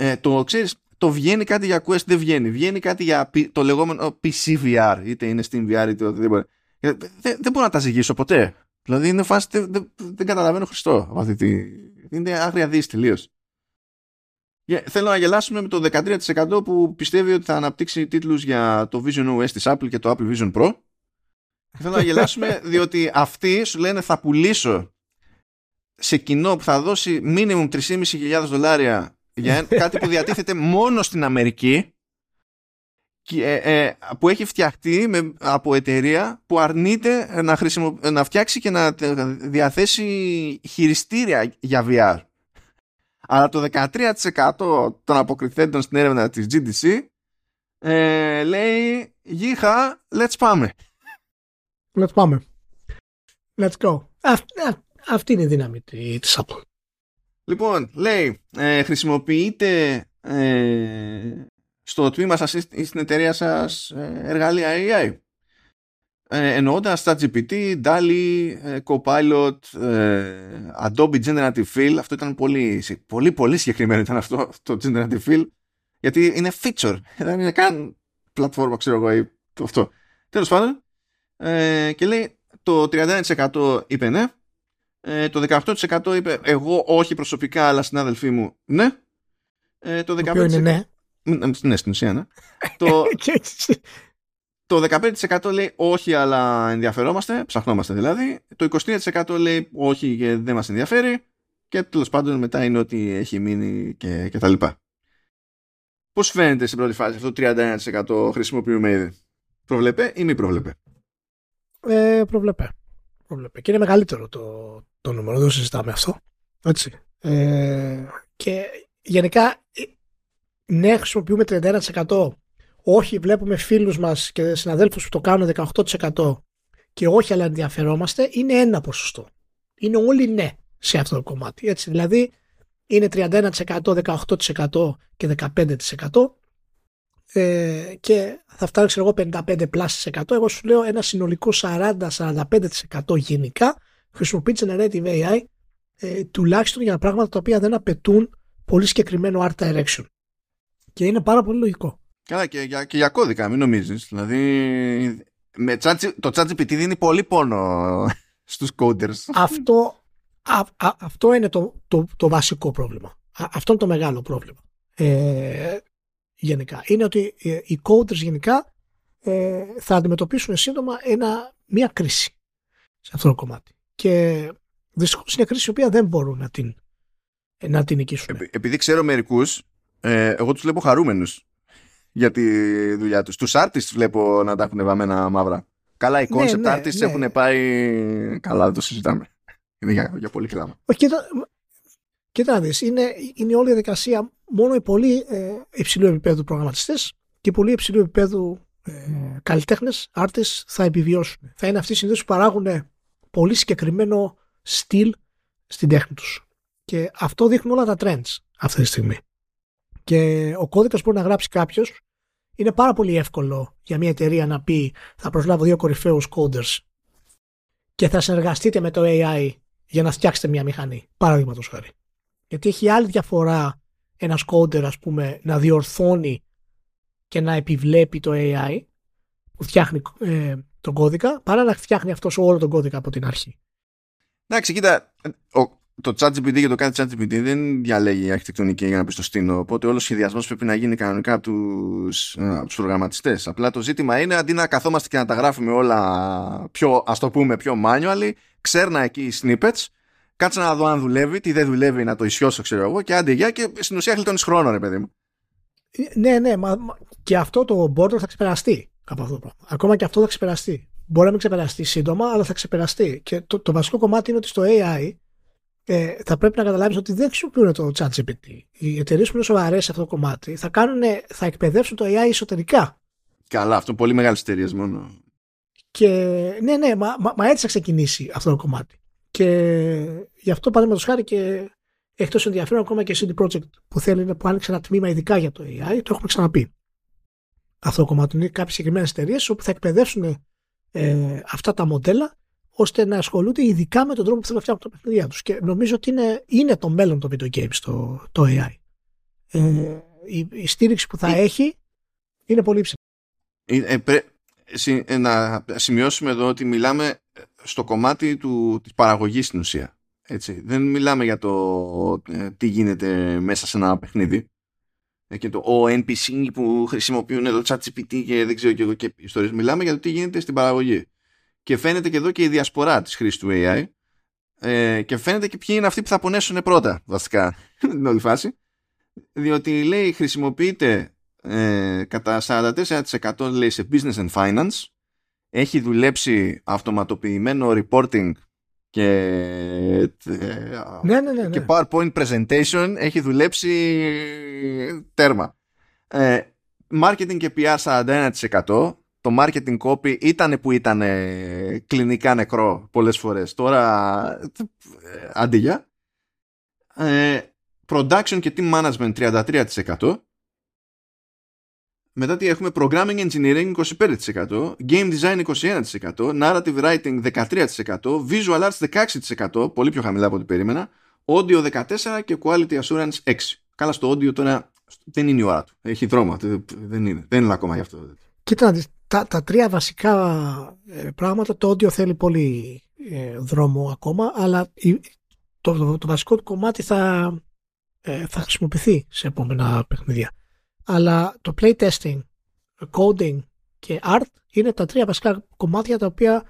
ε, το ξέρεις, το βγαίνει κάτι για Quest, δεν βγαίνει. Βγαίνει κάτι για το λεγόμενο PC VR, είτε είναι Steam VR είτε οτιδήποτε. Ε, δεν, δεν μπορώ να τα ζυγίσω ποτέ. Δηλαδή είναι φάση, δεν, δεν, δεν καταλαβαίνω Χριστό από αυτή τη... Είναι άγρια δύση τελείως. Θέλω να γελάσουμε με το 13% που πιστεύει ότι θα αναπτύξει τίτλους για το Vision OS της Apple και το Apple Vision Pro. Θέλω να γελάσουμε <laughs> διότι αυτοί σου λένε θα πουλήσω σε κοινό που θα δώσει minimum 3.500 δολάρια για κάτι που διατίθεται μόνο στην Αμερική και, ε, ε, που έχει φτιαχτεί με, από εταιρεία που αρνείται να, χρησιμο, να φτιάξει και να διαθέσει χειριστήρια για VR. Αλλά το 13% των αποκριθέντων στην έρευνα της GDC ε, λέει γίχα, let's πάμε. Let's πάμε. Let's go. αυτή είναι η δύναμη της Apple. Λοιπόν, λέει, ε, χρησιμοποιείτε ε, στο τμήμα σας ή στην εταιρεία σας ε, εργαλεία AI. Ε, εννοώντας τα GPT, DALI, ε, Copilot, ε, Adobe Generative Fill. Αυτό ήταν πολύ, πολύ, πολύ συγκεκριμένο ήταν αυτό το Generative Fill. Γιατί είναι feature. Δεν είναι καν πλατφόρμα, ξέρω εγώ, ή το αυτό. Τέλος πάντων. Ε, και λέει το 31% είπε ναι. Ε, το 18% είπε εγώ όχι προσωπικά αλλά συνάδελφοί μου ναι. Ε, το 15%... Το είναι ναι. Ναι, στην ουσία ναι. <laughs> το... Το 15% λέει όχι αλλά ενδιαφερόμαστε, ψαχνόμαστε δηλαδή. Το 23% λέει όχι και δεν μας ενδιαφέρει. Και τέλος πάντων μετά είναι ότι έχει μείνει και, και τα λοιπά. Πώς φαίνεται στην πρώτη φάση αυτό το 31% χρησιμοποιούμε ήδη; Προβλέπε ή μη προβλέπε; Ε, προβλέπε. προβλέπε. Και είναι μεγαλύτερο το, το νούμερο, δεν συζητάμε αυτό. Έτσι. Ε, και γενικά ε, ναι χρησιμοποιούμε 31% όχι βλέπουμε φίλους μας και συναδέλφους που το κάνουν 18% και όχι αλλά ενδιαφερόμαστε, είναι ένα ποσοστό. Είναι όλοι ναι σε αυτό το κομμάτι. Έτσι, δηλαδή είναι 31%, 18% και 15% ε, και θα φτάσει ξέρω εγώ 55 100. Εγώ σου λέω ένα συνολικό 40-45% γενικά χρησιμοποιεί generative AI ε, τουλάχιστον για πράγματα τα οποία δεν απαιτούν πολύ συγκεκριμένο art direction. Και είναι πάρα πολύ λογικό. Καλά και για, και για κώδικα, μην νομίζεις. Δηλαδή, με το ChatGPT δίνει πολύ πόνο <laughs> στους coders. Αυτό, αυτό είναι το, το, το βασικό πρόβλημα. αυτό είναι το μεγάλο πρόβλημα. Ε, γενικά. Είναι ότι ε, οι coders γενικά ε, θα αντιμετωπίσουν σύντομα ένα, μια κρίση σε αυτό το κομμάτι. Και δυστυχώς είναι κρίση η οποία δεν μπορούν να την, να την νικήσουν. επειδή ξέρω μερικούς, ε, εγώ τους βλέπω χαρούμενους για τη δουλειά τους. Τους artists βλέπω να τα έχουν βαμμένα μαύρα. Καλά, οι ναι, concept ναι, artists ναι. έχουν πάει... Καλά, δεν το συζητάμε. Είναι για, για πολύ κλάμα. Κοίτα, κοίτα να δεις, είναι, είναι όλη η διαδικασία μόνο οι πολύ ε, υψηλού επίπεδου προγραμματιστές και οι πολύ υψηλού επίπεδου ε, καλλιτέχνες, artists θα επιβιώσουν. Θα είναι αυτοί οι συνδέσεις που παράγουν πολύ συγκεκριμένο στυλ στην τέχνη τους. Και αυτό δείχνουν όλα τα trends αυτή τη στιγμή. Και ο κώδικας μπορεί να γράψει κάποιος. Είναι πάρα πολύ εύκολο για μια εταιρεία να πει θα προσλάβω δύο κορυφαίους coders και θα συνεργαστείτε με το AI για να φτιάξετε μια μηχανή. Παραδείγματος χάρη. Γιατί έχει άλλη διαφορά ένας coder, ας πούμε, να διορθώνει και να επιβλέπει το AI που φτιάχνει ε, τον κώδικα, παρά να φτιάχνει αυτός όλο τον κώδικα από την αρχή. Εντάξει, κοίτα, το ChatGPT και το κάθε ChatGPT δεν διαλέγει αρχιτεκτονική για να πει στο στήνο. Οπότε όλος ο σχεδιασμός πρέπει να γίνει κανονικά από τους τους προγραμματιστές. Απλά το ζήτημα είναι αντί να καθόμαστε και να τα γράφουμε όλα πιο, ας το πούμε, πιο manually, ξέρνα εκεί οι snippets, κάτσε να δω αν δουλεύει, τι δεν δουλεύει να το ισιώσω, ξέρω εγώ, και άντε για και στην ουσία χλιτώνει χρόνο, ρε παιδί μου. Ε, ναι, ναι, μα, και αυτό το border θα ξεπεραστεί από αυτό το πράγμα. Ακόμα και αυτό θα ξεπεραστεί. Μπορεί να μην ξεπεραστεί σύντομα, αλλά θα ξεπεραστεί. Και το, το βασικό κομμάτι είναι ότι στο AI ε, θα πρέπει να καταλάβεις ότι δεν χρησιμοποιούν το ChatGPT. Οι εταιρείες που είναι σοβαρές σε αυτό το κομμάτι θα, κάνουν, θα εκπαιδεύσουν το AI εσωτερικά. Καλά, αυτό πολύ μεγάλες εταιρείες μόνο. Και ναι, ναι, μα, μα, μα, έτσι θα ξεκινήσει αυτό το κομμάτι. Και γι' αυτό παραδείγματος χάρη και εκτός ενδιαφέρον ακόμα και CD Projekt που θέλει να που άνοιξε ένα τμήμα ειδικά για το AI, το έχουμε ξαναπεί. Αυτό το κομμάτι είναι κάποιες συγκεκριμένες εταιρείες όπου θα εκπαιδεύσουν ε, αυτά τα μοντέλα ώστε να ασχολούνται ειδικά με τον τρόπο που θέλουν να φτιάχνουν τα παιχνίδια τους. Και νομίζω ότι είναι, είναι το μέλλον των video games το, το AI. Ε, η, η, στήριξη που θα ε, έχει είναι πολύ ψηλή. Ε, ε, να σημειώσουμε εδώ ότι μιλάμε στο κομμάτι του, της παραγωγής στην ουσία. Έτσι. Δεν μιλάμε για το τι γίνεται μέσα σε ένα παιχνίδι και το ο NPC που χρησιμοποιούν εδώ ChatGPT και δεν ξέρω και εγώ και ιστορίες. Μιλάμε για το τι γίνεται στην παραγωγή. Και φαίνεται και εδώ και η διασπορά της χρήσης του AI. Ε, και φαίνεται και ποιοι είναι αυτοί που θα πονέσουν πρώτα, βασικά, <laughs> την όλη φάση. Διότι λέει χρησιμοποιείται ε, κατά 44% λέει σε business and finance. Έχει δουλέψει αυτοματοποιημένο reporting και, ε, ναι, ναι, ναι, και PowerPoint presentation έχει δουλέψει τέρμα. Ε, marketing και PR 41% το το marketing copy ήταν που ήταν κλινικά νεκρό πολλές φορές. Τώρα, ε, αντίγεια. Ε, production και team management 33%. Μετά τι έχουμε programming engineering 25%, game design 21%, narrative writing 13%, visual arts 16%, πολύ πιο χαμηλά από ό,τι περίμενα, audio 14% και quality assurance 6%. Καλά στο audio τώρα δεν είναι η ώρα του. Έχει δρόμο. Δεν είναι, δεν είναι ακόμα γι' αυτό. Κοίτα, τα, τα τρία βασικά ε, πράγματα, το audio θέλει πολύ ε, δρόμο ακόμα, αλλά το, το, το, βασικό του κομμάτι θα, ε, θα χρησιμοποιηθεί σε επόμενα παιχνίδια. Αλλά το playtesting, coding και art είναι τα τρία βασικά κομμάτια τα οποία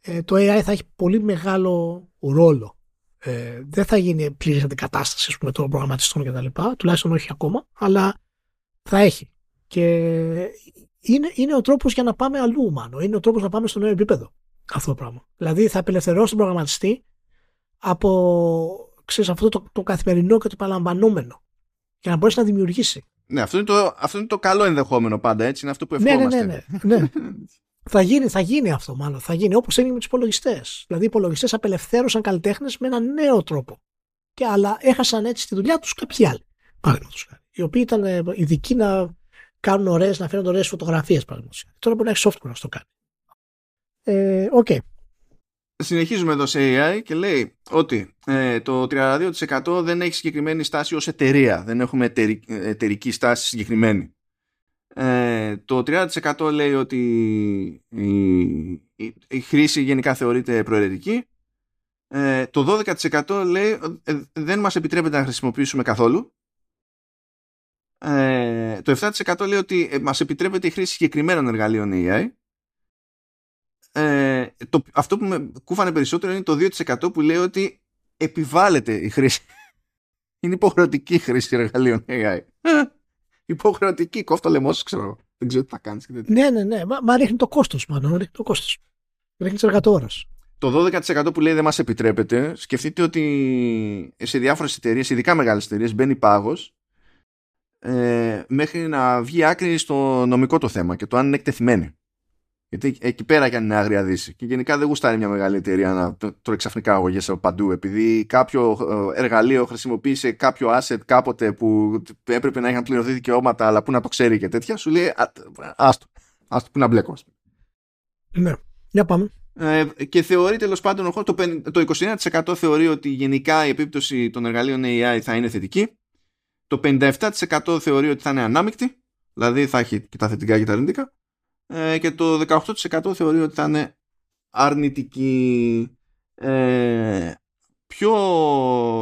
ε, το AI θα έχει πολύ μεγάλο ρόλο. Ε, δεν θα γίνει πλήρης αντικατάστασης πούμε, των προγραμματιστών κτλ. Τουλάχιστον όχι ακόμα, αλλά θα έχει. Και είναι, είναι ο τρόπος για να πάμε αλλού, μάλλον. Είναι ο τρόπος να πάμε στο νέο επίπεδο αυτό το πράγμα. Δηλαδή θα απελευθερώσει τον προγραμματιστή από ξέρεις, αυτό το, το καθημερινό και το παραλαμβανόμενο για να μπορέσει να δημιουργήσει. Ναι, αυτό είναι, το, αυτό είναι το καλό ενδεχόμενο πάντα, έτσι. Είναι αυτό που ευχόμαστε. Ναι, ναι, ναι. ναι. θα, γίνει, θα γίνει αυτό μάλλον. Θα γίνει όπως έγινε με τους υπολογιστές. Δηλαδή οι υπολογιστές απελευθέρωσαν καλλιτέχνες με έναν νέο τρόπο. Και αλλά έχασαν έτσι τη δουλειά τους κάποιοι άλλοι. Παραδείγματος Οι οποίοι ήταν ε, ειδικοί να κάνουν ωραίες, να φέρνουν ωραίες φωτογραφίες. Τώρα μπορεί να έχει software να το κάνει. Ε, okay συνεχίζουμε εδώ σε AI και λέει ότι ε, το 32% δεν έχει συγκεκριμένη στάση ως εταιρεία. Δεν έχουμε εταιρική στάση συγκεκριμένη. Ε, το 30% λέει ότι η, η, χρήση γενικά θεωρείται προαιρετική. Ε, το 12% λέει ε, δεν μας επιτρέπεται να χρησιμοποιήσουμε καθόλου. Ε, το 7% λέει ότι ε, μας επιτρέπεται η χρήση συγκεκριμένων εργαλείων AI ε, το, αυτό που με κούφανε περισσότερο είναι το 2% που λέει ότι επιβάλλεται η χρήση. <laughs> είναι υποχρεωτική η χρήση εργαλείων AI. υποχρεωτική, κόφτο λαιμό, ξέρω. Δεν ξέρω τι θα κάνεις. Ναι, ναι, ναι. Μα, μα ρίχνει το κόστος, μάλλον. Ρίχνει το κόστος. Ρίχνει τις εργατόρες. Το 12% που λέει δεν μας επιτρέπεται, σκεφτείτε ότι σε διάφορες εταιρείες, ειδικά μεγάλες εταιρείες, μπαίνει πάγος ε, μέχρι να βγει άκρη στο νομικό το θέμα και το αν είναι εκτεθειμένη. Γιατί εκεί πέρα κι αν είναι άγρια δύση. Και γενικά δεν γουστάρει μια μεγάλη εταιρεία να τρώει ξαφνικά αγωγές από παντού. Επειδή κάποιο ε, εργαλείο χρησιμοποίησε κάποιο asset κάποτε που έπρεπε να είχαν πληρωθεί δικαιώματα, αλλά που να το ξέρει και τέτοια, σου λέει άστο. Άστο που να μπλέκω. Ναι. Για πάμε. Ε, και θεωρεί τέλος πάντων το, το 21% θεωρεί ότι γενικά η επίπτωση των εργαλείων AI θα είναι θετική. Το 57% θεωρεί ότι θα είναι ανάμεικτη, δηλαδή θα έχει και τα θετικά και τα αρνητικά. Ε, και το 18% θεωρεί ότι θα είναι αρνητική. Ε, πιο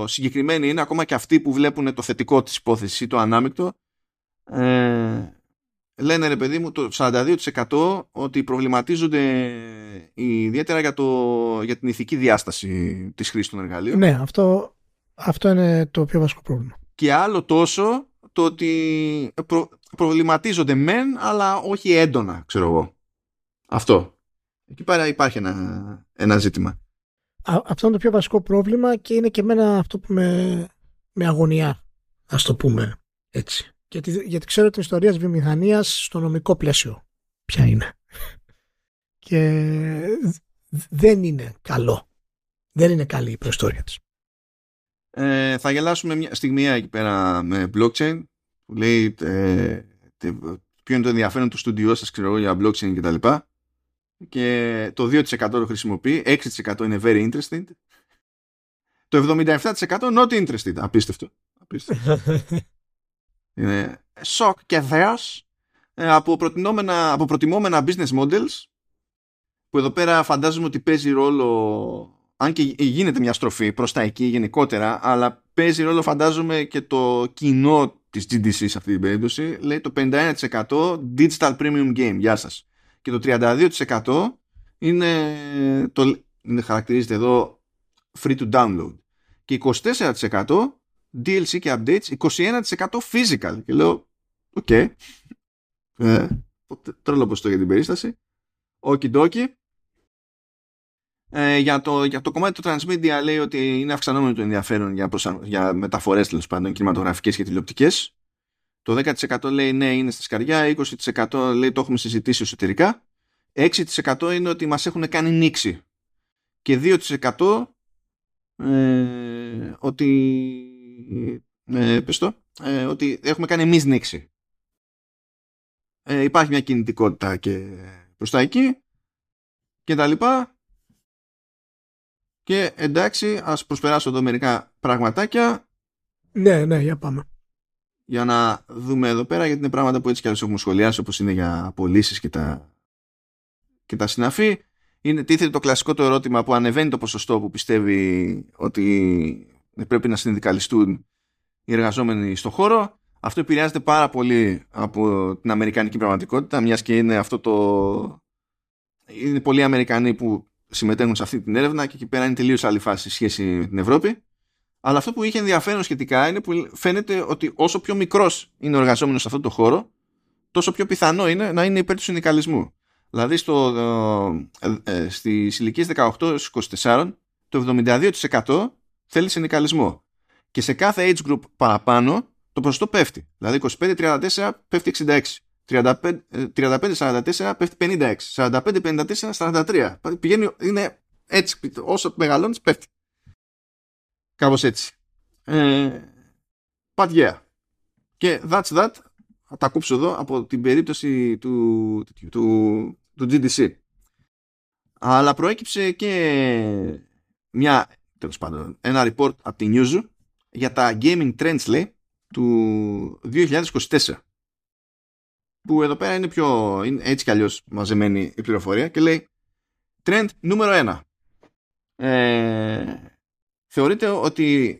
συγκεκριμένοι είναι ακόμα και αυτοί που βλέπουν το θετικό της υπόθεσης ή το ανάμεικτο ε, λένε ρε παιδί μου το 42% ότι προβληματίζονται ιδιαίτερα για, το, για την ηθική διάσταση της χρήσης των εργαλείων. Ναι, αυτό, αυτό είναι το πιο βασικό πρόβλημα. Και άλλο τόσο το ότι προ, προβληματίζονται μεν, αλλά όχι έντονα, ξέρω εγώ. Αυτό. Εκεί πέρα υπάρχει ένα, ένα ζήτημα. αυτό είναι το πιο βασικό πρόβλημα και είναι και εμένα αυτό που με, με αγωνιά, ας το πούμε έτσι. Γιατί, γιατί ξέρω την ιστορία της βιομηχανίας στο νομικό πλαίσιο. Ποια είναι. και δεν είναι καλό. Δεν είναι καλή η προϊστορία της. Ε, θα γελάσουμε μια στιγμή εκεί πέρα με blockchain που λέει ε, ποιο είναι το ενδιαφέρον του στούντιό σας ξέρω για blockchain και τα λοιπά. Και το 2% το χρησιμοποιεί 6% είναι very interested το 77% not interested απίστευτο, απίστευτο. <laughs> είναι σοκ και δέος ε, από, από προτιμόμενα business models που εδώ πέρα φαντάζομαι ότι παίζει ρόλο αν και γίνεται μια στροφή προς τα εκεί γενικότερα αλλά παίζει ρόλο φαντάζομαι και το κοινό της GDC σε αυτή την περίπτωση. Λέει το 51% digital premium game. Γεια σας. Και το 32% είναι, το, είναι χαρακτηρίζεται εδώ free to download. Και 24% DLC και updates 21% physical. Και λέω OK. Okay. ε, τρόλο πως το για την περίσταση. Okey dokey ε, για, το, για το κομμάτι του transmedia λέει ότι είναι αυξανόμενο το ενδιαφέρον για, προσα... για μεταφορές τέλος πάντων κινηματογραφικές και τηλεοπτικές. Το 10% λέει ναι είναι στα σκαριά, 20% λέει το έχουμε συζητήσει εσωτερικά 6% είναι ότι μας έχουν κάνει νύξη και 2% ε, ότι ε, πες το, ε, ότι έχουμε κάνει εμείς νήξη. Ε, υπάρχει μια κινητικότητα και προς τα εκεί και τα λοιπά και εντάξει ας προσπεράσω εδώ μερικά πραγματάκια. Ναι ναι για πάμε. Για να δούμε εδώ πέρα γιατί είναι πράγματα που έτσι κι άλλως έχουμε σχολιάσει όπως είναι για πωλήσει και τα, και τα συναφή. Είναι τίθεται το κλασικό το ερώτημα που ανεβαίνει το ποσοστό που πιστεύει ότι πρέπει να συνδικαλιστούν οι εργαζόμενοι στο χώρο. Αυτό επηρεάζεται πάρα πολύ από την αμερικανική πραγματικότητα, μιας και είναι αυτό το... Είναι πολλοί Αμερικανοί που συμμετέχουν σε αυτή την έρευνα και εκεί πέρα είναι τελείως άλλη φάση σχέση με την Ευρώπη. Αλλά αυτό που είχε ενδιαφέρον σχετικά είναι που φαίνεται ότι όσο πιο μικρός είναι ο εργαζόμενος σε αυτό το χώρο, τόσο πιο πιθανό είναι να είναι υπέρ του συνδικαλισμού. Δηλαδή στο, ε, ε, στις ηλικίες 18-24 το 72% θέλει συνδικαλισμό. Και σε κάθε age group παραπάνω το ποσοστό πέφτει. Δηλαδή 25-34 πέφτει 66. 35-44 ε, πέφτει 56. 45-54 43. Πηγαίνει, είναι έτσι. Όσο μεγαλώνεις πέφτει. Κάπως έτσι. Ε, but yeah. Και that's that. Θα τα κόψω εδώ από την περίπτωση του, του, του GDC. Αλλά προέκυψε και μια, τέλος πάντων, ένα report από την News για τα gaming trends, λέει, του 2024. Που εδώ πέρα είναι πιο, είναι έτσι κι αλλιώς μαζεμένη η πληροφορία και λέει trend νούμερο 1. Ε, θεωρείται ότι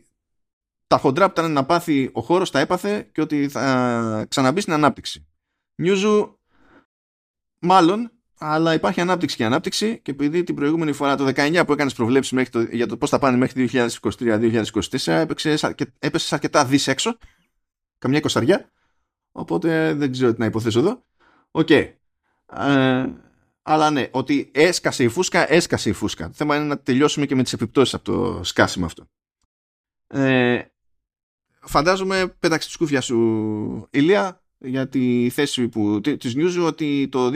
τα χοντρά που ήταν να πάθει ο χώρος τα έπαθε και ότι θα ξαναμπεί στην ανάπτυξη. Νιούζου μάλλον αλλά υπάρχει ανάπτυξη και ανάπτυξη και επειδή την προηγούμενη φορά το 19 που έκανες προβλέψεις μέχρι το, για το πώς θα πάνε μέχρι 2023-2024 έπεσε, έπεσες αρκετά δις έξω καμιά εικοσαριά οπότε δεν ξέρω τι να υποθέσω εδώ OK okay. ε, αλλά ναι, ότι έσκασε η φούσκα, έσκασε η φούσκα. Το θέμα είναι να τελειώσουμε και με τις επιπτώσεις από το σκάσιμο αυτό. Ε, φαντάζομαι πέταξε τη σκούφια σου Ηλία για τη θέση που, της News ότι το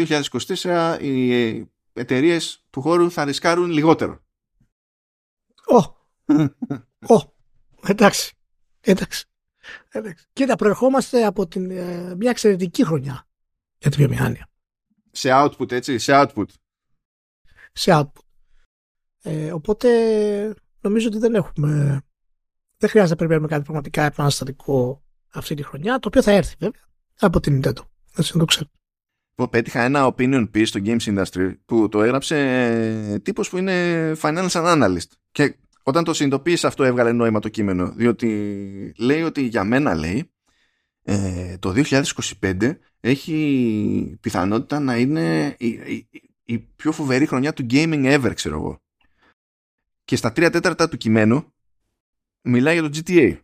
2024 οι εταιρείες του χώρου θα ρισκάρουν λιγότερο. Ω, ω, εντάξει, εντάξει. εντάξει. Κοίτα, προερχόμαστε από την, ε, μια εξαιρετική χρονιά για τη βιομηχανία. Σε output, έτσι, σε output. Σε output. Ε, οπότε νομίζω ότι δεν έχουμε δεν χρειάζεται να περιμένουμε κάτι πραγματικά επαναστατικό αυτή τη χρονιά, το οποίο θα έρθει βέβαια από την Nintendo. Έτσι να το ξέρω. Πέτυχα ένα opinion piece στο Games Industry που το έγραψε ε, τύπος που είναι financial analyst και όταν το συνειδητοποίησε αυτό έβγαλε νόημα το κείμενο διότι λέει ότι για μένα λέει ε, το 2025 έχει πιθανότητα να είναι η, η, η, πιο φοβερή χρονιά του gaming ever ξέρω εγώ και στα τρία τέταρτα του κειμένου μιλάει για το GTA.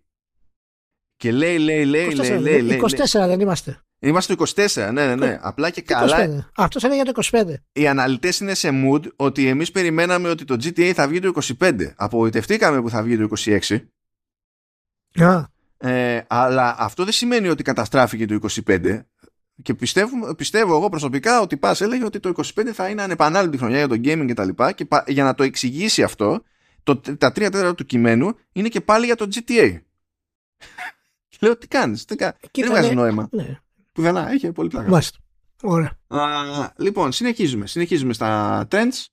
Και λέει, λέει, λέει, 24, λέει, λέει, λέει. 24 δεν είμαστε. Είμαστε το 24, ναι, ναι, ναι. Απλά και καλά. Αυτός είναι για το 25. Οι αναλυτές είναι σε mood ότι εμείς περιμέναμε ότι το GTA θα βγει το 25. Απογοητευτήκαμε που θα βγει το 26. Yeah. Ε, αλλά αυτό δεν σημαίνει ότι καταστράφηκε το 25. Και πιστεύω, πιστεύω εγώ προσωπικά ότι πας έλεγε ότι το 25 θα είναι ανεπανάληπτη χρονιά για το gaming κτλ. Και, και για να το εξηγήσει αυτό, το, τα τρία τέταρτα του κειμένου είναι και πάλι για το GTA. <laughs> Λέω τι κάνεις, δεν, κα... δεν βγάζει νόημα. Ναι. Πουδενά, έχει πολύ πλάκα. Μάλιστα. Ωραία. Α, λοιπόν, συνεχίζουμε. Συνεχίζουμε στα trends.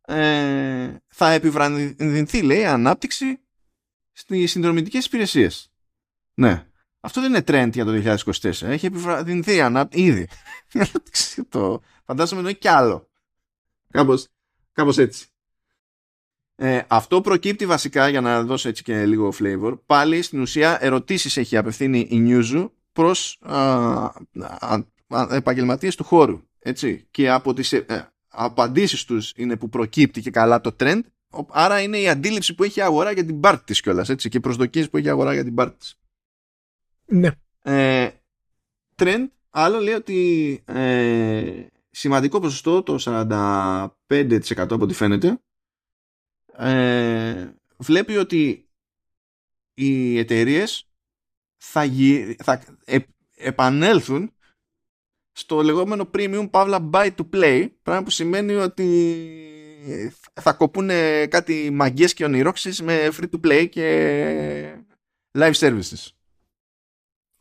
Ε, θα επιβραδυνθεί, λέει, ανάπτυξη στις συνδρομητικές υπηρεσίες. Ναι. Αυτό δεν είναι trend για το 2024. Έχει επιβραδυνθεί <laughs> ανάπτυξη ήδη. το φαντάζομαι εννοεί κι άλλο. Κάπως, κάπως έτσι. Ε, αυτό προκύπτει βασικά, για να δώσω έτσι και λίγο flavor, πάλι στην ουσία ερωτήσεις έχει απευθύνει η Newzoo προς α, επαγγελματίες του χώρου. Έτσι. Και από τις ε, απαντήσεις τους είναι που προκύπτει και καλά το trend, άρα είναι η αντίληψη που έχει η αγορά για την πάρτη της κιόλας, έτσι, και οι προσδοκίες που έχει η αγορά για την πάρτη της. Ναι. Ε, trend, άλλο λέει ότι ε, σημαντικό ποσοστό, το 45% από ό,τι φαίνεται, ε, βλέπει ότι οι εταιρείες θα, θα επανέλθουν στο λεγόμενο premium παύλα buy to play πράγμα που σημαίνει ότι θα κοπούν κάτι μαγκές και ονειρόξεις με free to play και live services.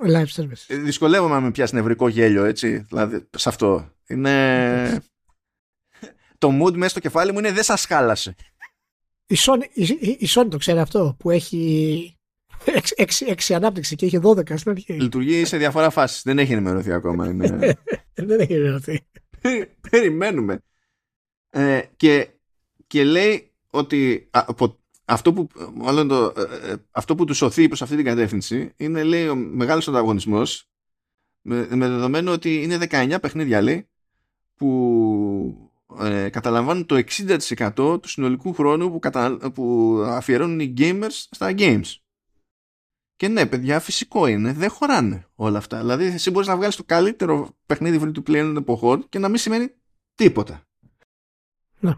Live services. Ε, δυσκολεύομαι να με πιάσει νευρικό γέλιο έτσι, δηλαδή σε αυτό. Είναι... το mood μέσα στο κεφάλι μου είναι δεν σας χάλασε. Η Sony, η, η Sony το ξέρει αυτό που έχει 6 ανάπτυξη και έχει 12 στην αρχή. Λειτουργεί σε διαφορά φάσει. Δεν έχει ενημερωθεί ακόμα. Είναι... <laughs> Δεν έχει ενημερωθεί. Περιμένουμε. Ε, και, και λέει ότι από, αυτό που, μάλλον το, ε, ε, αυτό που του σωθεί προς αυτή την κατεύθυνση είναι λέει ο μεγάλος ανταγωνισμός με, με δεδομένο ότι είναι 19 παιχνίδια λέει που ε, καταλαμβάνουν το 60% του συνολικού χρόνου που, κατα, που αφιερώνουν οι gamers στα games. Και ναι, παιδιά, φυσικό είναι. Δεν χωράνε όλα αυτά. Δηλαδή, εσύ μπορείς να βγάλεις το καλύτερο παιχνίδι free to play των εποχών και να μην σημαίνει τίποτα. Ναι.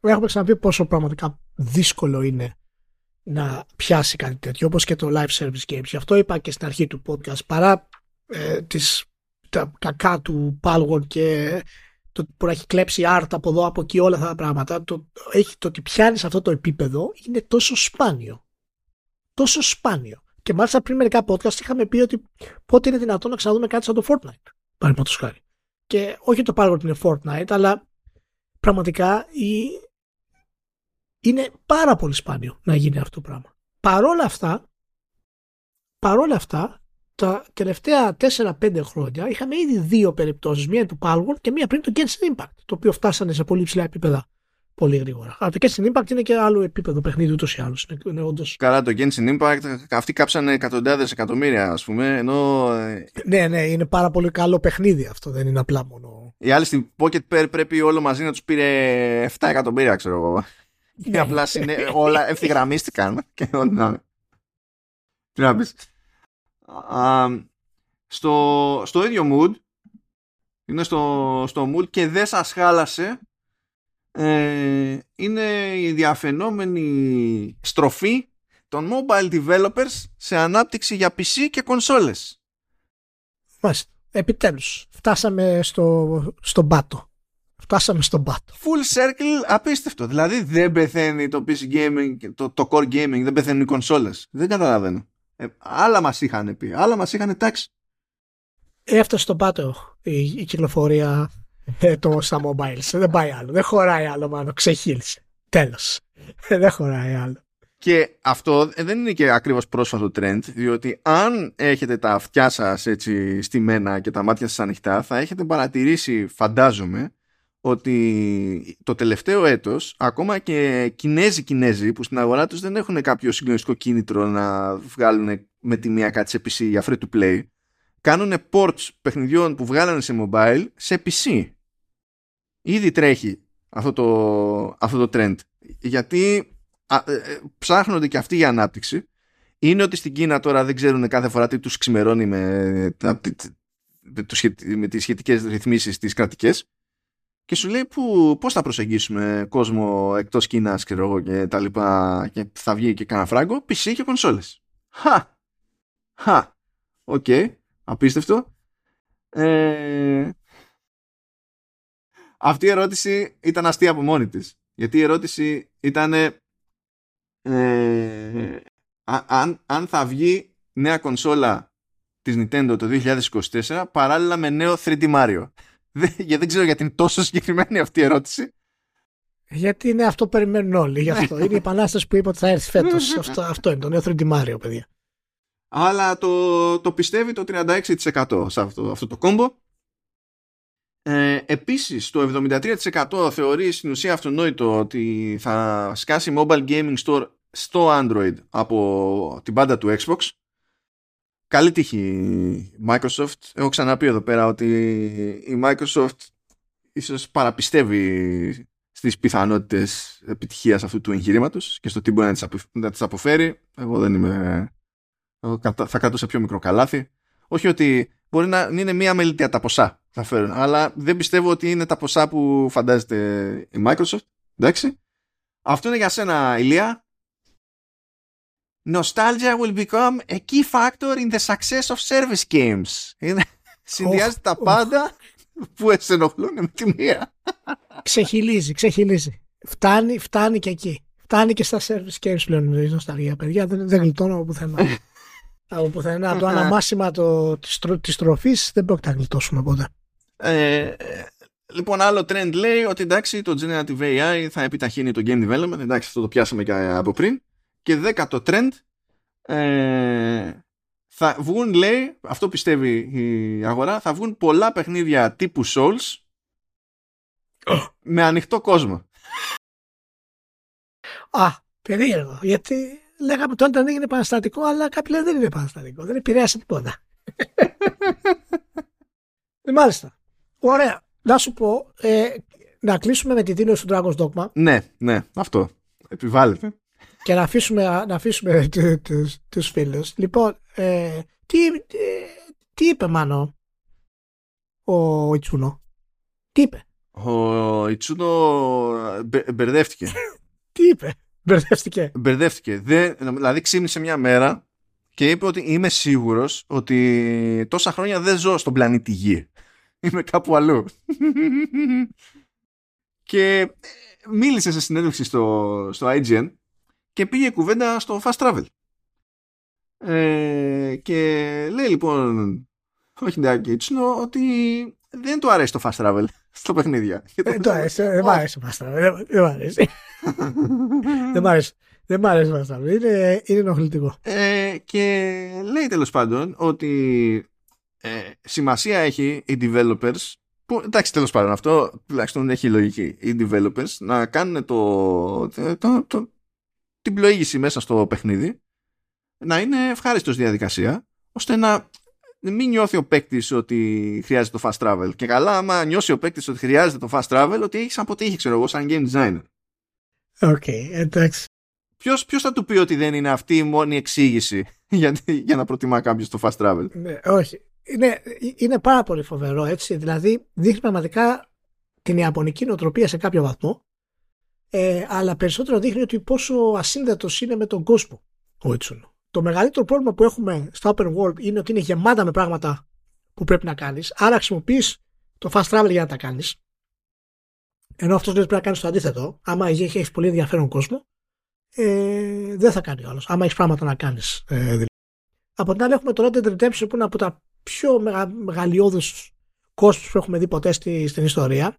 Έχουμε ξαναπεί πόσο πραγματικά δύσκολο είναι να πιάσει κάτι τέτοιο, όπως και το live service games. Γι' αυτό είπα και στην αρχή του podcast, παρά ε, τις, τα κακά του Palworld και το που έχει κλέψει art από εδώ, από εκεί, όλα αυτά τα πράγματα, το, έχει, το ότι πιάνεις αυτό το επίπεδο είναι τόσο σπάνιο. Τόσο σπάνιο. Και μάλιστα πριν μερικά podcast είχαμε πει ότι πότε είναι δυνατόν να ξαναδούμε κάτι σαν το Fortnite. Παραδείγματος χάρη. Και όχι το Palworld είναι Fortnite, αλλά πραγματικά η... είναι πάρα πολύ σπάνιο να γίνει αυτό το πράγμα. Παρόλα αυτά, παρόλα αυτά, τα τελευταία 4-5 χρόνια είχαμε ήδη δύο περιπτώσεις, μία του Palworld και μία πριν το Genshin Impact, το οποίο φτάσανε σε πολύ ψηλά επίπεδα πολύ γρήγορα. Αλλά το Genshin Impact είναι και άλλο επίπεδο παιχνίδι ούτως ή άλλως. Είναι, όντως... Καλά, το Genshin Impact, αυτοί κάψανε εκατοντάδες εκατομμύρια, ας πούμε, ενώ... Ε, ναι, ναι, είναι πάρα πολύ καλό παιχνίδι αυτό, δεν είναι απλά μόνο... Οι άλλοι στην Pocket Pair πρέπει όλο μαζί να τους πήρε 7 εκατομμύρια, ξέρω εγώ. Ναι. <laughs> απλά είναι, όλα ευθυγραμμίστηκαν και όλα. Τι να πεις στο, στο ίδιο mood είναι στο, στο mood και δεν σας χάλασε ε, είναι η διαφαινόμενη στροφή των mobile developers σε ανάπτυξη για PC και κονσόλες. Μάλιστα. Επιτέλους. Φτάσαμε στο, στο μπάτο. Φτάσαμε στον πάτο. Full circle απίστευτο. Δηλαδή δεν πεθαίνει το PC gaming, το, το core gaming, δεν πεθαίνουν οι κονσόλες. Δεν καταλαβαίνω. Ε, άλλα μας είχαν πει, άλλα μας είχαν τάξει. Έφτασε στον πάτο η, η κυκλοφορία ε, το, στα mobiles. Δεν πάει άλλο. Δεν χωράει άλλο μάλλον. Ξεχύλισε. Τέλος. δεν χωράει άλλο. Και αυτό δεν είναι και ακριβώς πρόσφατο trend, διότι αν έχετε τα αυτιά σας έτσι στημένα και τα μάτια σας ανοιχτά, θα έχετε παρατηρήσει, φαντάζομαι, ότι το τελευταίο έτος ακόμα και Κινέζοι Κινέζοι που στην αγορά τους δεν έχουν κάποιο συγκλονιστικό κίνητρο να βγάλουν με τη μία κάτι σε PC για free to play κάνουν ports παιχνιδιών που βγάλανε σε mobile σε PC. Ήδη τρέχει αυτό το, αυτό το trend. Γιατί α, ε, ε, ψάχνονται και αυτοί για ανάπτυξη. Είναι ότι στην Κίνα τώρα δεν ξέρουν κάθε φορά τι τους ξημερώνει με, με, με τις σχετικές ρυθμίσεις τις κρατικές και σου λέει που, πώς θα προσεγγίσουμε κόσμο εκτός Κίνας και, και τα λοιπά και θα βγει και κανένα φράγκο, PC και κονσόλες. Χα! Χα! OK. Okay. Απίστευτο. Ε... Αυτή η ερώτηση ήταν αστεία από μόνη της. Γιατί η ερώτηση ήταν ε... αν, αν θα βγει νέα κονσόλα της Nintendo το 2024 παράλληλα με νέο 3D Mario. <laughs> Δεν, δεν ξέρω γιατί είναι τόσο συγκεκριμένη αυτή η ερώτηση. Γιατί είναι αυτό που περιμένουν όλοι. Γι' αυτό. <laughs> είναι η επανάσταση που είπα ότι θα έρθει φέτος. <laughs> αυτό, αυτό είναι το νέο 3D Mario, παιδιά. Αλλά το, το πιστεύει το 36% σε αυτό, αυτό το κόμπο. Ε, επίσης το 73% θεωρεί στην ουσία αυτονόητο ότι θα σκάσει mobile gaming store στο Android από την πάντα του Xbox Καλή τύχη Microsoft. Έχω ξαναπεί εδώ πέρα ότι η Microsoft ίσως παραπιστεύει στις πιθανότητες επιτυχίας αυτού του εγχειρήματος και στο τι μπορεί να τις αποφέρει. Εγώ δεν είμαι... Εγώ θα κρατούσα πιο μικρό καλάθι. Όχι ότι μπορεί να είναι μία μελιτέα τα ποσά θα φέρουν, αλλά δεν πιστεύω ότι είναι τα ποσά που φαντάζεται η Microsoft. Εντάξει. Αυτό είναι για σένα, Ηλία nostalgia will become a key factor in the success of service games. Συνδυάζει τα πάντα που σε ενοχλούν με τη μία. Ξεχυλίζει, ξεχυλίζει. Φτάνει, φτάνει και εκεί. Φτάνει και στα service games πλέον η νοσταλγία, παιδιά. Δεν, δεν γλιτώνω από πουθενά. Από πουθενά. το αναμάσιμα το, της, της τροφής δεν πρόκειται να γλιτώσουμε ποτέ. Ε, λοιπόν, άλλο trend λέει ότι εντάξει, το Generative AI θα επιταχύνει το game development. Εντάξει, αυτό το πιάσαμε και από πριν. Και δέκατο trend, ε, θα βγουν, λέει, αυτό πιστεύει η αγορά, θα βγουν πολλά παιχνίδια τύπου Souls <gasps> με ανοιχτό κόσμο. Α, περίεργο. Γιατί λέγαμε τότε δεν είναι επαναστατικό, αλλά κάποιοι λένε δεν είναι επαναστατικό. Δεν επηρέασε τίποτα. ε, μάλιστα. Ωραία. Να σου πω, ε, να κλείσουμε με τη δήλωση του Dragon's Dogma. Ναι, ναι, αυτό. Επιβάλλεται. Και να αφήσουμε, να αφήσουμε <laughs> τους, τους φίλους. Λοιπόν, ε, τι, ε, τι είπε μάνο ο Ιτσούνο; Τι είπε; Ο Ιτσούνο μπερδεύτηκε. <laughs> τι είπε; Μπερδεύτηκε. Μπερδεύτηκε. δηλαδή ξύπνησε μια μέρα και είπε ότι είμαι σίγουρος ότι τόσα χρόνια δεν ζω στον πλανήτη Γη. Είμαι κάπου αλλού. και μίλησε σε συνέντευξη στο, στο IGN και πήγε κουβέντα στο fast travel. Ε, και λέει λοιπόν όχι Ντάκη ότι δεν του αρέσει το fast travel στο παιχνίδια. Δεν του αρέσει, δεν μου αρέσει το fast travel. Δεν μου αρέσει. Δεν μ' αρέσει. Δεν μ' αρέσει fast travel. Είναι, είναι ενοχλητικό. Ε, και λέει τέλος πάντων ότι ε, σημασία έχει οι developers που, εντάξει τέλος πάντων αυτό τουλάχιστον έχει λογική οι developers να κάνουν το, το, το, την πλοήγηση μέσα στο παιχνίδι να είναι ευχάριστη διαδικασία ώστε να μην νιώθει ο παίκτης ότι χρειάζεται το fast travel. Και καλά, άμα νιώσει ο παίκτης ότι χρειάζεται το fast travel, ότι έχει αποτύχει, ξέρω εγώ, σαν game designer. OK, okay, εντάξει. Ποιος ποιος θα του πει ότι δεν είναι αυτή η μόνη εξήγηση <laughs> για, για να προτιμά κάποιος το fast travel; Ναι, όχι. Είναι, είναι πάρα πολύ φοβερό έτσι. Δηλαδή, δείχνει πραγματικά την ιαπωνική νοοτροπία σε κάποιο βαθμό. Ε, αλλά περισσότερο δείχνει ότι πόσο ασύνδετος είναι με τον κόσμο ο Ιτσούνο. Το μεγαλύτερο πρόβλημα που έχουμε στο Open World είναι ότι είναι γεμάτα με πράγματα που πρέπει να κάνεις. Άρα χρησιμοποιείς το fast travel για να τα κάνεις. Ενώ αυτός λέει πρέπει να κάνεις το αντίθετο. Άμα έχει πολύ ενδιαφέρον κόσμο, ε, δεν θα κάνει άλλος. Άμα έχεις πράγματα να κάνεις. Ε, δηλαδή. Από την άλλη, έχουμε το Red Dead Redemption που είναι από τα πιο μεγα, μεγαλειώδους κόσμου που έχουμε δει ποτέ στη, στην ιστορία.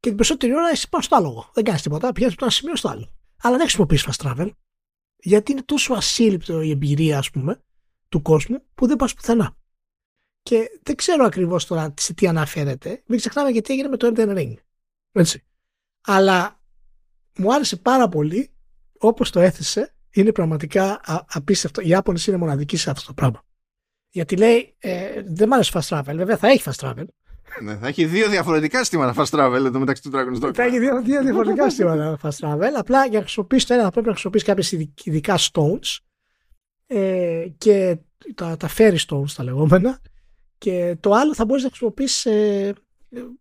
Και την περισσότερη ώρα εσύ πα στο άλογο. Δεν κάνεις τίποτα, πηγαίνεις από το ένα σημείο στο άλλο. Αλλά δεν χρησιμοποιείς fast travel, γιατί είναι τόσο ασύλληπτο η εμπειρία, ας πούμε, του κόσμου, που δεν πας πουθενά. Και δεν ξέρω ακριβώς τώρα σε τι αναφέρεται. Μην ξεχνάμε γιατί έγινε με το Elden Ring. Έτσι. Αλλά μου άρεσε πάρα πολύ όπως το έθεσε. Είναι πραγματικά απίστευτο. Οι Ιάπωνες είναι μοναδικοί σε αυτό το πράγμα. Γιατί λέει, ε, δεν μ' άρεσε fast travel. Βέβαια θα έχει fast travel. Ναι, θα έχει δύο διαφορετικά συστήματα fast travel εδώ μεταξύ του Dragon's Dogma. Θα έχει δύο, δύο διαφορετικά <laughs> συστήματα fast travel. Απλά για να χρησιμοποιήσει το ένα θα πρέπει να χρησιμοποιήσει κάποιες ειδικά stones ε, και τα, τα fairy stones τα λεγόμενα. Και το άλλο θα μπορείς να χρησιμοποιήσεις ε,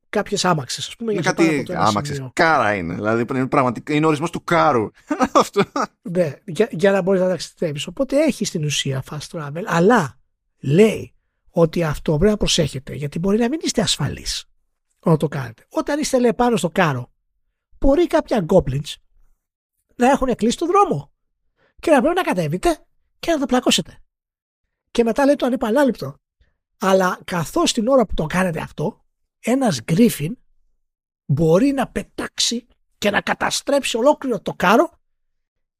κάποιες άμαξες, ας πούμε. Είναι κάτι άμαξες. Κάρα είναι. Δηλαδή είναι, πραγματικά, είναι ορισμός του κάρου. <laughs> Αυτό. Ναι, για, για να μπορείς να ταξιδέψεις. Οπότε έχει στην ουσία fast travel, αλλά λέει ότι αυτό πρέπει να προσέχετε γιατί μπορεί να μην είστε ασφαλείς όταν το κάνετε. Όταν είστε λέει πάνω στο κάρο μπορεί κάποια goblins να έχουν κλείσει το δρόμο και να πρέπει να κατέβετε και να το πλακώσετε. Και μετά λέει το ανεπανάληπτο. Αλλά καθώς την ώρα που το κάνετε αυτό ένας γκρίφιν μπορεί να πετάξει και να καταστρέψει ολόκληρο το κάρο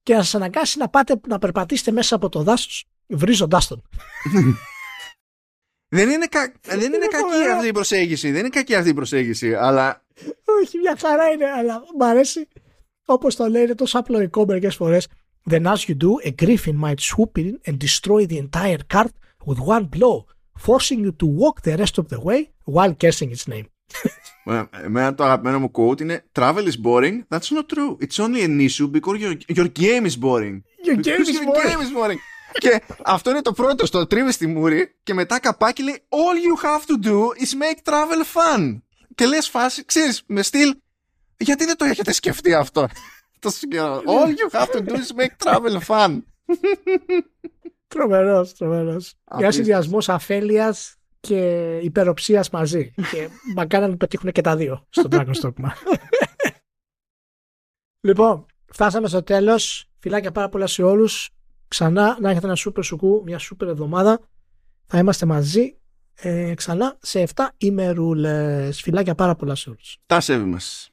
και να σας αναγκάσει να πάτε να περπατήσετε μέσα από το δάσος βρίζοντάς τον. <laughs> Δεν είναι, κα... δεν είναι κακή αυτή η προσέγγιση. Δεν είναι κακή αυτή η προσέγγιση, αλλά. Όχι, μια χαρά είναι, αλλά μου αρέσει. Όπω το λένε τόσο απλοϊκό μερικέ φορέ. Then as you do, a griffin might swoop in and destroy the entire cart with one blow, forcing you to walk the rest of the way while cursing its name. Εμένα το αγαπημένο μου quote είναι Travel is boring. That's not true. It's only an issue because your, your game is boring. Your game, is, your boring. game is boring και αυτό είναι το πρώτο στο τρίβει στη μούρη και μετά καπάκι λέει All you have to do is make travel fun. Και λες φάση, ξέρεις, με στυλ γιατί δεν το έχετε σκεφτεί αυτό; <laughs> All you have to do is make travel fun. <laughs> Τρομερός, τρομερός. Για συνδυασμός αφέλειας και υπεροψίας μαζί. και μακάρι να πετύχουν και τα δύο στο Dragon's Dogma. <laughs> λοιπόν, φτάσαμε στο τέλος. Φιλάκια πάρα πολλά σε όλους. Ξανά να έχετε ένα σούπερ σουκού, μια σούπερ εβδομάδα. Θα είμαστε μαζί ε, ξανά σε 7 ημερούλες. Φιλάκια πάρα πολλά σε όλους. Τα σέβη μας.